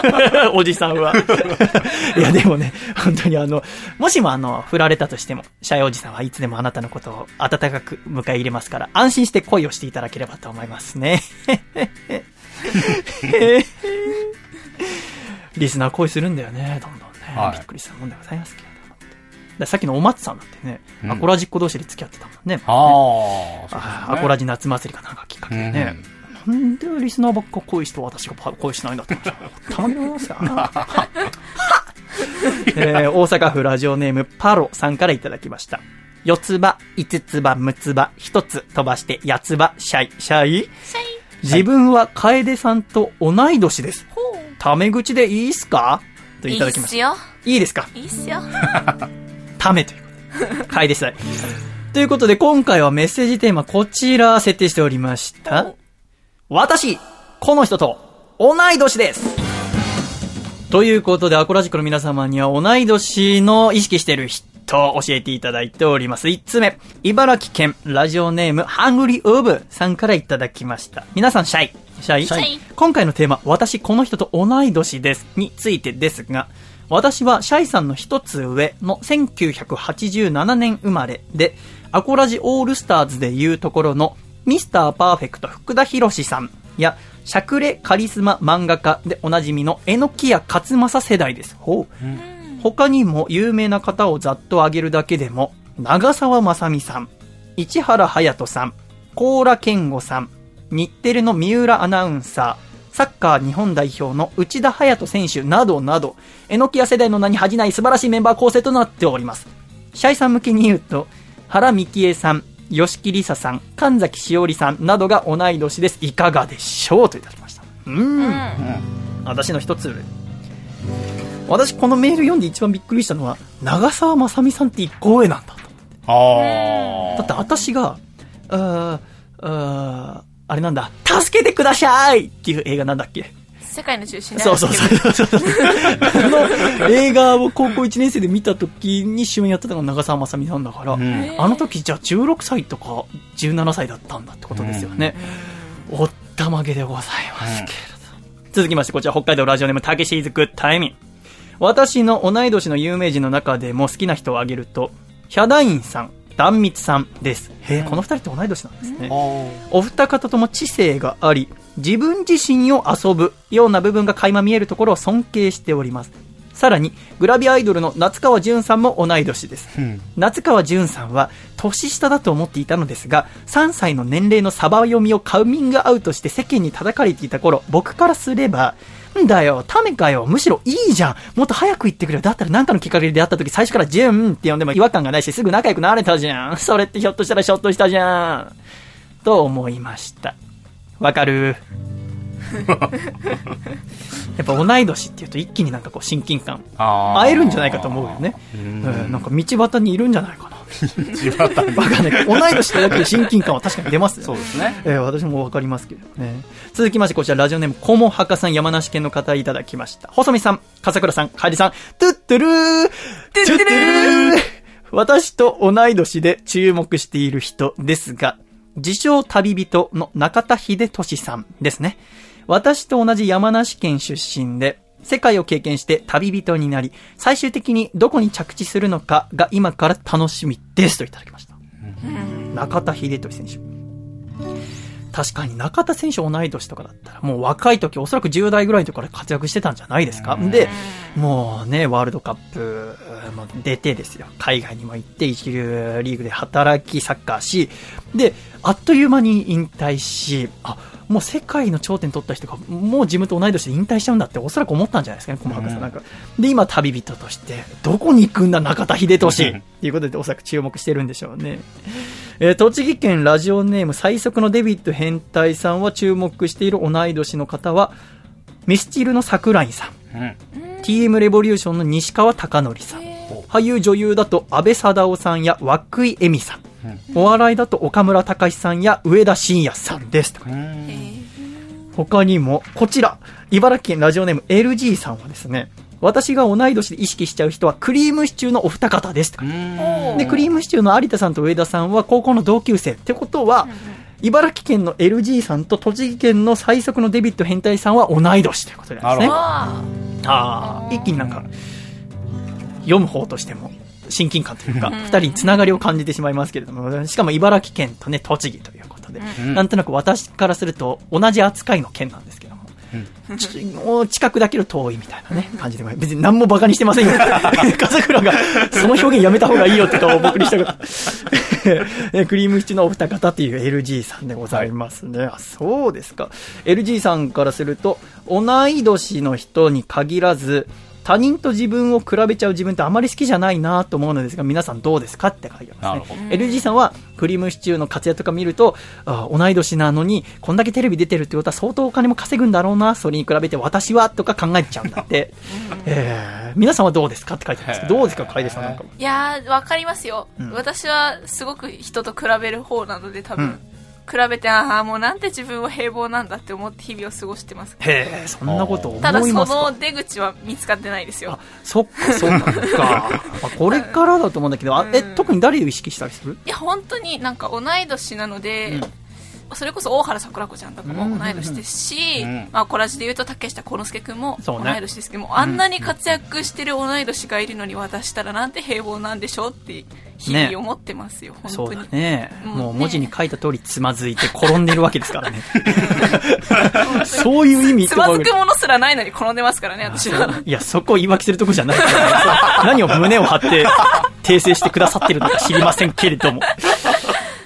Speaker 1: おじさんは。いや、でもね、本当にあの、もしもあの、振られたとしても、シャイおじさんはいつでもあなたのことを温かく迎え入れますから、安心して恋をしていただければと思いますね。リスナー恋するんだよね、どんどんね。
Speaker 2: はい
Speaker 1: びっくりするもんでございますけれどさっきのお松さんだってね、
Speaker 2: うん
Speaker 1: アコラジっ子同士で付き合ってたもんね。
Speaker 2: ああ、ね
Speaker 1: あアコラジ夏祭りかなんかきっかけでね。なんでリスナーばっか恋して私が恋しないんだって話。たまに思いますよ。えー大阪府ラジオネームパロさんからいただきました。四つ葉、五つ葉、六つ葉、一つ飛ばして八つ葉、シャイ、シャイ？自分は楓さんと同い年です。タメ口でいいっすか？といただきました。
Speaker 3: いいっすよ。
Speaker 1: いいですか？
Speaker 3: いいっすよ。
Speaker 1: ためということで。楓さん。ということで、今回はメッセージテーマこちら設定しておりました。私、この人と同い年ですということで、アコラジックの皆様には同い年の意識してる人を教えていただいております。1つ目、茨城県ラジオネームハングリーオブさんからいただきました。皆さん、シャイ。シャイ
Speaker 3: シャイ
Speaker 1: 今回のテーマ、私この人と同い年ですについてですが、私はシャイさんの一つ上の1987年生まれで、アコラジオールスターズでいうところのミスターパーフェクト福田博さんや、しゃくれカリスマ漫画家でおなじみの榎木屋勝正世代です。ほう。他にも有名な方をざっと挙げるだけでも、長澤まさみさん、市原隼人さん、高良健吾さん、日テレの三浦アナウンサー、サッカー日本代表の内田隼人選手などなど、榎木屋世代の名に恥じない素晴らしいメンバー構成となっております。シャイさん向けに言うと、原幹恵さん、吉木りささん、神崎しおりさんなどが同い年です。いかがでしょうといただきました。うーん。私の一つ上。私このメール読んで一番びっくりしたのは、長澤まさみさんって一個上なんだと。
Speaker 2: あ
Speaker 1: だって私が、あーあーあれなんだ、助けてくださいっていう映画なんだっけ
Speaker 3: 世界の中心で
Speaker 1: そうそうそうそうそう。の映画を高校1年生で見た時に主演やってたのが長澤まさみさんだから、あの時じゃあ16歳とか17歳だったんだってことですよね。おったまげでございますけれど。続きまして、こちら北海道ラジオネームたけしーずグッタイミン。私の同い年の有名人の中でも好きな人を挙げると、ヒャダインさん、壇蜜さんです。へえ、この二人って同い年なんですね。お二方とも知性があり、自分自身を遊ぶような部分が垣間見えるところを尊敬しております。さらに、グラビアアイドルの夏川淳さんも同い年です。夏川淳さんは年下だと思っていたのですが、3歳の年齢のサバ読みをカミングアウトして世間に叩かれていた頃、僕からすれば、んだよ、ためかよ、むしろいいじゃん。もっと早く言ってくれよ。だったら何かのきっかけで出会った時最初からジュンって呼んでも違和感がないし、すぐ仲良くなれたじゃん。それってひょっとしたらショットしたじゃん。と思いました。わかる？やっぱ同い年っていうと一気になんかこう親近感会えるんじゃないかと思うよね。うん、なんか道端にいるんじゃないかな。道端に。わかんない。同い年とだけで親近感は確かに出ますよ。そう
Speaker 2: ですね。
Speaker 1: えー私もわかりますけどね。続きましてこちらラジオネーム、コモハカさん山梨県の方いただきました。細見さん、笠倉さん、カエリさん、トゥットゥルートゥットゥルー私と同い年で注目している人ですが、自称旅人の中田秀俊さんですね。私と同じ山梨県出身で、世界を経験して旅人になり、最終的にどこに着地するのかが今から楽しみですといただきました。中田秀俊選手。確かに中田選手同い年とかだったら、もう若い時、おそらく10代ぐらいの時から活躍してたんじゃないですか。で、もうね、ワールドカップも出てですよ。海外にも行って、一流リーグで働き、サッカーし、で、あっという間に引退し、あ、もう世界の頂点取った人が、もう自分と同い年で引退しちゃうんだって、おそらく思ったんじゃないですかね、細かさんなんか。で、今、旅人として、どこに行くんだ、中田秀俊っていうことで、おそらく注目してるんでしょうね。えー栃木県ラジオネーム最速のデビッド変態さんは注目している同い年の方は、ミスチルの桜井さん。TM レボリューションの西川貴教さん。俳優女優だと安倍貞夫さんや涌井恵美さん。お笑いだと岡村隆史さんや上田晋也さんです。とか。他にも、こちら、茨城県ラジオネーム LG さんはですね、私が同い年で意識しちゃう人はクリームシチューのお二方ですとか。で、クリームシチューの有田さんと上田さんは高校の同級生。ってことは、茨城県の LG さんと栃木県の最速のデビッド変態さんは同い年ということなんですね。ああー、一気になんか、読む方としても、親近感というか、二人につながりを感じてしまいますけれども、しかも茨城県とね、栃木ということで、
Speaker 2: うん
Speaker 1: なんとなく私からすると同じ扱いの県なんですけども、ちもう近くだけど遠いみたいなね、感じで、別に何も馬鹿にしてませんよ。笠倉が、その表現やめた方がいいよって顔を僕にしたから。えクリームシチューのお二方っていう LG さんでございますね。あ、そうですか。LG さんからすると、同い年の人に限らず、他人と自分を比べちゃう自分ってあまり好きじゃないなと思うのですが、皆さんどうですかって書いてますね。LG さんは、クリームシチューの活躍とか見ると、あ同い年なのに、こんだけテレビ出てるってことは相当お金も稼ぐんだろうな、それに比べて私はとか考えちゃうんだって。えー、皆さんはどうですかって書いてます。けど、どうですか、楓さんなんかも。
Speaker 3: いやー、わかりますよ、
Speaker 1: うん。
Speaker 3: 私はすごく人と比べる方なので、多分、
Speaker 1: うん。
Speaker 3: 比べて、ああ、もうなんて自分は平凡なんだって思って日々を過ごしてます。
Speaker 1: へえ、そんなこと思い
Speaker 3: ただ、その出口は見つかってないですよ。
Speaker 1: そっか、そうなのか。ま あこれからだと思うんだけど、あえ、特に誰を意識したりする？
Speaker 3: いや、本当になんか同い年なので、それこそ大原桜子ちゃんとかも同い年ですし、
Speaker 2: うん。
Speaker 3: まあ、コラジで言うと竹下幸之助君も同い年ですけども、あんなに活躍してる同い年がいるのに渡したらなんて平凡なんでしょうって日々思ってますよ、
Speaker 1: そう
Speaker 3: 本当に。
Speaker 1: だね。
Speaker 3: うん。
Speaker 1: もう文字に書いた通りつまずいて転んでるわけですからね。そういう意味
Speaker 3: つまずくものすらないのに転んでますからね私は。
Speaker 1: いや、そこを言い訳するとこじゃない何を胸を張って訂正してくださってるのか知りませんけれども。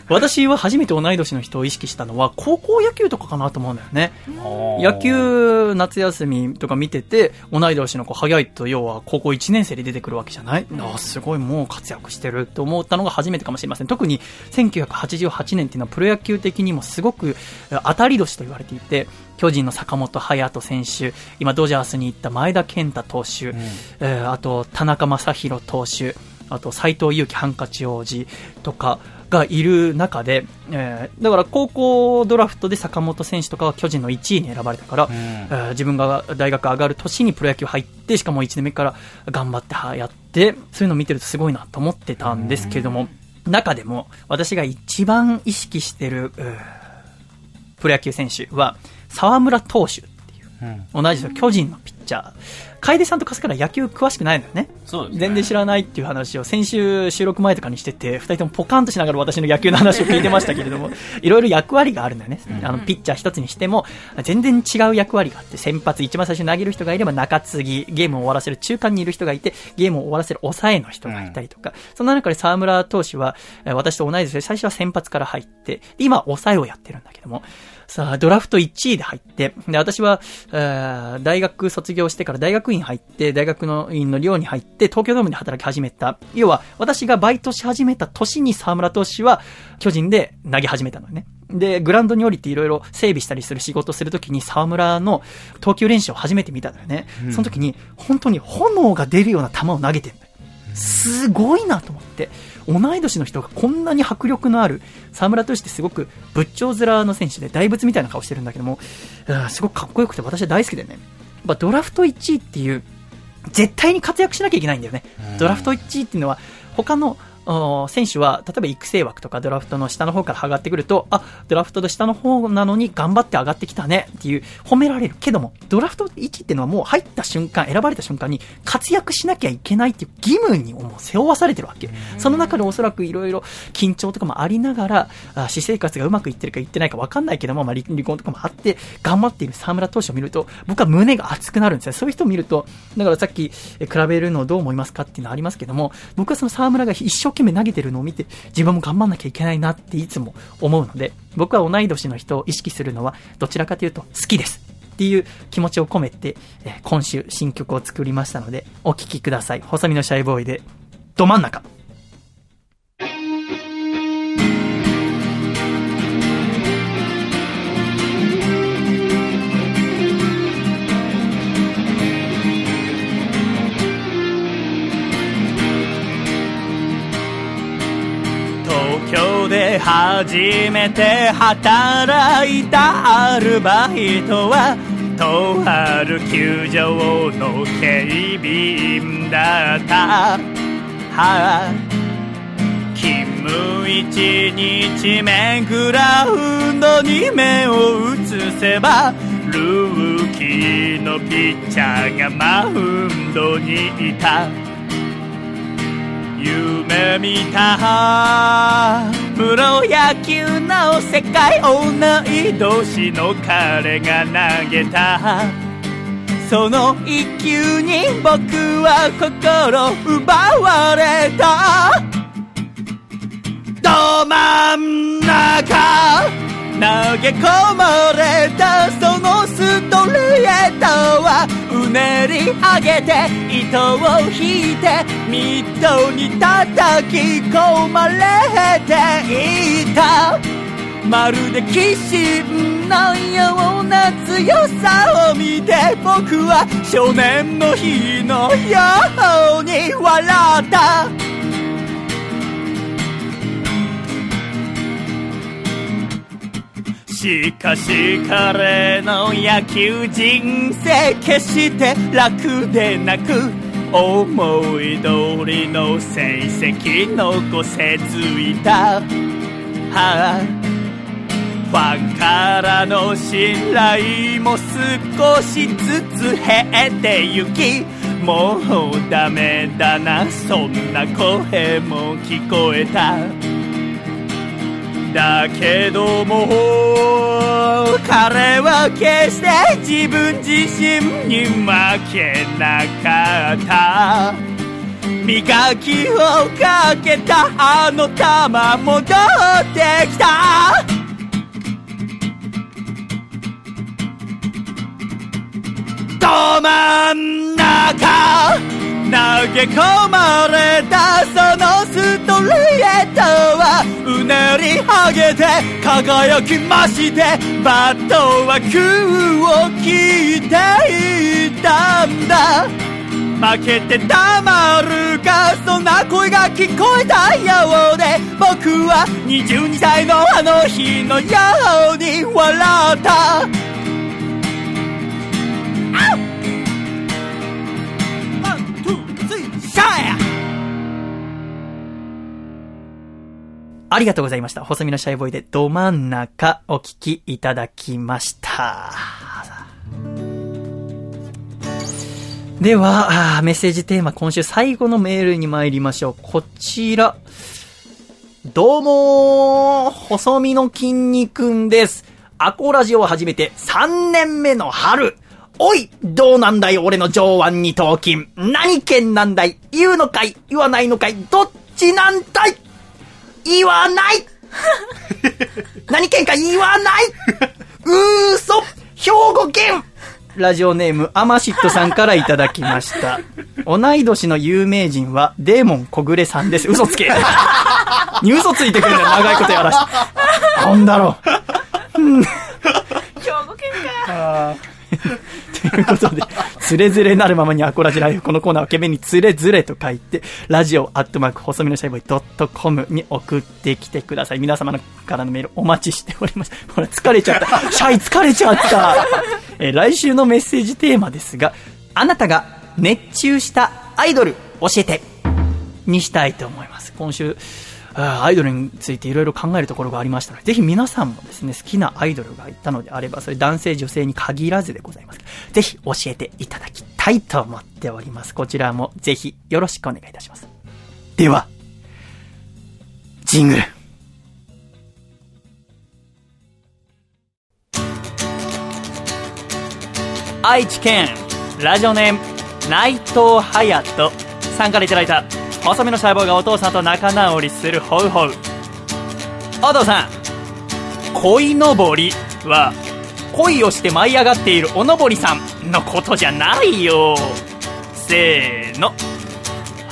Speaker 1: 私は初めて同い年の人を意識したのは高校野球とかかなと思うんだよね。野球夏休みとか見てて同い年の子早いと要は高校1年生で出てくるわけじゃない、ああすごいもう活躍してると思ったのが初めてかもしれません。特に1988年っていうのはプロ野球的にもすごくえ当たり年と言われていて巨人の坂本勇人選手今ドジャースに行った前田健太投手、えーあと田中将大投手あと斉藤佑樹ハンカチ王子とかがいる中で、えーだから高校ドラフトで坂本選手とかは巨人の1位に選ばれたから、えー自分が大学上がる年にプロ野球入ってしかも1年目から頑張ってはやってそういうのを見てるとすごいなと思ってたんですけれども、中でも私が一番意識してる、プロ野球選手は沢村投手同じです巨人のピッチャー。楓さんと春日ら野球詳しくないのよね。
Speaker 2: そうですね
Speaker 1: 全然知らないっていう話を先週収録前とかにしてて、二人ともポカンとしながら私の野球の話を聞いてましたけれども、いろいろ役割があるんだよね。あの、ピッチャー一つにしても、全然違う役割があって、先発一番最初に投げる人がいれば中継ぎ、ゲームを終わらせる中間にいる人がいて、ゲームを終わらせる抑えの人がいたりとか、そんな中で沢村投手は、えー私と同い年で最初は先発から入って、で今は抑えをやってるんだけども、さあ、ドラフト1位で入って、で、私は、えー大学卒業してから大学院入って、大学の院の寮に入って、東京ドームで働き始めた。要は、私がバイトし始めた年に沢村投手は、巨人で投げ始めたのよね。で、グラウンドに降りていろいろ整備したりする仕事をするときに沢村の投球練習を初めて見たのよね。
Speaker 12: うん
Speaker 1: その時に、本当に炎が出るような球を投げてる。すごいなと思って。同い年の人がこんなに迫力のある、沢村投手ってすごく仏頂面の選手で大仏みたいな顔してるんだけども、うんすごくかっこよくて私は大好きでね。やっぱドラフト1位っていう、絶対に活躍しなきゃいけないんだよね。ドラフト1位っていうのは、他の選手は、例えば育成枠とかドラフトの下の方から上がってくると、あ、ドラフトの下の方なのに頑張って上がってきたねっていう褒められるけども、ドラフト1っていうのはもう入った瞬間、選ばれた瞬間に活躍しなきゃいけないっていう義務にもう背負わされてるわけ。その中でおそらくいろいろ緊張とかもありながら、あ私生活がうまくいってるかいってないか分かんないけども、まあ、離離婚とかもあって、頑張っている沢村投手を見ると、僕は胸が熱くなるんですよ。そういう人を見ると、だからさっき、え比べるのをどう思いますかっていうのありますけども、僕はその沢村が一生懸命投げてるのを見て、自分も頑張んなきゃいけないなっていつも思うので、僕は同い年の人を意識するのは、どちらかというと好きです。っていう気持ちを込めて、え今週新曲を作りましたので、お聴きください。細身のシャイボーイで、ど真ん中。
Speaker 11: で初めて働いたアルバイトはとある球場の警備員だった、はあ、勤務一日目グラウンドに目を移せばルーキーのピッチャーがマウンドにいた。夢見たプロ野球の世界同い年の彼が投げたその一球に僕は心奪われたど真ん中投げ込まれたそのストレートはうねり上げて糸を引いてミットに叩き込まれていた。まるで騎士のような強さを見て僕は少年の日のように笑った。しかし彼の野球人生決して楽でなく思い通りの成績残せずいた、はあ、ファンからの信頼も少しずつ減ってゆきもうダメだなそんな声も聞こえた。だけども彼は決して自分自身に負けなかった。磨きをかけたあの玉戻ってきた。ど真ん中投げ込まれたそのストレートはうねり上げて輝きましてバットは空を切っていたんだ。負けてたまるかそんな声が聞こえたようで僕は22歳のあの日のように笑った。
Speaker 1: ありがとうございました。細身のシャイボーイでど真ん中お聞きいただきました。では、メッセージテーマ今週最後のメールに参りましょう。こちら。どうもー、細身の筋肉んです。アコラジオを始めて3年目の春。おいどうなんだい俺の上腕二頭筋。何県なんだい言うのかい言わないのかいどっちなんだい？言わない。何県か言わない。うーそ兵庫県。ラジオネーム、アマシットさんからいただきました。同い年の有名人は、デーモン小暮さんです。嘘つけ。に嘘ついてくるんだよ、長いことやらして。なんだろう。うん。
Speaker 3: 兵庫県か。
Speaker 1: ということで、つれづれなるままにアコラジライフ。このコーナーは懸命につれづれと書いて、ラジオアットマーク細身のシャイボーイドットコムに送ってきてください。皆様のからのメールお待ちしております。ほら、疲れちゃった。シャイ疲れちゃった。えー来週のメッセージテーマですが、あなたが熱中したアイドル教えてにしたいと思います。今週、アイドルについていろいろ考えるところがありましたので、ぜひ皆さんもですね、好きなアイドルがいたのであれば、それ男性女性に限らずでございます。ぜひ教えていただきたいと思っております。こちらもぜひよろしくお願いいたします。では、ジングル。愛知県ラジオネーム内藤隼人さんからいただいた細身の細胞がお父さんと仲直りするホウホウ。お父さん鯉のぼりは恋をして舞い上がっているおのぼりさんのことじゃないよ。せーの。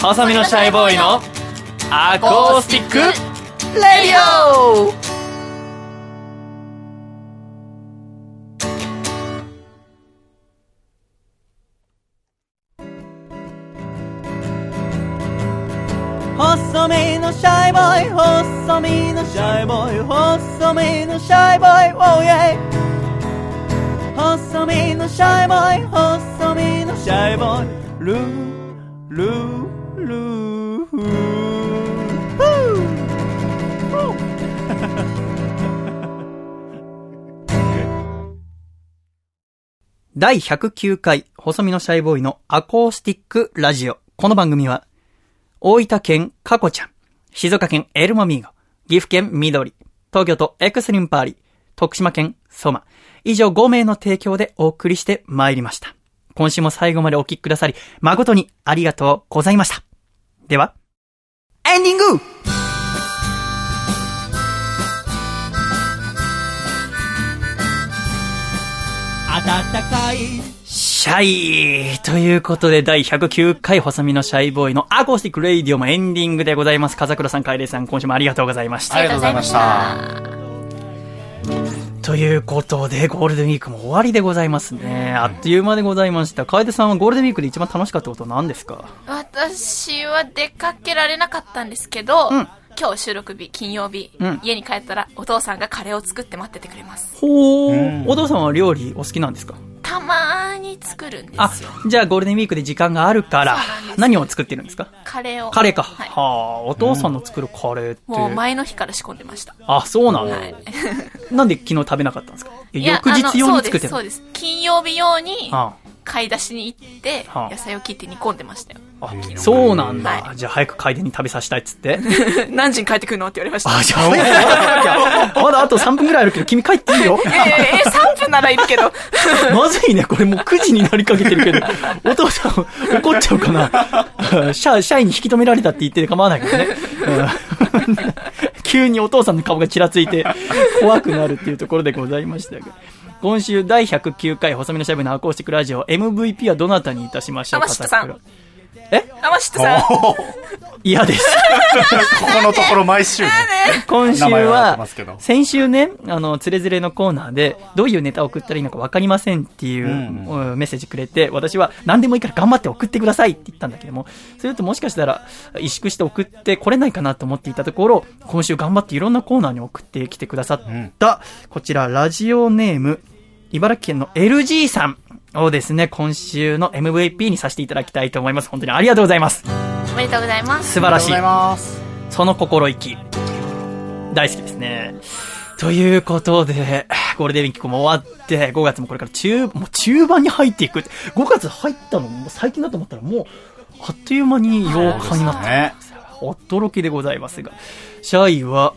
Speaker 1: 細身のシャイボーイのアコースティックレディオ。
Speaker 11: ボーイ細身のシャイボーイ細身のシャイボーイ Oh yeah 細身のシャイボーイ細身のシャイボーイルールールーフー
Speaker 1: 第109回、細身のシャイボーイのアコースティックラジオ。この番組は、大分県カコちゃん、静岡県エルモミーゴ、岐阜県緑、東京都エクスリンパーリ、徳島県ソマ、以上5名の提供でお送りして参りました。今週も最後までお聞きくださり、誠にありがとうございました。では、エンディング
Speaker 11: 暖かい
Speaker 1: シャイということで、第109回細身のシャイボーイのアコースティックレイディオもエンディングでございます。風倉さん、カエレさん、今週もありがとうございました。
Speaker 2: ありがとうございました。
Speaker 1: ということで、ゴールデンウィークも終わりでございますね。あっという間でございました。楓さんはゴールデンウィークで一番楽しかったことは何ですか？
Speaker 3: 私は出かけられなかったんですけど、今日収録日、金曜日、
Speaker 1: うん
Speaker 3: 家に帰ったらお父さんがカレーを作って待っててくれます。
Speaker 1: ほー。お父さんは料理お好きなんですか？
Speaker 3: たまーに作るんで
Speaker 1: あ
Speaker 3: すよ。、
Speaker 1: じゃあゴールデンウィークで時間があるから、何を作ってるんですか？
Speaker 3: カレーを。
Speaker 1: カレーか。
Speaker 3: はい
Speaker 1: はあ、お父さんの作るカレーって。
Speaker 3: もう前の日から仕込んでました。
Speaker 1: あ、そうなんだ。
Speaker 3: はい。
Speaker 1: なんで昨日食べなかったんですか？翌日用
Speaker 3: あの
Speaker 1: に作ってる
Speaker 3: そうです、そうです。金曜日用に
Speaker 1: あ
Speaker 3: 買い出しに行って、
Speaker 1: はあ
Speaker 3: 野菜を切って煮込んでましたよ。
Speaker 1: あ、そうなんだ。じゃあ早く帰りに食べさせたいっつって。
Speaker 3: 何時に帰ってくるのって言われました。
Speaker 1: あ、じゃあ。まだあと3分くらいあるけど、君帰っていいよ。
Speaker 3: えええ3分ならいるけど。
Speaker 1: まずいね、これもう9時になりかけてるけど、お父さん怒っちゃうかな。社社員に引き止められたって言って構わないけどね。うん急にお父さんの顔がちらついて怖くなるっていうところでございましたが。今週第109回細身のシャブのアコースティックラジオ MVP はどなたにいたしましょうかえ？
Speaker 3: 天下さ。ん。
Speaker 1: 嫌です。
Speaker 2: ここのところ毎週ね。
Speaker 1: 今週
Speaker 2: は
Speaker 1: 先週ね、あの、つれづれのコーナーで、どういうネタを送ったらいいのか分かりませんっていう、うんメッセージくれて、私は何でもいいから頑張って送ってくださいって言ったんだけども、それともしかしたら、萎縮して送ってこれないかなと思っていたところ、今週頑張っていろんなコーナーに送ってきてくださった、こちら、ラジオネーム、茨城県の LG さんをですね、今週の MVP にさせていただきたいと思います。本当にありがとうございます。
Speaker 3: おめでとうございます。
Speaker 1: 素晴らしい。
Speaker 2: ありがとうございます。
Speaker 1: その心意気。大好きですね。ということで、ゴールデンウィークも終わって、5月もこれから中、もう中盤に入っていく。5月入ったのも最近だと思ったらもう、あっという間に8日になった。
Speaker 2: ね。
Speaker 1: 驚きでございますが、シャイは、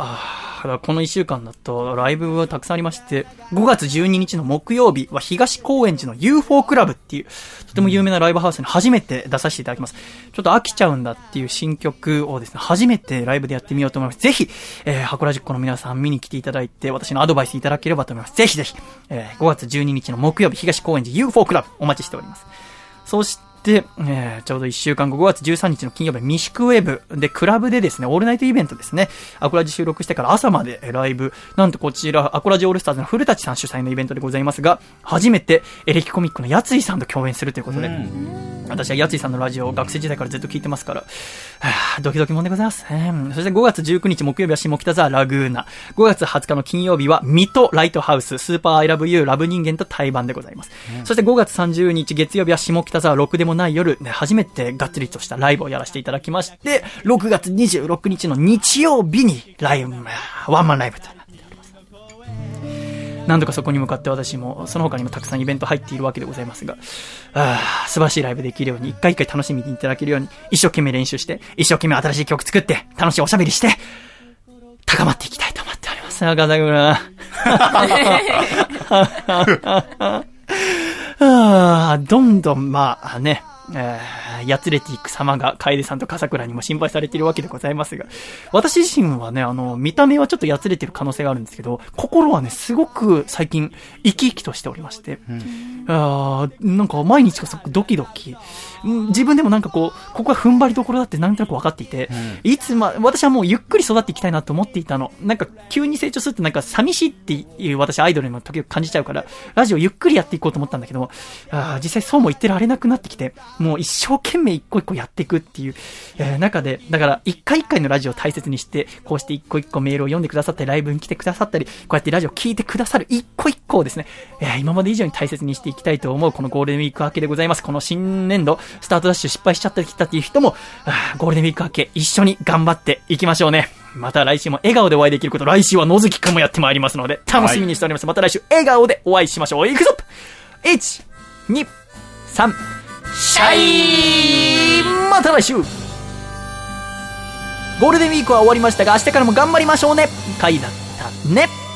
Speaker 1: あーこの1週間だとライブがたくさんありまして、5月12日の木曜日は東高円寺の UFO クラブっていう、とても有名なライブハウスに初めて出させていただきます。ちょっと飽きちゃうんだっていう新曲をですね、初めてライブでやってみようと思います。ぜひ、えー、箱ラジックの皆さん見に来ていただいて、私のアドバイスいただければと思います。ぜひぜひ、えー、5月12日の木曜日、東高円寺 UFO クラブお待ちしております。そし、えーちょうど1週間後、5月13日の金曜日、ミシクウェブで、クラブでですね、オールナイトイベントですね、アコラジ収録してから朝までえーライブ、なんとこちら、アコラジオールスターズの古舘さん主催のイベントでございますが、初めてエレキコミックのやついさんと共演するということで、私はやついさんのラジオを学生時代からずっと聞いてますから、はあドキドキもんでございます。うんそして5月19日木曜日は下北沢ラグーナ。5月20日の金曜日は水戸ライトハウス、スーパーアイラブユーラブ人間と対バンでございます。そして5月30日月曜日は下北沢ろくでもない夜、ね初めてがっつりとしたライブをやらせていただきまして、6月26日の日曜日にライブ、ワンマンライブと何度かそこに向かって私も、その他にもたくさんイベント入っているわけでございますが、あー素晴らしいライブできるように、一回一回楽しみにいただけるように、一生懸命練習して、一生懸命新しい曲作って、楽しいおしゃべりして、高まっていきたいと思っております。あ、ガザグラ。どんどん、まあね、えー、やつれていく様が、楓さんと笠倉にも心配されているわけでございますが、私自身はね、あの、見た目はちょっとやつれてる可能性があるんですけど、心はね、すごく最近、生き生きとしておりまして、あーなんか毎日がすごくドキドキ、うん自分でもなんかこう、ここが踏ん張りどころだってなんとなく分かっていて、いつま、私はもうゆっくり育っていきたいなと思っていたの。なんか急に成長するとなんか寂しいっていう私アイドルの時々感じちゃうから、ラジオゆっくりやっていこうと思ったんだけど、あー実際そうも言ってられなくなってきて、もう一生懸命一個一個やっていくっていう、えー中で、だから一回一回のラジオを大切にして、こうして一個一個メールを読んでくださったり、ライブに来てくださったり、こうやってラジオを聞いてくださる一個一個をですね、えー今まで以上に大切にしていきたいと思うこのゴールデンウィーク明けでございます。この新年度、スタートダッシュ失敗しちゃったりったっていう人も、ゴールデンウィーク明け一緒に頑張っていきましょうね。また来週も笑顔でお会いできること、来週は野月くんもやってまいりますので、楽しみにしております。また来週笑顔でお会いしましょう。いくぞ !1、2、3、シャイまた来週ゴールデンウィークは終わりましたが、明日からも頑張りましょうね回だったね